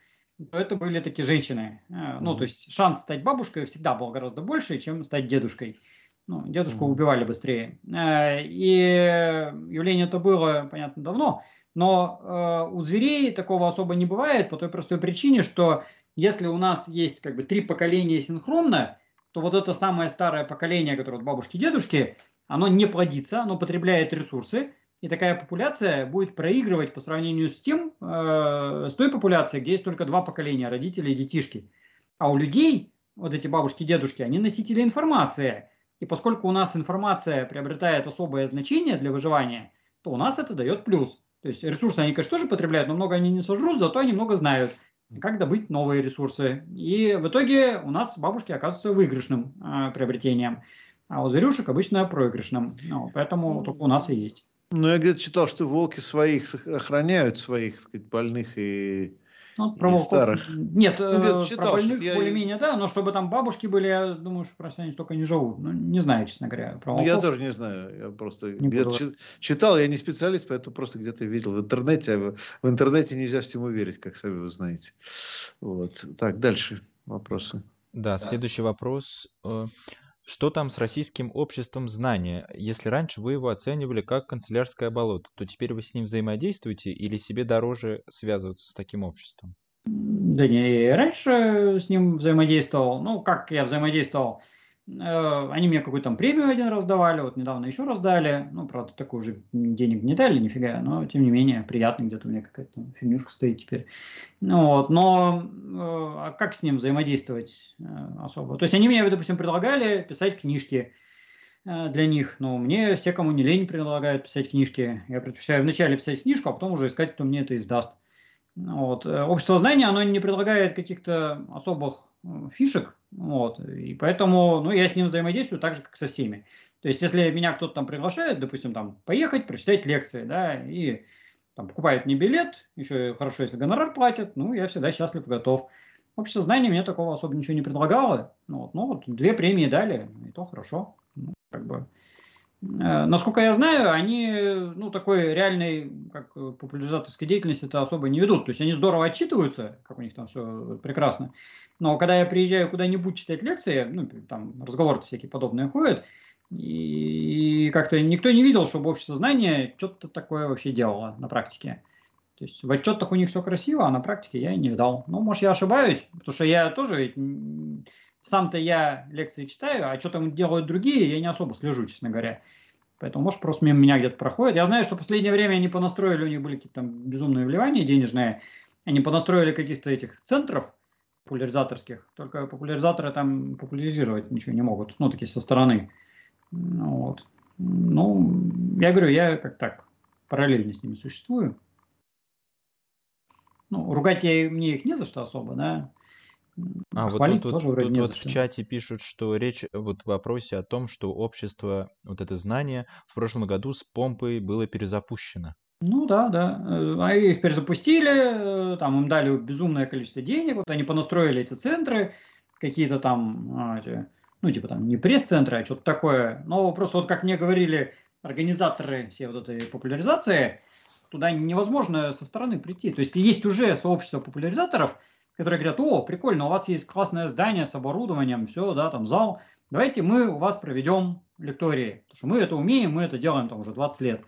то это были такие женщины. Э, ну, mm-hmm. то есть шанс стать бабушкой всегда был гораздо больше, чем стать дедушкой. Ну, дедушку mm-hmm. убивали быстрее. Э, и явление это было, понятно, давно. Но э, у зверей такого особо не бывает по той простой причине, что если у нас есть как бы три поколения синхронно, то вот это самое старое поколение, которое от бабушки и дедушки, оно не плодится, оно потребляет ресурсы, и такая популяция будет проигрывать по сравнению с тем, э, с той популяцией, где есть только два поколения, родители и детишки. А у людей, вот эти бабушки и дедушки, они носители информации. И поскольку у нас информация приобретает особое значение для выживания, то у нас это дает плюс. То есть ресурсы они, конечно, тоже потребляют, но много они не сожрут, зато они много знают, как добыть новые ресурсы. И в итоге у нас бабушки оказываются выигрышным э, приобретением, а у зверюшек обычно проигрышным. Ну, поэтому только у нас и есть. Ну, я где-то читал, что волки своих охраняют, своих так сказать, больных и ну, про волков... старых. Нет, ну, читал, про больных я... более-менее, да, но чтобы там бабушки были, я думаю, что просто они столько не живут. Ну, не знаю, честно говоря. Про ну, я тоже не знаю. Я просто где-то читал, я не специалист, поэтому просто где-то видел в интернете. А в интернете нельзя всему верить, как сами вы знаете. Вот. Так, дальше вопросы. Да, следующий вопрос. Что там с российским обществом знания? Если раньше вы его оценивали как канцелярское болото, то теперь вы с ним взаимодействуете или себе дороже связываться с таким обществом? Да не, раньше с ним взаимодействовал. Ну, как я взаимодействовал? Э, они мне какую-то там премию один раз давали, вот недавно еще раз дали. Ну, правда, такую же денег не дали, нифига, но тем не менее приятно, где-то у меня какая-то фигнюшка стоит теперь. Ну, вот, но э, а как с ним взаимодействовать э, особо? То есть они мне, допустим, предлагали писать книжки для них, но мне все, кому не лень, предлагают писать книжки. Я предпочитаю вначале писать книжку, а потом уже искать, кто мне это издаст. Вот. Общество знания, оно не предлагает каких-то особых фишек, вот, и поэтому, ну, я с ним взаимодействую так же, как со всеми. То есть, если меня кто-то там приглашает, допустим, там, поехать, прочитать лекции, да, и там, покупает мне билет, еще хорошо, если гонорар платят, ну, я всегда счастлив и готов. Общество знаний мне такого особо ничего не предлагало, ну, вот, ну, вот две премии дали, и то хорошо, ну, как бы. Э, насколько я знаю, они, ну, такой реальной, как популяризаторской деятельности это особо не ведут. То есть они здорово отчитываются, как у них там все прекрасно. Но когда я приезжаю куда-нибудь читать лекции, ну, там разговоры всякие подобные ходят, и как-то никто не видел, чтобы общество знания что-то такое вообще делало на практике. То есть в отчетах у них все красиво, а на практике я не видал. Ну, может, я ошибаюсь, потому что я тоже сам-то я лекции читаю, а что там делают другие, я не особо слежу, честно говоря. Поэтому, может, просто мимо меня где-то проходит. Я знаю, что в последнее время они понастроили, у них были какие-то там безумные вливания денежные, они понастроили каких-то этих центров, популяризаторских. Только популяризаторы там популяризировать ничего не могут. Ну, такие со стороны. Ну, вот. Ну, я говорю, я как так, параллельно с ними существую. Ну, ругать я, мне их не за что особо, да. А, вот тут, тоже тут, тут вот в чате пишут, что речь вот в вопросе о том, что общество, вот это знание, в прошлом году с помпой было перезапущено. Ну да, да. Э, а их перезапустили, э, там им дали безумное количество денег, вот они понастроили эти центры, какие-то там, а, ну типа там не пресс-центры, а что-то такое. Но просто вот как мне говорили организаторы всей вот этой популяризации, туда невозможно со стороны прийти. То есть есть уже сообщество популяризаторов, которые говорят, о, прикольно, у вас есть классное здание с оборудованием, все, да, там зал, давайте мы у вас проведем лектории, потому что мы это умеем, мы это делаем там уже 20 лет.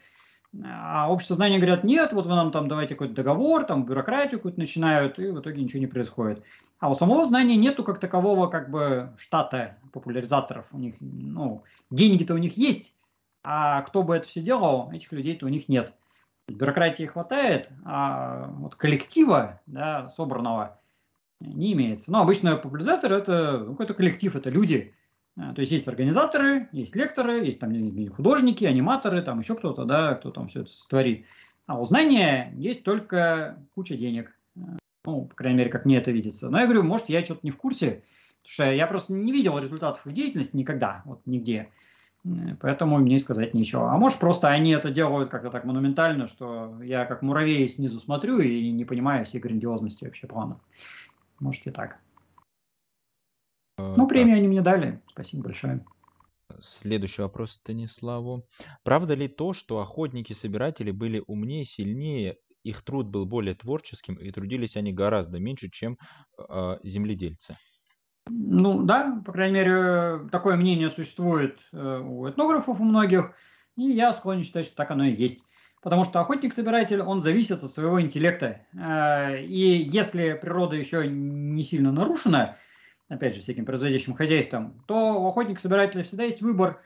А общество знания говорят, нет, вот вы нам там давайте какой-то договор, там бюрократию какую-то начинают, и в итоге ничего не происходит. А у самого знания нету как такового как бы штата популяризаторов. У них, ну, деньги-то у них есть, а кто бы это все делал, этих людей-то у них нет. Бюрократии хватает, а вот коллектива, да, собранного, не имеется. Но обычно популяризатор – это какой-то коллектив, это люди. А, то есть есть организаторы, есть лекторы, есть там художники, аниматоры, там еще кто-то, да, кто там все это творит. А у знания есть только куча денег. Ну, по крайней мере, как мне это видится. Но я говорю, может, я что-то не в курсе, потому что я просто не видел результатов их деятельности никогда, вот нигде. Поэтому мне сказать нечего. А может, просто они это делают как-то так монументально, что я как муравей снизу смотрю и не понимаю всей грандиозности вообще плана. Может и так. Э, ну, премию они мне дали. Спасибо большое. Следующий вопрос Станиславу. Правда ли то, что охотники-собиратели были умнее, сильнее, их труд был более творческим и трудились они гораздо меньше, чем э, земледельцы? Ну да, по крайней мере, такое мнение существует э, у этнографов у многих, и я склонен считать, что так оно и есть. Потому что охотник-собиратель, он зависит от своего интеллекта. Э, и если природа еще не сильно нарушена, опять же, всяким производящим хозяйством, то у охотника-собирателя всегда есть выбор,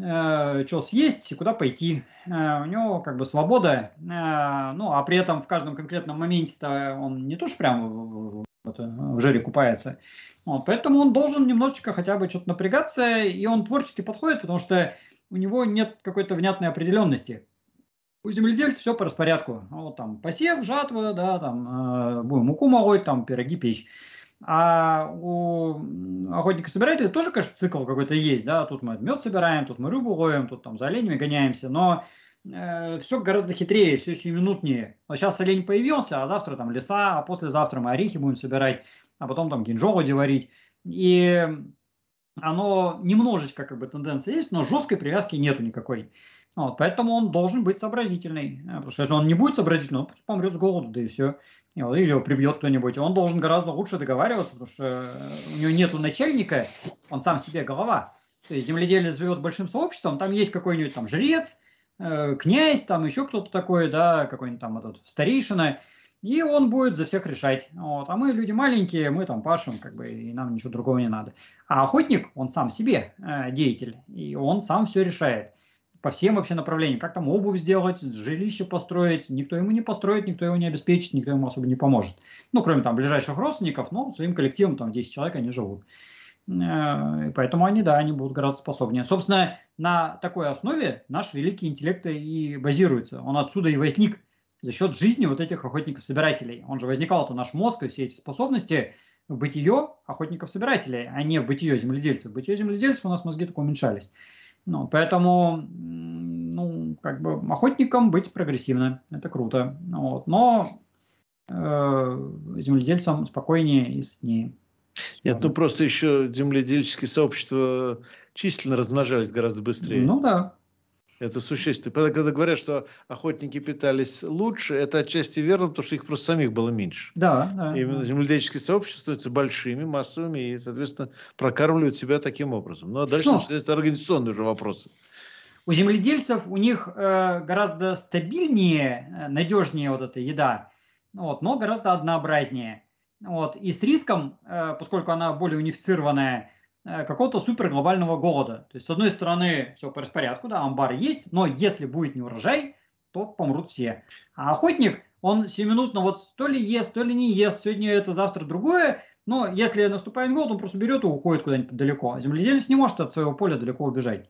э, что съесть и куда пойти. Э, у него как бы свобода, ну а при этом в каждом конкретном моменте-то он не то что прям в жире купается. Вот, поэтому он должен немножечко хотя бы что-то напрягаться, и он творчески подходит, потому что у него нет какой-то внятной определенности у земледельцев все по распорядку. Ну, вот там посев, жатва, да, там э, будем муку молоть, там пироги печь. А у охотника-собирателя тоже, конечно, цикл какой-то есть, да, тут мы мед собираем, тут мы рыбу ловим, тут там за оленями гоняемся, но э, все гораздо хитрее, все минутнее. Вот сейчас олень появился, а завтра там леса, а послезавтра мы орехи будем собирать, а потом там кинжолоди варить. И оно немножечко как бы тенденция есть, но жесткой привязки нету никакой. Вот, поэтому он должен быть сообразительный. Э, потому что если он не будет сообразительный, он просто помрет с голоду, да и все. Или его прибьет кто-нибудь. Он должен гораздо лучше договариваться, потому что э, у него нет начальника, он сам себе голова. То есть земледелец живет большим сообществом, там есть какой-нибудь там жрец, э, князь, там еще кто-то такой, да, какой-нибудь там этот старейшина, и он будет за всех решать. Вот. А мы люди маленькие, мы там пашем, как бы, и нам ничего другого не надо. А охотник, он сам себе э, деятель, и он сам все решает по всем вообще направлениям. Как там обувь сделать, жилище построить. Никто ему не построит, никто его не обеспечит, никто ему особо не поможет. Ну, кроме там ближайших родственников, но своим коллективом, там 10 человек, они живут. Э, поэтому они, да, они будут гораздо способнее. Собственно, на такой основе наш великий интеллект и базируется. Он отсюда и возник за счет жизни вот этих охотников-собирателей. Он же возникал, это наш мозг и все эти способности в бытие охотников-собирателей, а не в бытие земледельцев. В бытие земледельцев у нас мозги только уменьшались. Ну, поэтому, ну, как бы охотникам быть прогрессивно, это круто. Вот. Но э, земледельцам спокойнее и сытнее. Нет, ну просто еще земледельческие сообщества численно размножались гораздо быстрее. Ну да. Это существенно. Когда говорят, что охотники питались лучше, это отчасти верно, потому что их просто самих было меньше. Да, да. Именно да. земледельческие сообщества становятся большими, массовыми и, соответственно, прокармливают себя таким образом. Ну, а дальше ну, это организационные уже вопросы. У земледельцев у них э, гораздо стабильнее, э, надежнее вот эта еда, вот, но гораздо однообразнее. Вот, и с риском, э, поскольку она более унифицированная, какого-то супер глобального голода. То есть, с одной стороны, все по распорядку, да, амбары есть, но если будет не урожай, то помрут все. А охотник, он сиюминутно вот то ли ест, то ли не ест, сегодня это, завтра другое, но если наступает голод, он просто берет и уходит куда-нибудь далеко. А земледелец не может от своего поля далеко убежать.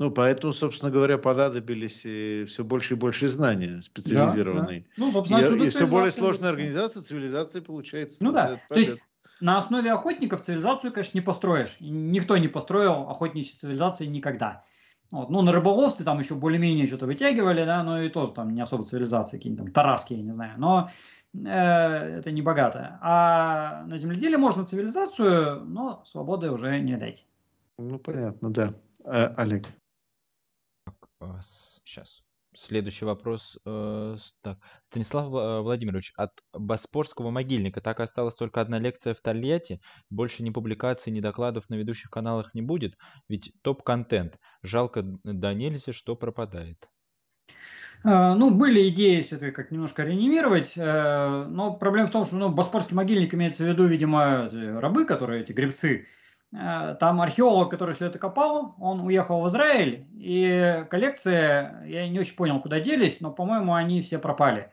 Ну, поэтому, собственно говоря, понадобились все больше и больше знания специализированные. Да, да. Ну, собственно, и, и все более сложная организация цивилизации получается. Ну да, то есть на основе охотников цивилизацию, конечно, не построишь. Никто не построил охотничьей цивилизации никогда. Вот. Ну, на рыболовстве там еще более-менее что-то вытягивали, да, но и тоже там не особо цивилизации, какие-нибудь там тараски, я не знаю. Но э, это не богато. А на земледелии можно цивилизацию, но свободы уже не дать. Ну, понятно, да. А, Олег. Сейчас. Следующий вопрос. Э, так. Станислав э, Владимирович, от Боспорского могильника так осталась только одна лекция в Тольятти? Больше ни публикаций, ни докладов на ведущих каналах не будет? Ведь топ-контент. Жалко да нельзя, что пропадает. Э, ну, были идеи все это как немножко реанимировать, но проблема в том, что ну, Боспорский могильник имеется в виду, видимо, рабы, которые эти гребцы, там археолог, который все это копал, он уехал в Израиль, и коллекции, я не очень понял, куда делись, но, по-моему, они все пропали.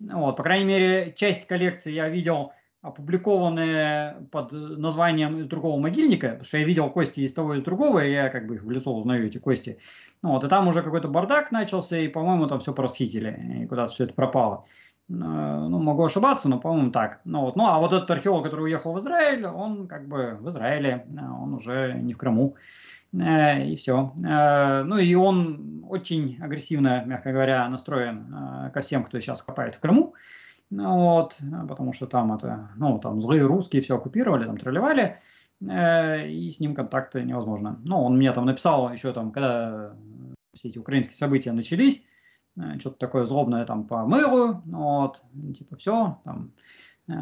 Вот, по крайней мере, часть коллекции я видел опубликованные под названием из другого могильника, потому что я видел кости из того и из другого, и я как бы в лицо узнаю, эти кости. Вот, и там уже какой-то бардак начался, и, по-моему, там все порасхитили, и куда-то все это пропало. Э, ну, могу ошибаться, но, по-моему, так. Ну, вот. ну, а вот этот археолог, который уехал в Израиль, он как бы в Израиле, э, он уже не в Крыму. Э, и все. Ну и он очень агрессивно, мягко говоря, настроен ко всем, кто сейчас копает в Крыму. Вот, потому что там это, ну, там злые русские все оккупировали, там тролливали, и с ним контакты невозможно. Ну, он мне там написал еще там, когда все эти украинские события начались, что-то такое злобное там по мэру, вот, типа все, там, э,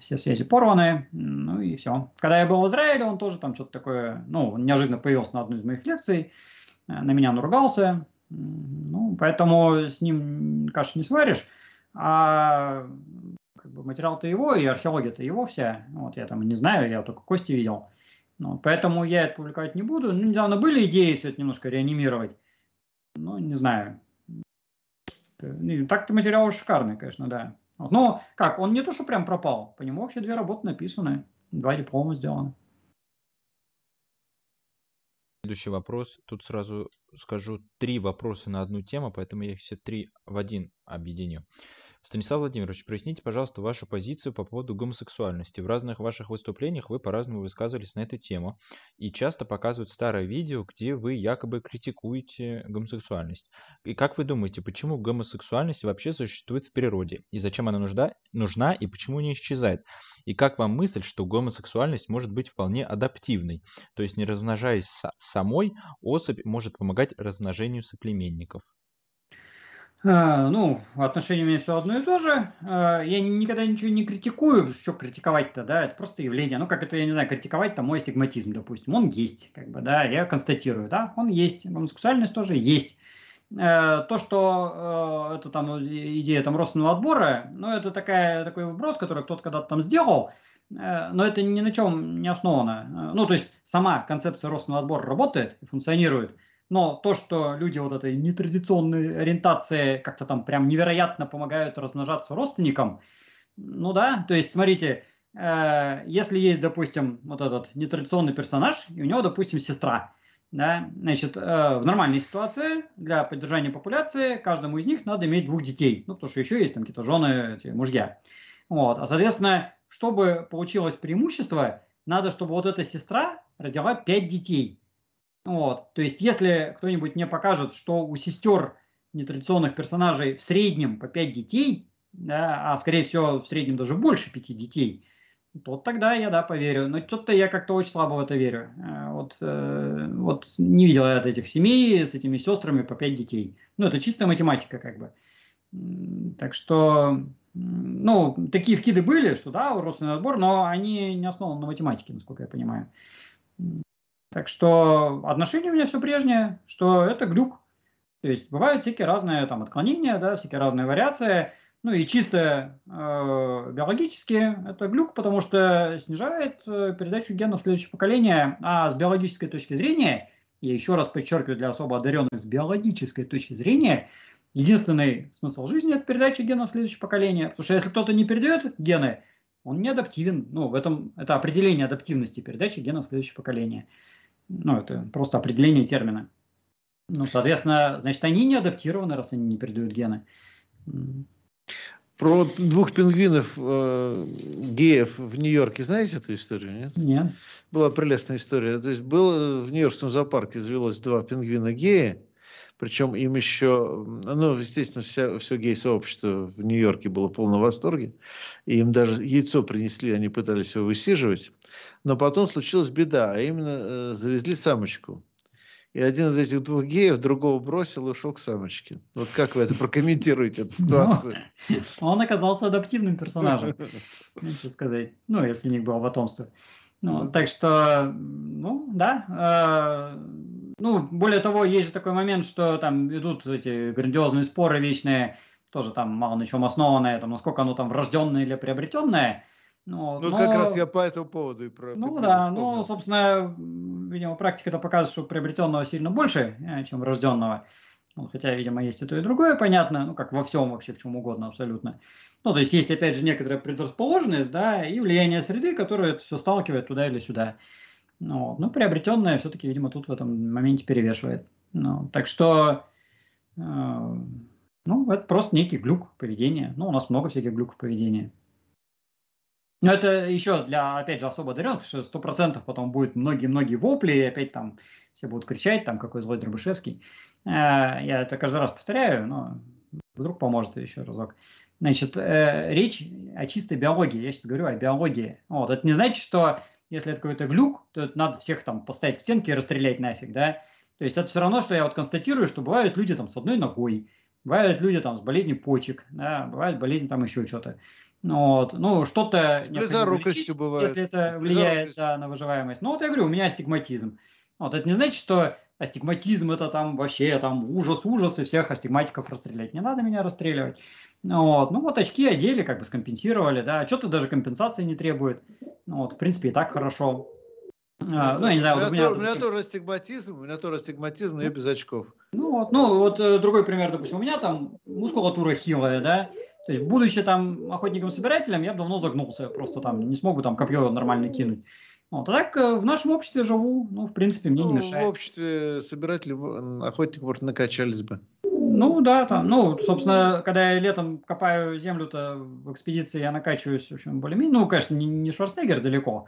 все связи порваны, ну и все. Когда я был в Израиле, он тоже там что-то такое, ну, неожиданно появился на одной из моих лекций, э, на меня наругался, ну, поэтому с ним каши не сваришь, а как бы материал-то его, и археология-то его вся, вот я там не знаю, я только кости видел, ну, поэтому я это публиковать не буду. Ну, недавно были идеи все это немножко реанимировать, ну, не знаю, ну, так-то материал шикарный, конечно, да. Но как, он не то, что прям пропал. По нему вообще две работы написаны, два диплома сделаны. Следующий вопрос. Тут сразу скажу три вопроса на одну тему, поэтому я их все три в один объединю. Станислав Владимирович, проясните, пожалуйста, вашу позицию по поводу гомосексуальности. В разных ваших выступлениях вы по-разному высказывались на эту тему, и часто показывают старое видео, где вы якобы критикуете гомосексуальность. И как вы думаете, почему гомосексуальность вообще существует в природе, и зачем она нужна, нужна и почему не исчезает? И как вам мысль, что гомосексуальность может быть вполне адаптивной, то есть не размножаясь самой, особь может помогать размножению соплеменников? А, ну, отношения у меня все одно и то же. А, я никогда ничего не критикую, что критиковать-то, да, это просто явление. Ну, как это, я не знаю, критиковать там мой стигматизм, допустим, он есть, как бы, да, я констатирую, да, он есть, гомосексуальность тоже есть. А, то, что это там идея там родственного отбора, ну, это такая, такой вброс, который кто-то когда-то там сделал, но это ни на чем не основано. Ну, то есть сама концепция родственного отбора работает и функционирует – но то, что люди вот этой нетрадиционной ориентации как-то там прям невероятно помогают размножаться родственникам, ну да, то есть смотрите, э, если есть, допустим, вот этот нетрадиционный персонаж, и у него, допустим, сестра, да, значит, э, в нормальной ситуации для поддержания популяции каждому из них надо иметь двух детей, ну, потому что еще есть там какие-то жены, эти, мужья. Вот, а, соответственно, чтобы получилось преимущество, надо, чтобы вот эта сестра родила пять детей. Вот. То есть, если кто-нибудь мне покажет, что у сестер нетрадиционных персонажей в среднем по 5 детей, да, а скорее всего в среднем даже больше 5 детей, то тогда я, да, поверю. Но что-то я как-то очень слабо в это верю. Э, вот, э, вот не видел я этих семей с этими сестрами по 5 детей. Ну, это чистая математика, как бы. Так что, ну, такие вкиды были, что да, родственный отбор, но они не основаны на математике, насколько я понимаю. Так что отношение у меня все прежнее, что это глюк. То есть бывают всякие разные там отклонения, да, всякие разные вариации. Ну и чисто э, биологически это глюк, потому что снижает э, передачу генов в следующее поколение. А с биологической точки зрения, я еще раз подчеркиваю для особо одаренных, с биологической точки зрения, единственный смысл жизни – это передача генов в следующее поколение. Потому что если кто-то не передает гены, он не адаптивен. Ну, в этом это определение адаптивности передачи генов в следующее поколение. Ну, это просто определение термина. Ну, соответственно, значит, они не адаптированы, раз они не передают гены. Про двух пингвинов э, геев в Нью-Йорке знаете эту историю? Нет? Нет. Была прелестная история. То есть было в Нью-Йоркском зоопарке завелось два пингвина гея, причем им еще, ну, естественно, вся, все гей-сообщество в Нью-Йорке было в полном восторге. И им даже яйцо принесли, они пытались его высиживать. Но потом случилась беда, а именно э, завезли самочку. И один из этих двух геев другого бросил и ушел к самочке. Вот как вы это прокомментируете, эту ситуацию? Он оказался адаптивным персонажем, нечего сказать. Ну, если у них было потомство. Ну, так что, ну, да. Э, ну, более того, есть же такой момент, что там идут эти грандиозные споры вечные, тоже там мало на чем основанные, там, насколько оно там врожденное или приобретенное. Ну, ну но... как раз я по этому поводу и про Ну да, ну, собственно, видимо, практика это показывает, что приобретенного сильно больше, э, чем врожденного. Ну, хотя, видимо, есть и то, и другое, понятно, ну, как во всем вообще, в чем угодно абсолютно. Ну, то есть есть, опять же, некоторая предрасположенность, да, и влияние среды, которое это все сталкивает туда или сюда. Ну, но приобретенное все-таки, видимо, тут в этом моменте перевешивает. Ну, так что, э, ну, это просто некий глюк поведения. Ну, у нас много всяких глюков поведения. Но это еще для, опять же, особо одаренных, что сто процентов потом будет многие-многие вопли, и опять там все будут кричать, там, какой злой Дробышевский. Э, я это каждый раз повторяю, но вдруг поможет еще разок. Значит, э, речь о чистой биологии. Я сейчас говорю о биологии. Вот. Это не значит, что если это какой-то глюк, то это надо всех там поставить к стенке и расстрелять нафиг, да? То есть это все равно, что я вот констатирую, что бывают люди там с одной ногой, бывают люди там с болезнью почек, да, бывает болезнь там еще что-то. Ну, вот, ну, что-то... Близорукостью бывает. Если это влияет да, на выживаемость. Ну, вот я говорю, у меня астигматизм. Вот, это не значит, что астигматизм это там вообще там ужас-ужас, и всех астигматиков расстрелять. Не надо меня расстреливать. Ну вот, ну вот очки одели, как бы скомпенсировали, да, что-то даже компенсации не требует. Ну вот, в принципе, и так хорошо. А, ну, я не знаю, у меня, у меня, у меня тоже астигматизм, у меня тоже астигматизм, но я без очков. Ну вот, ну вот э, другой пример, допустим, у меня там мускулатура хилая, да, то есть, будучи там охотником-собирателем, я давно загнулся, просто там не смог бы там копье нормально кинуть. Вот, а так э, в нашем обществе живу, ну, в принципе, мне ну, не мешает. В обществе собирателей, охотников, накачались бы. Ну, да, там, ну, собственно, когда я летом копаю землю-то в экспедиции, я накачиваюсь, в общем, более-менее, ну, конечно, не, не Шварценеггер далеко,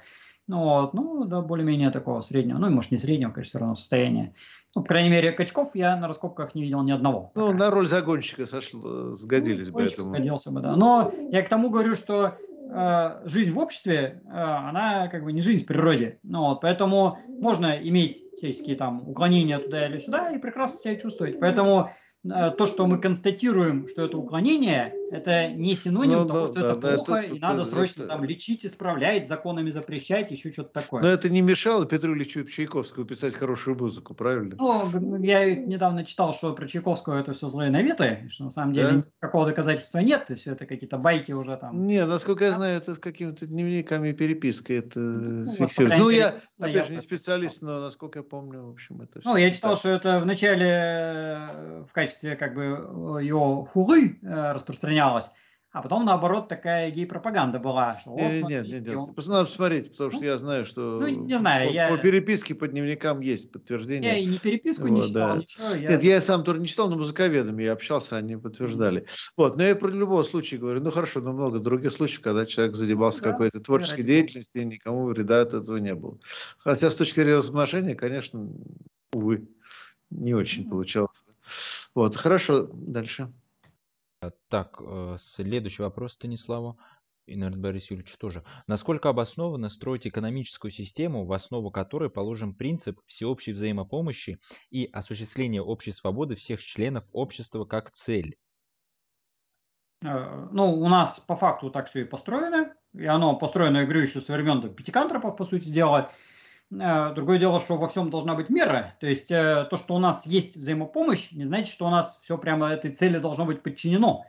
ну, вот, ну, да, более-менее такого среднего, ну, и, может, не среднего, конечно, все равно состояния. Ну, по крайней мере, качков я на раскопках не видел ни одного. Ну, на роль загонщика сошло, сгодились ну, бы этому. Сгодился бы, да. Но я к тому говорю, что э, жизнь в обществе, э, она как бы не жизнь в природе. Ну, вот, поэтому можно иметь всяческие там уклонения туда или сюда и прекрасно себя чувствовать. Поэтому Э, то, что мы констатируем, что это уклонение, это не синоним ну, того, что да, это да, плохо, это, и это, надо срочно это... там лечить, исправлять, законами запрещать, еще что-то такое. Но это не мешало Петру Ильичу Чайковскому писать хорошую музыку, правильно? Ну, я недавно читал, что про Чайковского это все злые наветы, что на самом деле да? никакого доказательства нет, и все это какие-то байки уже там. Не, насколько я знаю, это с какими-то дневниками перепиской это ну, фиксируется. Вот, ну, я, опять я же, не специалист, но насколько я помню, в общем, это... Ну, я читал, что это в начале э, в качестве как бы э, его хулы э, распространялось, а потом, наоборот, такая гей-пропаганда была. Что, нет, нет, нет, нет. Просто надо посмотреть, потому что ну, я знаю, что ну, не знаю, по, я... по переписке по дневникам есть подтверждение. Я и не переписку вот, не читал, да. ничего. Я... Нет, я сам тоже не читал, но музыковедами я общался, они подтверждали. Mm-hmm. Вот, но я про любого случая говорю, ну хорошо, но много других случаев, когда человек занимался да, какой-то творческой деятельностью, и никому вреда от этого не было. Хотя с точки зрения размножения, конечно, увы, не очень mm-hmm. получалось. Вот, хорошо, дальше. А, так, э, следующий вопрос Станиславу. И, наверное, Борис Юрьевич тоже. Насколько обоснованно строить экономическую систему, в основу которой положен принцип всеобщей взаимопомощи и осуществления общей свободы всех членов общества как цель? Э, ну, у нас по факту так все и построено. И оно построено, я говорю, еще со времен пятикантропов, по сути дела. Э, другое дело, что во всем должна быть мера. То есть э, то, что у нас есть взаимопомощь, не значит, что у нас все прямо этой цели должно быть подчинено.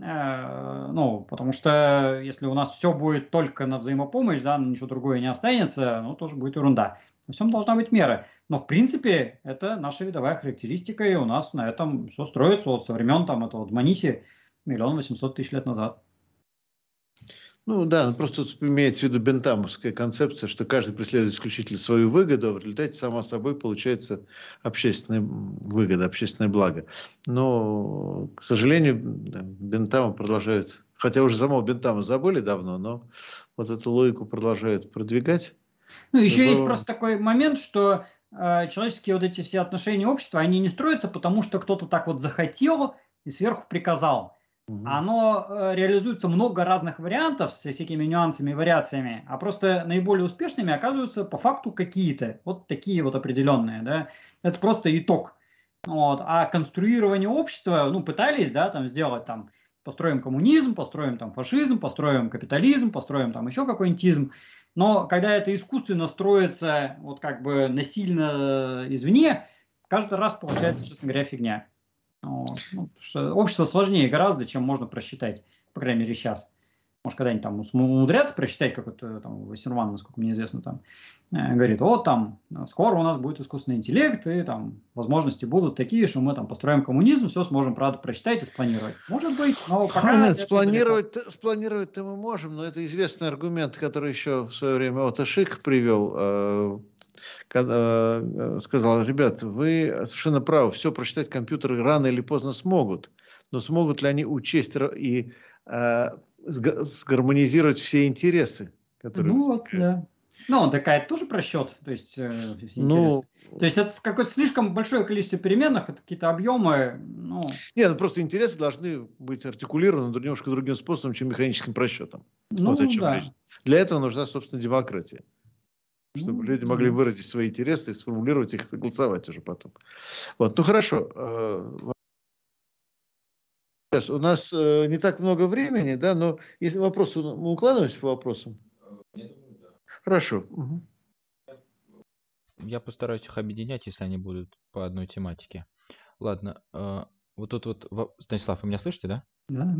Э, ну, потому что если у нас все будет только на взаимопомощь, да, ничего другое не останется, ну, тоже будет ерунда. Во всем должна быть мера. Но, в принципе, это наша видовая характеристика, и у нас на этом все строится вот со времен там этого Дманиси миллион восемьсот тысяч лет назад. Ну да, ну, просто имеется в виду бентамовская концепция, что каждый преследует исключительно свою выгоду, а в результате само собой получается общественная выгода, общественное благо. Но, к сожалению, бентамы продолжают, хотя уже самого бентама забыли давно, но вот эту логику продолжают продвигать. Ну, еще есть просто такой момент, что э, человеческие вот эти все отношения общества, они не строятся, потому что кто-то так вот захотел и сверху приказал. Оно э, реализуется много разных вариантов с всякими нюансами и вариациями, а просто наиболее успешными оказываются по факту какие-то, вот такие вот определенные, да. Это просто итог. Вот. А конструирование общества, ну, пытались, да, там сделать там, построим коммунизм, построим там фашизм, построим капитализм, построим там еще какой-нибудь изм. Но когда это искусственно строится вот как бы насильно извне, каждый раз получается, честно говоря, фигня. Вот. Ну, общество сложнее гораздо, чем можно просчитать, по крайней мере, сейчас. может, когда-нибудь там умудрятся прочитать, как это там Вассерман, насколько мне известно, там э, говорит, вот там скоро у нас будет искусственный интеллект, и там возможности будут такие, что мы там построим коммунизм, все сможем, правда, прочитать и спланировать. Может быть, но пока... Нет, спланировать, спланировать-то мы можем, но это известный аргумент, который еще в свое время Ото Шик привел, э, когда э, сказал, ребят, вы совершенно правы, все прочитать компьютеры рано или поздно смогут, но смогут ли они учесть и сгармонизировать все интересы, которые... Ну вот, да. Ну, такая тоже просчет, то есть, э, ну, то есть это какое-то слишком большое количество переменных, это какие-то объемы, ну... Нет, ну просто интересы должны быть артикулированы немножко другим способом, чем механическим просчетом. Ну, вот о чем да. речь. Для этого нужна, собственно, демократия. Чтобы ну, люди могли выразить свои интересы, сформулировать их, согласовать уже потом. Вот, ну хорошо. Э, Сейчас у нас э, не так много времени, да, но если вопросы, мы укладываемся по вопросам? Хорошо. Угу. Я постараюсь их объединять, если они будут по одной тематике. Ладно, э, вот тут вот, Станислав, вы меня слышите, да? Да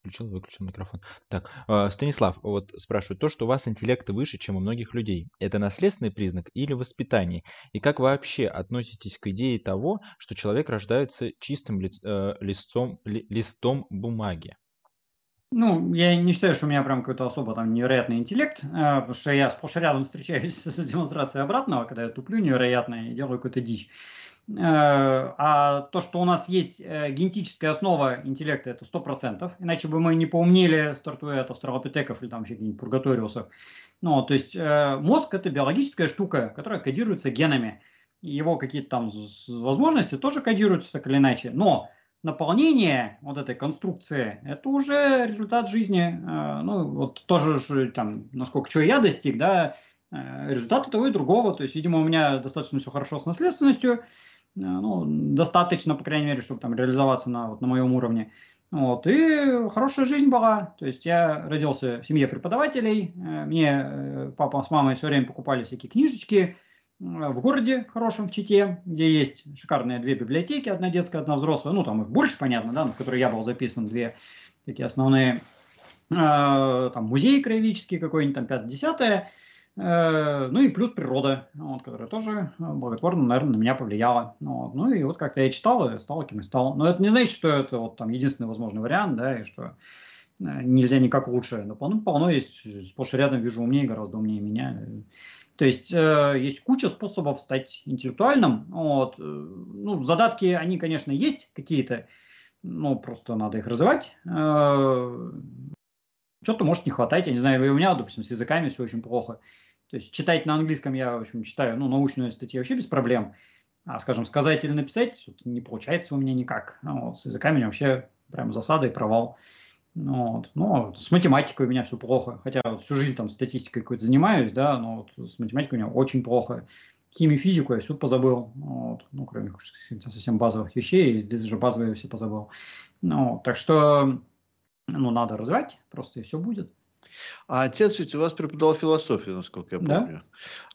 включил, выключил микрофон. Так, э, Станислав, вот спрашивают, то, что у вас интеллект выше, чем у многих людей, это наследственный признак или воспитание? И как вы вообще относитесь к идее того, что человек рождается чистым ли, э, листом, ли, листом бумаги? Ну, я не считаю, что у меня прям какой-то особо там невероятный интеллект, э, потому что я сплошь рядом встречаюсь с демонстрацией обратного, когда я туплю невероятно и делаю какую-то дичь. Э, а то, что у нас есть э, генетическая основа интеллекта, это 100%. Иначе бы мы не поумнели, стартуя от австралопитеков или там еще каких-нибудь пургаториусов. Ну, то есть э, мозг – это биологическая штука, которая кодируется генами. Его какие-то там возможности тоже кодируются так или иначе. Но наполнение вот этой конструкции – это уже результат жизни. Ну, вот тоже, там, насколько что я достиг, да, результат того и другого. То есть, видимо, у меня достаточно все хорошо с наследственностью – ну, достаточно, по крайней мере, чтобы там реализоваться на, вот, на моем уровне. Вот, и хорошая жизнь была. То есть я родился в семье преподавателей. Э, мне э, папа с мамой все время покупали всякие книжечки в городе хорошем, в Чите, где есть шикарные две библиотеки, одна детская, одна взрослая. Ну, там их больше, понятно, да, в которые я был записан, две такие основные. Там музей краеведческий какой-нибудь, там 5-10 Э, ну и плюс природа, вот, которая тоже благотворно, наверное, на меня повлияла. Вот. Ну и вот как-то я читал стал кем и стал. Но это не значит, что это вот там единственный возможный вариант, да, и что э, нельзя никак лучше. Но полно, полно есть, сплошь и рядом вижу умнее, гораздо умнее меня. То есть э, есть куча способов стать интеллектуальным. Вот. Э, ну, задатки, они, конечно, есть какие-то, но просто надо их развивать. Э, что-то может не хватать, я не знаю, у меня, допустим, с языками все очень плохо. То есть читать на английском я, в общем, читаю, ну, научную статью вообще без проблем. А, скажем, сказать или написать вот, не получается у меня никак. Ну, вот, с языками у меня вообще прям засада и провал. Ну, вот. Ну, с математикой у меня все плохо. Хотя вот всю жизнь там статистикой какой-то занимаюсь, да, но вот с математикой у меня очень плохо. Химию, физику я все позабыл. Вот. Ну, кроме совсем базовых вещей, здесь же базовые все позабыл. Ну, так что, ну, надо развивать, просто и все будет. А отец ведь у вас преподавал философию, насколько я помню. Да.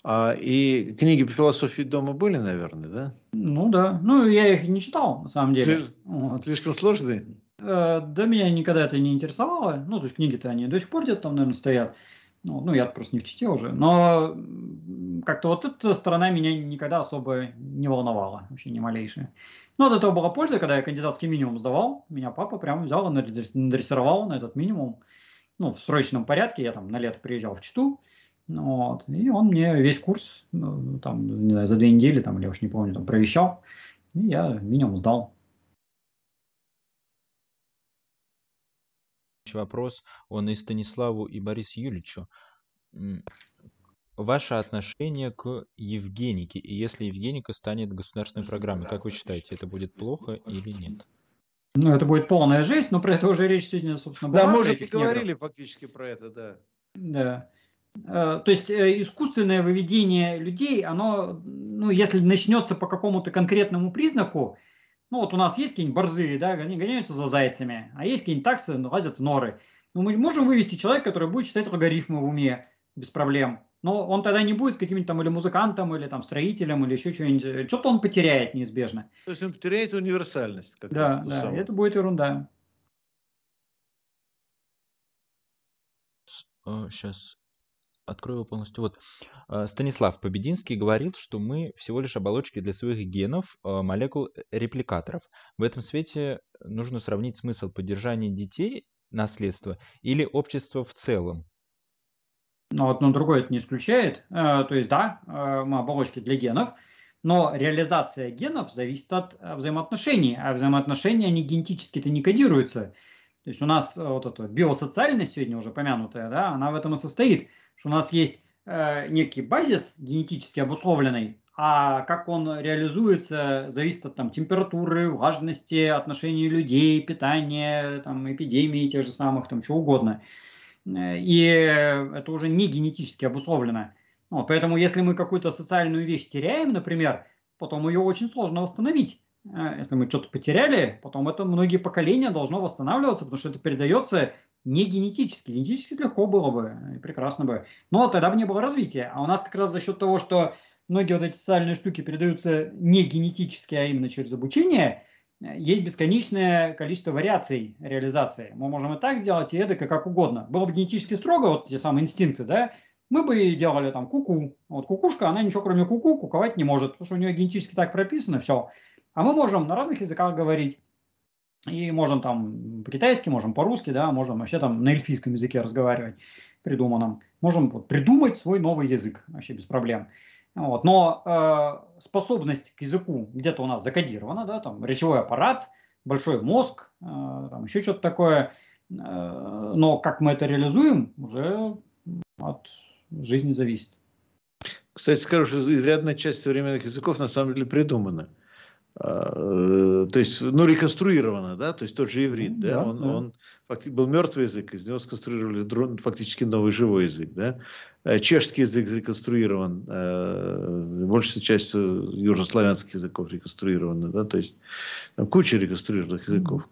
А, и книги по философии дома были, наверное, да? Ну да. Ну, я их не читал, на самом деле. Слиш... Вот. Слишком сложные? Э, да, меня никогда это не интересовало. Ну, то есть книги-то они до сих пор где-то там, наверное, стоят. Ну, ну, я просто не в чите уже. Но как-то вот эта сторона меня никогда особо не волновала. Вообще ни малейшая. Но от этого была польза, когда я кандидатский минимум сдавал. Меня папа прямо взял и надрессировал на этот минимум ну, в срочном порядке, я там на лето приезжал в Читу, вот, и он мне весь курс, ну, там, не знаю, за две недели, там, я уж не помню, там, провещал, и я минимум сдал. Вопрос, он и Станиславу, и Борису Юличу. Ваше отношение к Евгенике, и если Евгеника станет государственной программой, как вы считаете, это будет плохо или нет? Ну, это будет полная жесть, но про это уже речь сегодня, собственно, была. Да, мы уже говорили негров. фактически про это, да. Да. Э, то есть э, искусственное выведение людей, оно, ну, если начнется по какому-то конкретному признаку, ну, вот у нас есть какие-нибудь борзые, да, они гоняются за зайцами, а есть какие-нибудь таксы, лазят в норы. Ну, мы можем вывести человека, который будет читать логарифмы в уме без проблем. Но он тогда не будет каким-нибудь там или музыкантом, или там строителем, или еще что-нибудь. Что-то он потеряет неизбежно. То есть он потеряет универсальность. Как да, да, это будет ерунда. Сейчас открою его полностью. Вот э, Станислав Побединский говорил, что мы всего лишь оболочки для своих генов, э, молекул репликаторов. В этом свете нужно сравнить смысл поддержания детей наследства или общества в целом. Но одно другое это не исключает. Э, то есть, да, мы оболочки для генов, но реализация генов зависит от взаимоотношений, а взаимоотношения, они генетически-то не кодируются. То есть у нас вот эта биосоциальность сегодня уже помянутая, да, она в этом и состоит – что у нас есть э, некий базис генетически обусловленный, а как он реализуется, зависит от там, температуры, влажности, отношений людей, питания, там, эпидемии тех же самых, там, чего угодно. Э, и это уже не генетически обусловлено. Вот, поэтому если мы какую-то социальную вещь теряем, например, потом ее очень сложно восстановить. Э, если мы что-то потеряли, потом это многие поколения должно восстанавливаться, потому что это передается не генетически. Генетически легко было бы, прекрасно бы. Но тогда бы не было развития. А у нас как раз за счет того, что многие вот эти социальные штуки передаются не генетически, а именно через обучение, есть бесконечное количество вариаций реализации. Мы можем и так сделать, и это как угодно. Было бы генетически строго, вот те самые инстинкты, да, мы бы делали там куку. Вот кукушка, она ничего кроме куку куковать не может, потому что у нее генетически так прописано, все. А мы можем на разных языках говорить. И можем там по-китайски, можем по-русски, да, можем вообще там на эльфийском языке разговаривать придуманном. Можем вот, придумать свой новый язык вообще без проблем. Вот. Но э, способность к языку где-то у нас закодирована, да, там речевой аппарат, большой мозг, э, там еще что-то такое. Э, но как мы это реализуем, уже от жизни зависит. Кстати, скажу, что изрядная часть современных языков на самом деле придумана. Э, то есть, ну, реконструировано, да, то есть тот же иврит, да, да он, да. он фактически был мертвый язык, из него сконструировали фактически новый живой язык, да. Э, чешский язык реконструирован, э, большая часть южнославянских языков реконструирована, да, то есть там куча реконструированных языков.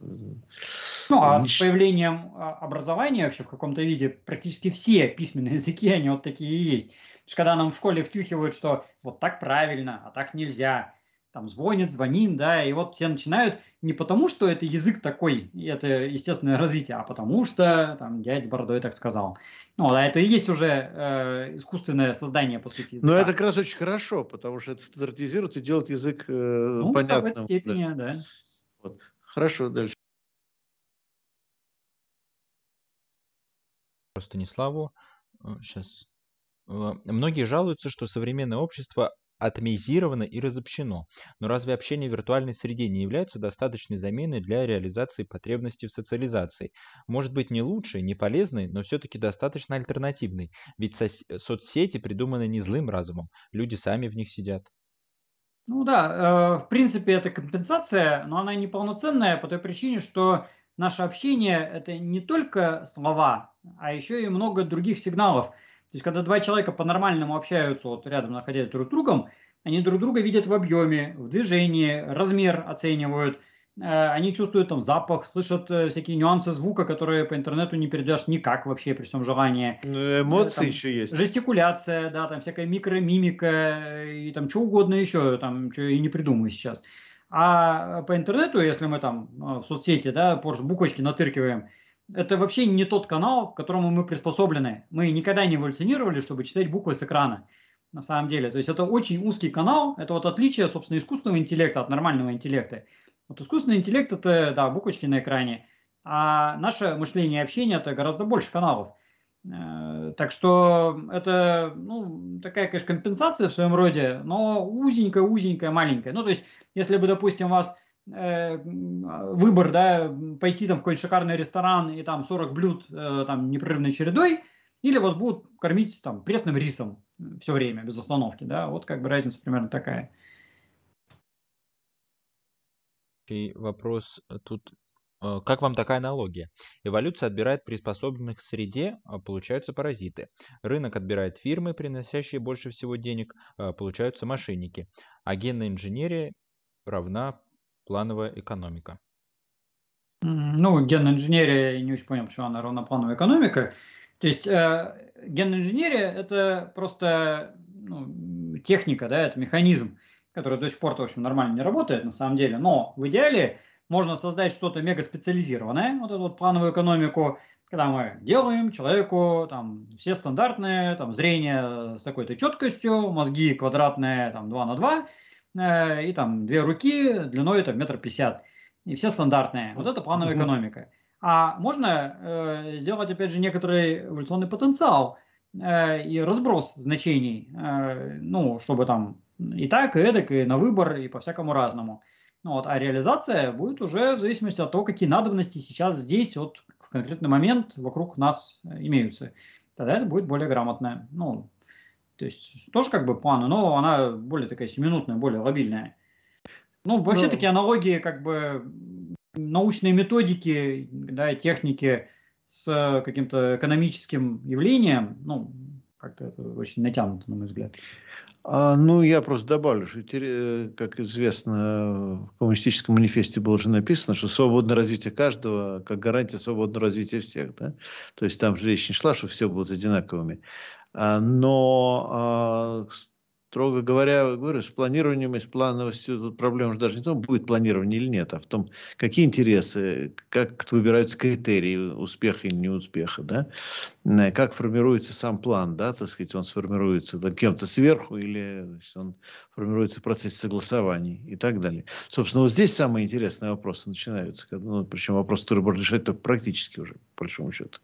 Ну, а с появлением а, образования вообще в каком-то виде практически все письменные языки, они вот такие и есть. То есть, когда нам в школе втюхивают, что вот так правильно, а так нельзя, там звонит, звонит, да, и вот все начинают не потому, что это язык такой, и это естественное развитие, а потому что там дядя с бородой так сказал. Ну, а это и есть уже э, искусственное создание, по сути, языка. Но это как раз очень хорошо, потому что это стандартизирует и делает язык э, ну, понятным. в этой степени, да. да. Вот. Хорошо, дальше. Станиславу. Сейчас. Э, многие жалуются, что современное общество атомизировано и разобщено. Но разве общение в виртуальной среде не является достаточной заменой для реализации потребностей в социализации? Может быть не лучшей, не полезной, но все-таки достаточно альтернативной. Ведь соцсети придуманы не злым разумом, люди сами в них сидят. Ну да, э, в принципе это компенсация, но она неполноценная по той причине, что наше общение это не только слова, а еще и много других сигналов. То есть, когда два человека по-нормальному общаются, вот рядом находясь друг с другом, они друг друга видят в объеме, в движении, размер оценивают, э, они чувствуют там запах, слышат э, всякие нюансы звука, которые по интернету не передашь никак вообще при всем желании. Ну, эмоции там, еще есть. Жестикуляция, да, там всякая микромимика и там что угодно еще, там что и не придумаю сейчас. А по интернету, если мы там э, в соцсети, да, просто буквочки натыркиваем, это вообще не тот канал, к которому мы приспособлены. Мы никогда не эволюционировали, чтобы читать буквы с экрана. На самом деле. То есть это очень узкий канал. Это вот отличие, собственно, искусственного интеллекта от нормального интеллекта. Вот искусственный интеллект это, да, буквочки на экране. А наше мышление и общение это гораздо больше каналов. Э, так что это ну, такая, конечно, компенсация в своем роде, но узенькая, узенькая, маленькая. Ну, то есть, если бы, допустим, вас Э, выбор, да, пойти там в какой-нибудь шикарный ресторан и там 40 блюд э, там непрерывной чередой, или вас будут кормить там пресным рисом все время, без остановки, да, вот как бы разница примерно такая. И вопрос тут э, как вам такая аналогия? Эволюция отбирает приспособленных к среде, а получаются паразиты. Рынок отбирает фирмы, приносящие больше всего денег, а получаются мошенники. А генная инженерия равна плановая экономика? Ну, генная инженерия, я не очень понял, почему она равноплановая экономика. То есть э, генная инженерия – это просто ну, техника, да, это механизм, который до сих пор, в общем, нормально не работает на самом деле. Но в идеале можно создать что-то мега специализированное, вот эту вот плановую экономику, когда мы делаем человеку там все стандартные, там зрение с такой-то четкостью, мозги квадратные там 2 на 2, э, и там две руки длиной там метр пятьдесят, и все стандартные. Вот это плановая экономика. А можно э, сделать, опять же, некоторый эволюционный потенциал э, и разброс значений, э, ну, чтобы там и так, и эдак, и на выбор, и по-всякому разному. Ну, вот, а реализация будет уже в зависимости от того, какие надобности сейчас здесь вот конкретный момент вокруг нас имеются. Тогда это будет более грамотное. Ну, то есть тоже как бы планы, но она более такая семинутная, более лобильная. Ну, вообще но... такие аналогии, как бы научные методики, да, техники с каким-то экономическим явлением, ну, как-то это очень натянуто, на мой взгляд. А, ну, я просто добавлю, что, э, как известно, в коммунистическом манифесте было уже написано, что свободное развитие каждого как гарантия свободного развития всех. Да? То есть там же речь не шла, что все будут одинаковыми. А, но а, строго говоря, говорю, с планированием и с плановостью тут проблема даже не в том, будет планирование или нет, а в том, какие интересы, как выбираются критерии успеха или неуспеха, да, э, как формируется сам план, да, так сказать, он сформируется кем-то сверху или значит, он формируется в процессе согласований и так далее. Собственно, вот здесь самые интересные вопросы начинаются, ну, причем вопрос, который можно решать только практически уже, по большому счету.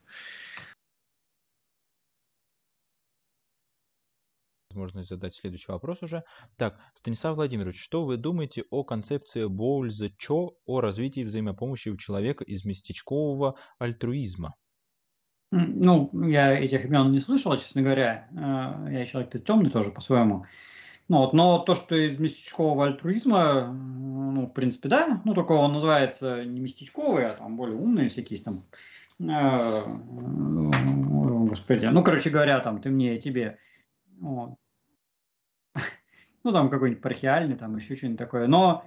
Возможность задать следующий вопрос уже. Так, Станислав Владимирович, что вы думаете о концепции Боульза Чо о развитии взаимопомощи у человека из местечкового альтруизма? Ну, я этих имен не слышал, честно говоря. Э, я человек-то темный тоже по-своему. Ну, вот, но то, что из местечкового альтруизма, ну, в принципе, да, ну, только он называется не местечковый, а там более умные всякие там, э, господи, ну, короче говоря, там, ты мне, тебе, вот ну, там какой-нибудь пархиальный, там еще что-нибудь такое. Но,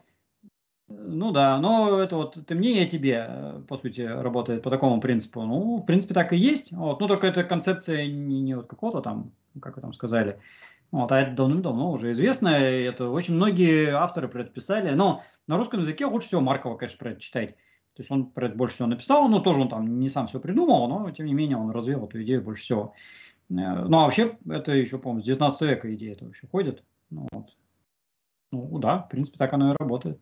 ну да, но это вот ты мне, я тебе, э, по сути, работает по такому принципу. Ну, в принципе, так и есть. Вот. Ну, только эта концепция не, не вот какого-то там, как вы там сказали, вот, а это давным-давно уже известно, это очень многие авторы про это писали, но на русском языке лучше всего Маркова, конечно, про это читать. То есть он про это больше всего написал, но тоже он там не сам все придумал, но тем не менее он развил эту идею больше всего. Э, ну а вообще это еще, по-моему, с 19 века идея это вообще ходит. Ну, вот. ну да, в принципе, так оно и работает.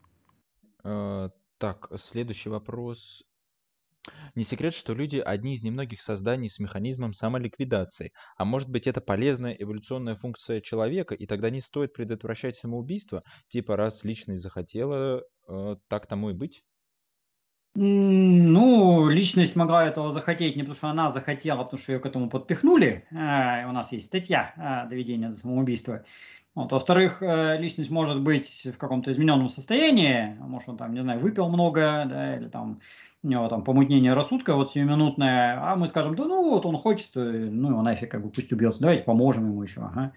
Э, так, следующий вопрос. Не секрет, что люди одни из немногих созданий с механизмом самоликвидации. А может быть это полезная эволюционная функция человека, и тогда не стоит предотвращать самоубийство? Типа раз личность захотела, э, так тому и быть? Ну, личность могла этого захотеть не потому, что она захотела, а потому что ее к этому подпихнули. Э, у нас есть статья доведения до самоубийства. Вот. Во-вторых, э, личность может быть в каком-то измененном состоянии, может он там, не знаю, выпил много, да, или там у него там помутнение рассудка вот сиюминутное, а мы скажем, да ну вот он хочет, э, ну его нафиг, как бы пусть убьется, давайте поможем ему еще, ага.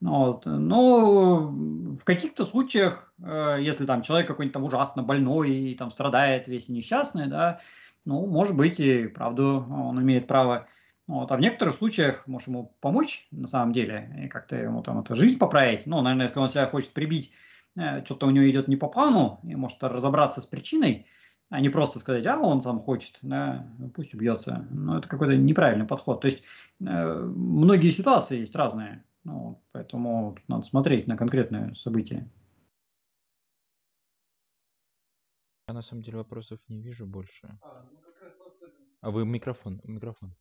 Вот. Но в каких-то случаях, э, если там человек какой-нибудь там ужасно больной и там страдает весь несчастный, да, ну, может быть, и правду он имеет право вот, а в некоторых случаях можешь ему помочь, на самом деле, и как-то ему там эту жизнь поправить. Ну, наверное, если он себя хочет прибить, э, что-то у него идет не по плану, и может разобраться с причиной, а не просто сказать, а он сам хочет, да, пусть убьется. Ну, это какой-то неправильный подход. То есть э, многие ситуации есть разные, ну, поэтому надо смотреть на конкретное событие. Я на самом деле вопросов не вижу больше. А, ну, а вы микрофон, микрофон.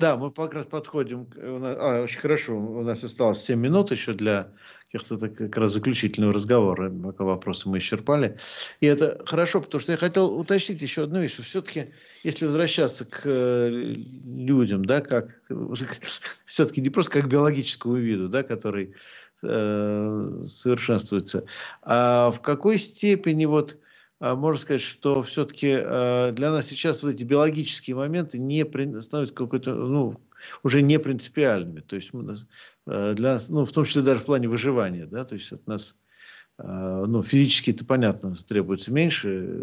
Да, мы как раз подходим. А, очень хорошо. У нас осталось 7 минут еще для каких-то как раз заключительного разговора, пока вопросы мы исчерпали. И это хорошо, потому что я хотел уточнить еще одну вещь. Все-таки, если возвращаться к э, людям, да, как все-таки не просто как биологическому виду, да, который э, совершенствуется, а в какой степени вот можно сказать, что все-таки а, для нас сейчас вот эти биологические моменты не становятся какой-то, ну, уже не принципиальными. То есть а, для нас, ну, в том числе даже в плане выживания, да, то есть от нас ну, физически это понятно, требуется меньше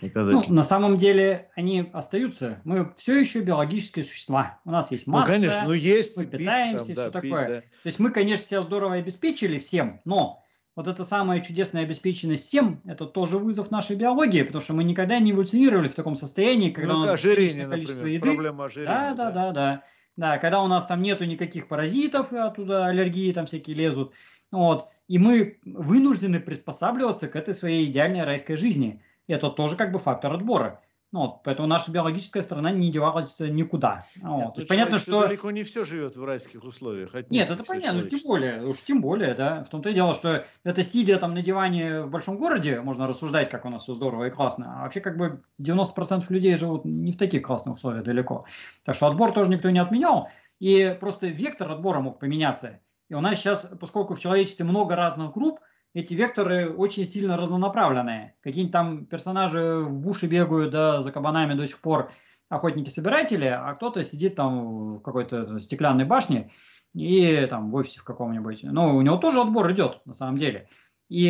э, Ну, на самом деле они остаются. Мы все еще биологические существа. У нас есть ну, масса, ну, конечно, ну, есть, мы питаемся, пить, там, все да, такое. Пить, да. То есть мы, конечно, себя здорово обеспечили всем, но вот эта самая чудесная обеспеченность всем, это тоже вызов нашей биологии, потому что мы никогда не эволюционировали в таком состоянии, когда ну, у нас ожирение, количество например, еды. Проблема ожирения. Да, да, да, да. Да, когда у нас там нету никаких паразитов, и оттуда аллергии там всякие лезут. Вот. И мы вынуждены приспосабливаться к этой своей идеальной райской жизни. Это тоже как бы фактор отбора. Ну, вот, поэтому наша биологическая страна не девалась никуда. Вот. Нет, То есть понятно, что далеко не все живет в райских условиях. Нет, это понятно, ну, тем более, уж тем более, да. В том-то и дело, что это сидя там на диване в большом городе, можно рассуждать, как у нас все здорово и классно. А вообще как бы 90% людей живут не в таких классных условиях далеко. Так что отбор тоже никто не отменял. И просто вектор отбора мог поменяться. И у нас сейчас, поскольку в человечестве много разных групп, эти векторы очень сильно разнонаправленные. Какие-нибудь там персонажи в буше бегают, да, за кабанами до сих пор охотники-собиратели, а кто-то сидит там в какой-то стеклянной башне и там в офисе в каком-нибудь. Ну, у него тоже отбор идет, на самом деле. И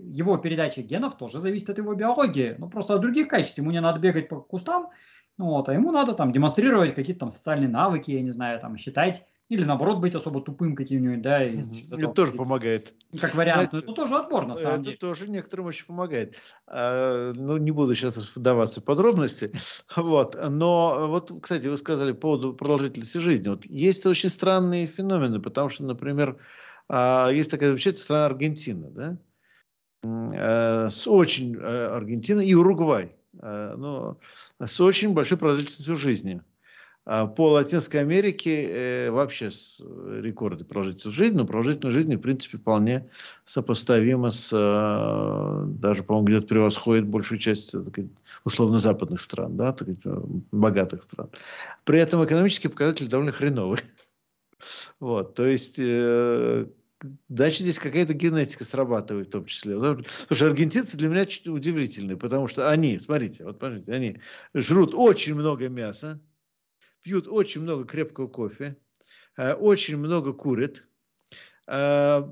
его передача генов тоже зависит от его биологии. Ну, просто от других качеств. Ему не надо бегать по кустам, вот, а ему надо там демонстрировать какие-то там социальные навыки, я не знаю, там считать или наоборот быть особо тупым каким-нибудь, да. И, это тоже помогает. Как вариант. Это, это тоже отбор, на самом это деле. Это тоже некоторым очень помогает. А, ну, не буду сейчас вдаваться в подробности. Вот. Но вот, кстати, вы сказали по поводу продолжительности жизни. Вот есть очень странные феномены, потому что, например, а, есть такая замечательная страна Аргентина, да? А, с очень э, Аргентина и Уругвай. Но с очень большой продолжительностью жизни. А по Латинской Америке э, вообще э, рекорды продолжительности жизни, но продолжительность жизни, в принципе, вполне сопоставима с, э, даже, по-моему, где-то превосходит большую часть условно-западных стран, да, так сказать, богатых стран. При этом экономические показатели довольно хреновые. Вот, то есть, Дальше здесь какая-то генетика срабатывает в том числе. Потому что аргентинцы для меня чуть удивительные, потому что они, смотрите, вот смотрите, они жрут очень много мяса, пьют очень много крепкого кофе, э, очень много курят. Э,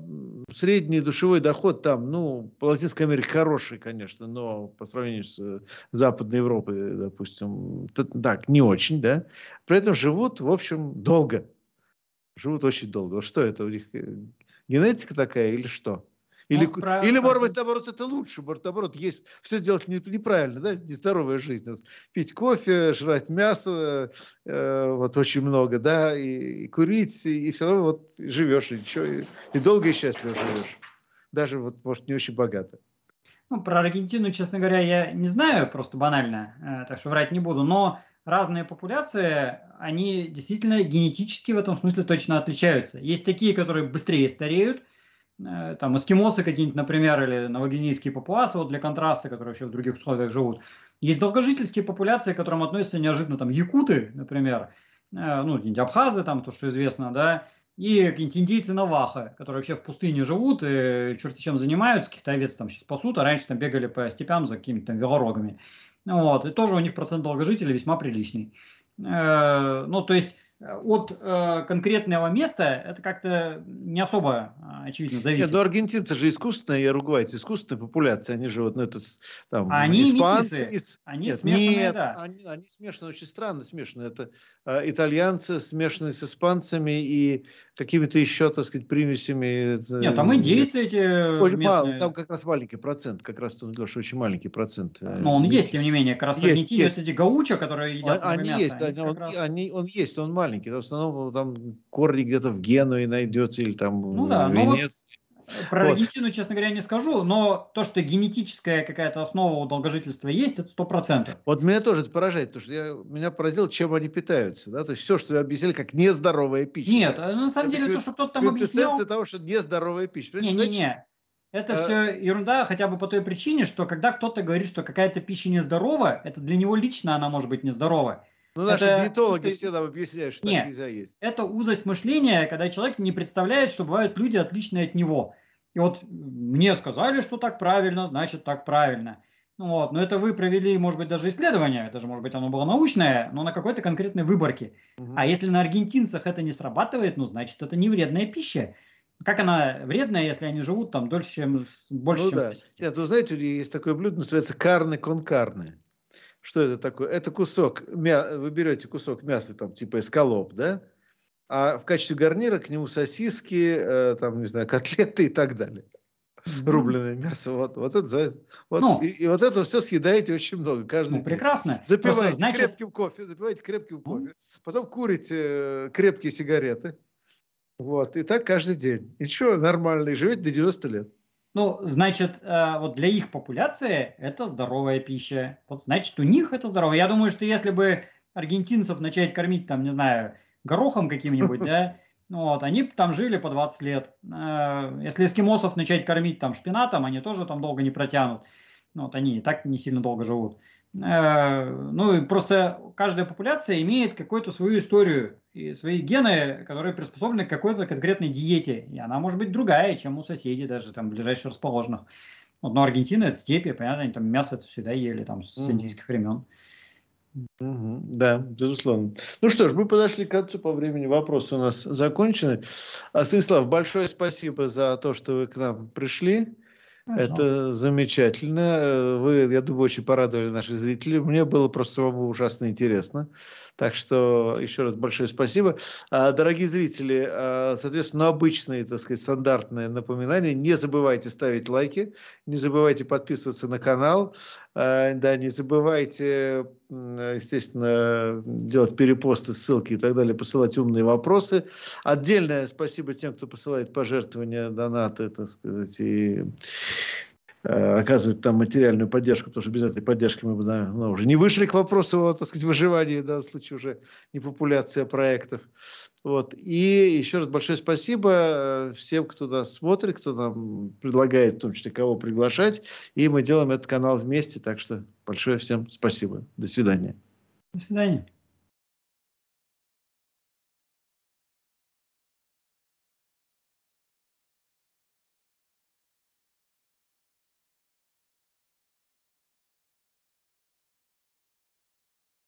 средний душевой доход там, ну, по Латинской Америке хороший, конечно, но по сравнению с э, Западной Европой, допустим, так, не очень, да. При этом живут, в общем, долго. Живут очень долго. Что это у них? Генетика такая или что? Или, ну, про... или может быть, наоборот, это лучше, может, наоборот, есть все делать не, неправильно, да, нездоровая жизнь. Вот, пить кофе, жрать мясо, э, вот очень много, да, и, и курить, и, и все равно вот живешь, и, ничего, и, и долго и счастливо живешь. Даже вот, может, не очень богато. Ну, про Аргентину, честно говоря, я не знаю, просто банально, э, так что врать не буду, но разные популяции, они действительно генетически в этом смысле точно отличаются. Есть такие, которые быстрее стареют, там эскимосы какие-нибудь, например, или новогинейские папуасы, вот для контраста, которые вообще в других условиях живут. Есть долгожительские популяции, к которым относятся неожиданно там якуты, например, э, ну, какие-нибудь абхазы, там, то, что известно, да, и какие-нибудь индейцы Наваха, которые вообще в пустыне живут и черти чем занимаются, каких-то овец там сейчас пасут, а раньше там бегали по степям за какими-то там велорогами. Вот, и тоже у них процент долгожителей весьма приличный. Э, ну, то есть от э, конкретного места это как-то не особо э, очевидно зависит. Нет, но аргентинцы же искусственные, и уругвайцы искусственная популяция, они же вот, ну это там а они испанцы, ис... они нет, смешанные, нет, да. Они, они смешаны, очень странно смешаны. Это э, итальянцы смешанные с испанцами и какими-то еще, так сказать, примесями. Нет, там индейцы эти Очень мало, там как раз маленький процент, как раз, Леша, очень маленький процент. Э, но он есть, тем не менее, как раз есть, в Аргентине есть. эти гаучо, которые едят он, Они мяса, есть, они, он, раз... они, он есть, он маленький, в основном там корни где-то в Генуе найдется или там ну, в да, Венеции. Про вот. Аргентину, честно говоря, не скажу, но то, что генетическая какая-то основа у долгожительства есть, это сто процентов. Вот меня тоже это поражает, потому что я, меня поразило, чем они питаются. Да? То есть все, что вы объясняли, как нездоровая пища. Нет, а на самом это деле то, что кто-то там объяснял... того, что нездоровая пища. Не-не-не. Это а... все ерунда, хотя бы по той причине, что когда кто-то говорит, что какая-то пища нездорова, это для него лично она может быть нездорова. Ну, наши это диетологи узость... всегда объясняют, что Нет, так нельзя есть. Это узость мышления, когда человек не представляет, что бывают люди отличные от него. И вот мне сказали, что так правильно, значит так правильно. Ну вот, но это вы провели, может быть, даже исследование, это же, может быть, оно было научное, но на какой-то конкретной выборке. Угу. А если на аргентинцах это не срабатывает, ну, значит, это не вредная пища. Как она вредная, если они живут там дольше, чем больше, ну, чем да. Нет, вы знаете, есть такое блюдо, называется карны кон карны. Что это такое? Это кусок, вы берете кусок мяса, там, типа эскалоп, да? А в качестве гарнира к нему сосиски, э, там, не знаю, котлеты и так далее. рубленое мясо. Вот, вот это вот, ну, и, и вот это все съедаете очень много каждый ну, день. Прекрасно. Запиваете Просто, значит... крепким кофе, запиваете крепким кофе, потом курите э, крепкие сигареты. Вот, и так каждый день. И что, нормально, и живете до 90 лет. Ну, значит, э, вот для их популяции это здоровая пища. Вот, значит, у них это здоровая. Я думаю, что если бы аргентинцев начать кормить, там, не знаю, горохом каким-нибудь, да, вот, они там жили по 20 лет. Э, если эскимосов начать кормить там шпинатом, они тоже там долго не протянут. Ну, вот они и так не сильно долго живут. Э, ну и просто каждая популяция имеет какую-то свою историю и свои гены, которые приспособлены к какой-то конкретной диете. И она может быть другая, чем у соседей, даже там ближайших расположенных. Вот, но Аргентина это степи, понятно, они там мясо это всегда ели там с mm. индийских времен. Угу, да, безусловно. Ну что ж, мы подошли к концу по времени. Вопросы у нас закончены. А, Станислав, большое спасибо за то, что вы к нам пришли. Это замечательно. Вы, я думаю, очень порадовали наших зрителей. Мне было просто самому ужасно интересно. Так что еще раз большое спасибо. А, дорогие зрители, а, соответственно, обычные, так сказать, стандартные напоминания. Не забывайте ставить лайки, не забывайте подписываться на канал. А, да, не забывайте, естественно, делать перепосты, ссылки и так далее, посылать умные вопросы. Отдельное спасибо тем, кто посылает пожертвования, донаты, так сказать, и оказывать там материальную поддержку, потому что без этой поддержки мы бы ну, уже не вышли к вопросу о так сказать, выживании, да, в случае уже не популяция проектов. Вот. И еще раз большое спасибо э, всем, кто нас смотрит, кто нам предлагает, в том числе, кого приглашать. И мы делаем этот канал вместе, так что большое всем спасибо. До свидания. До свидания.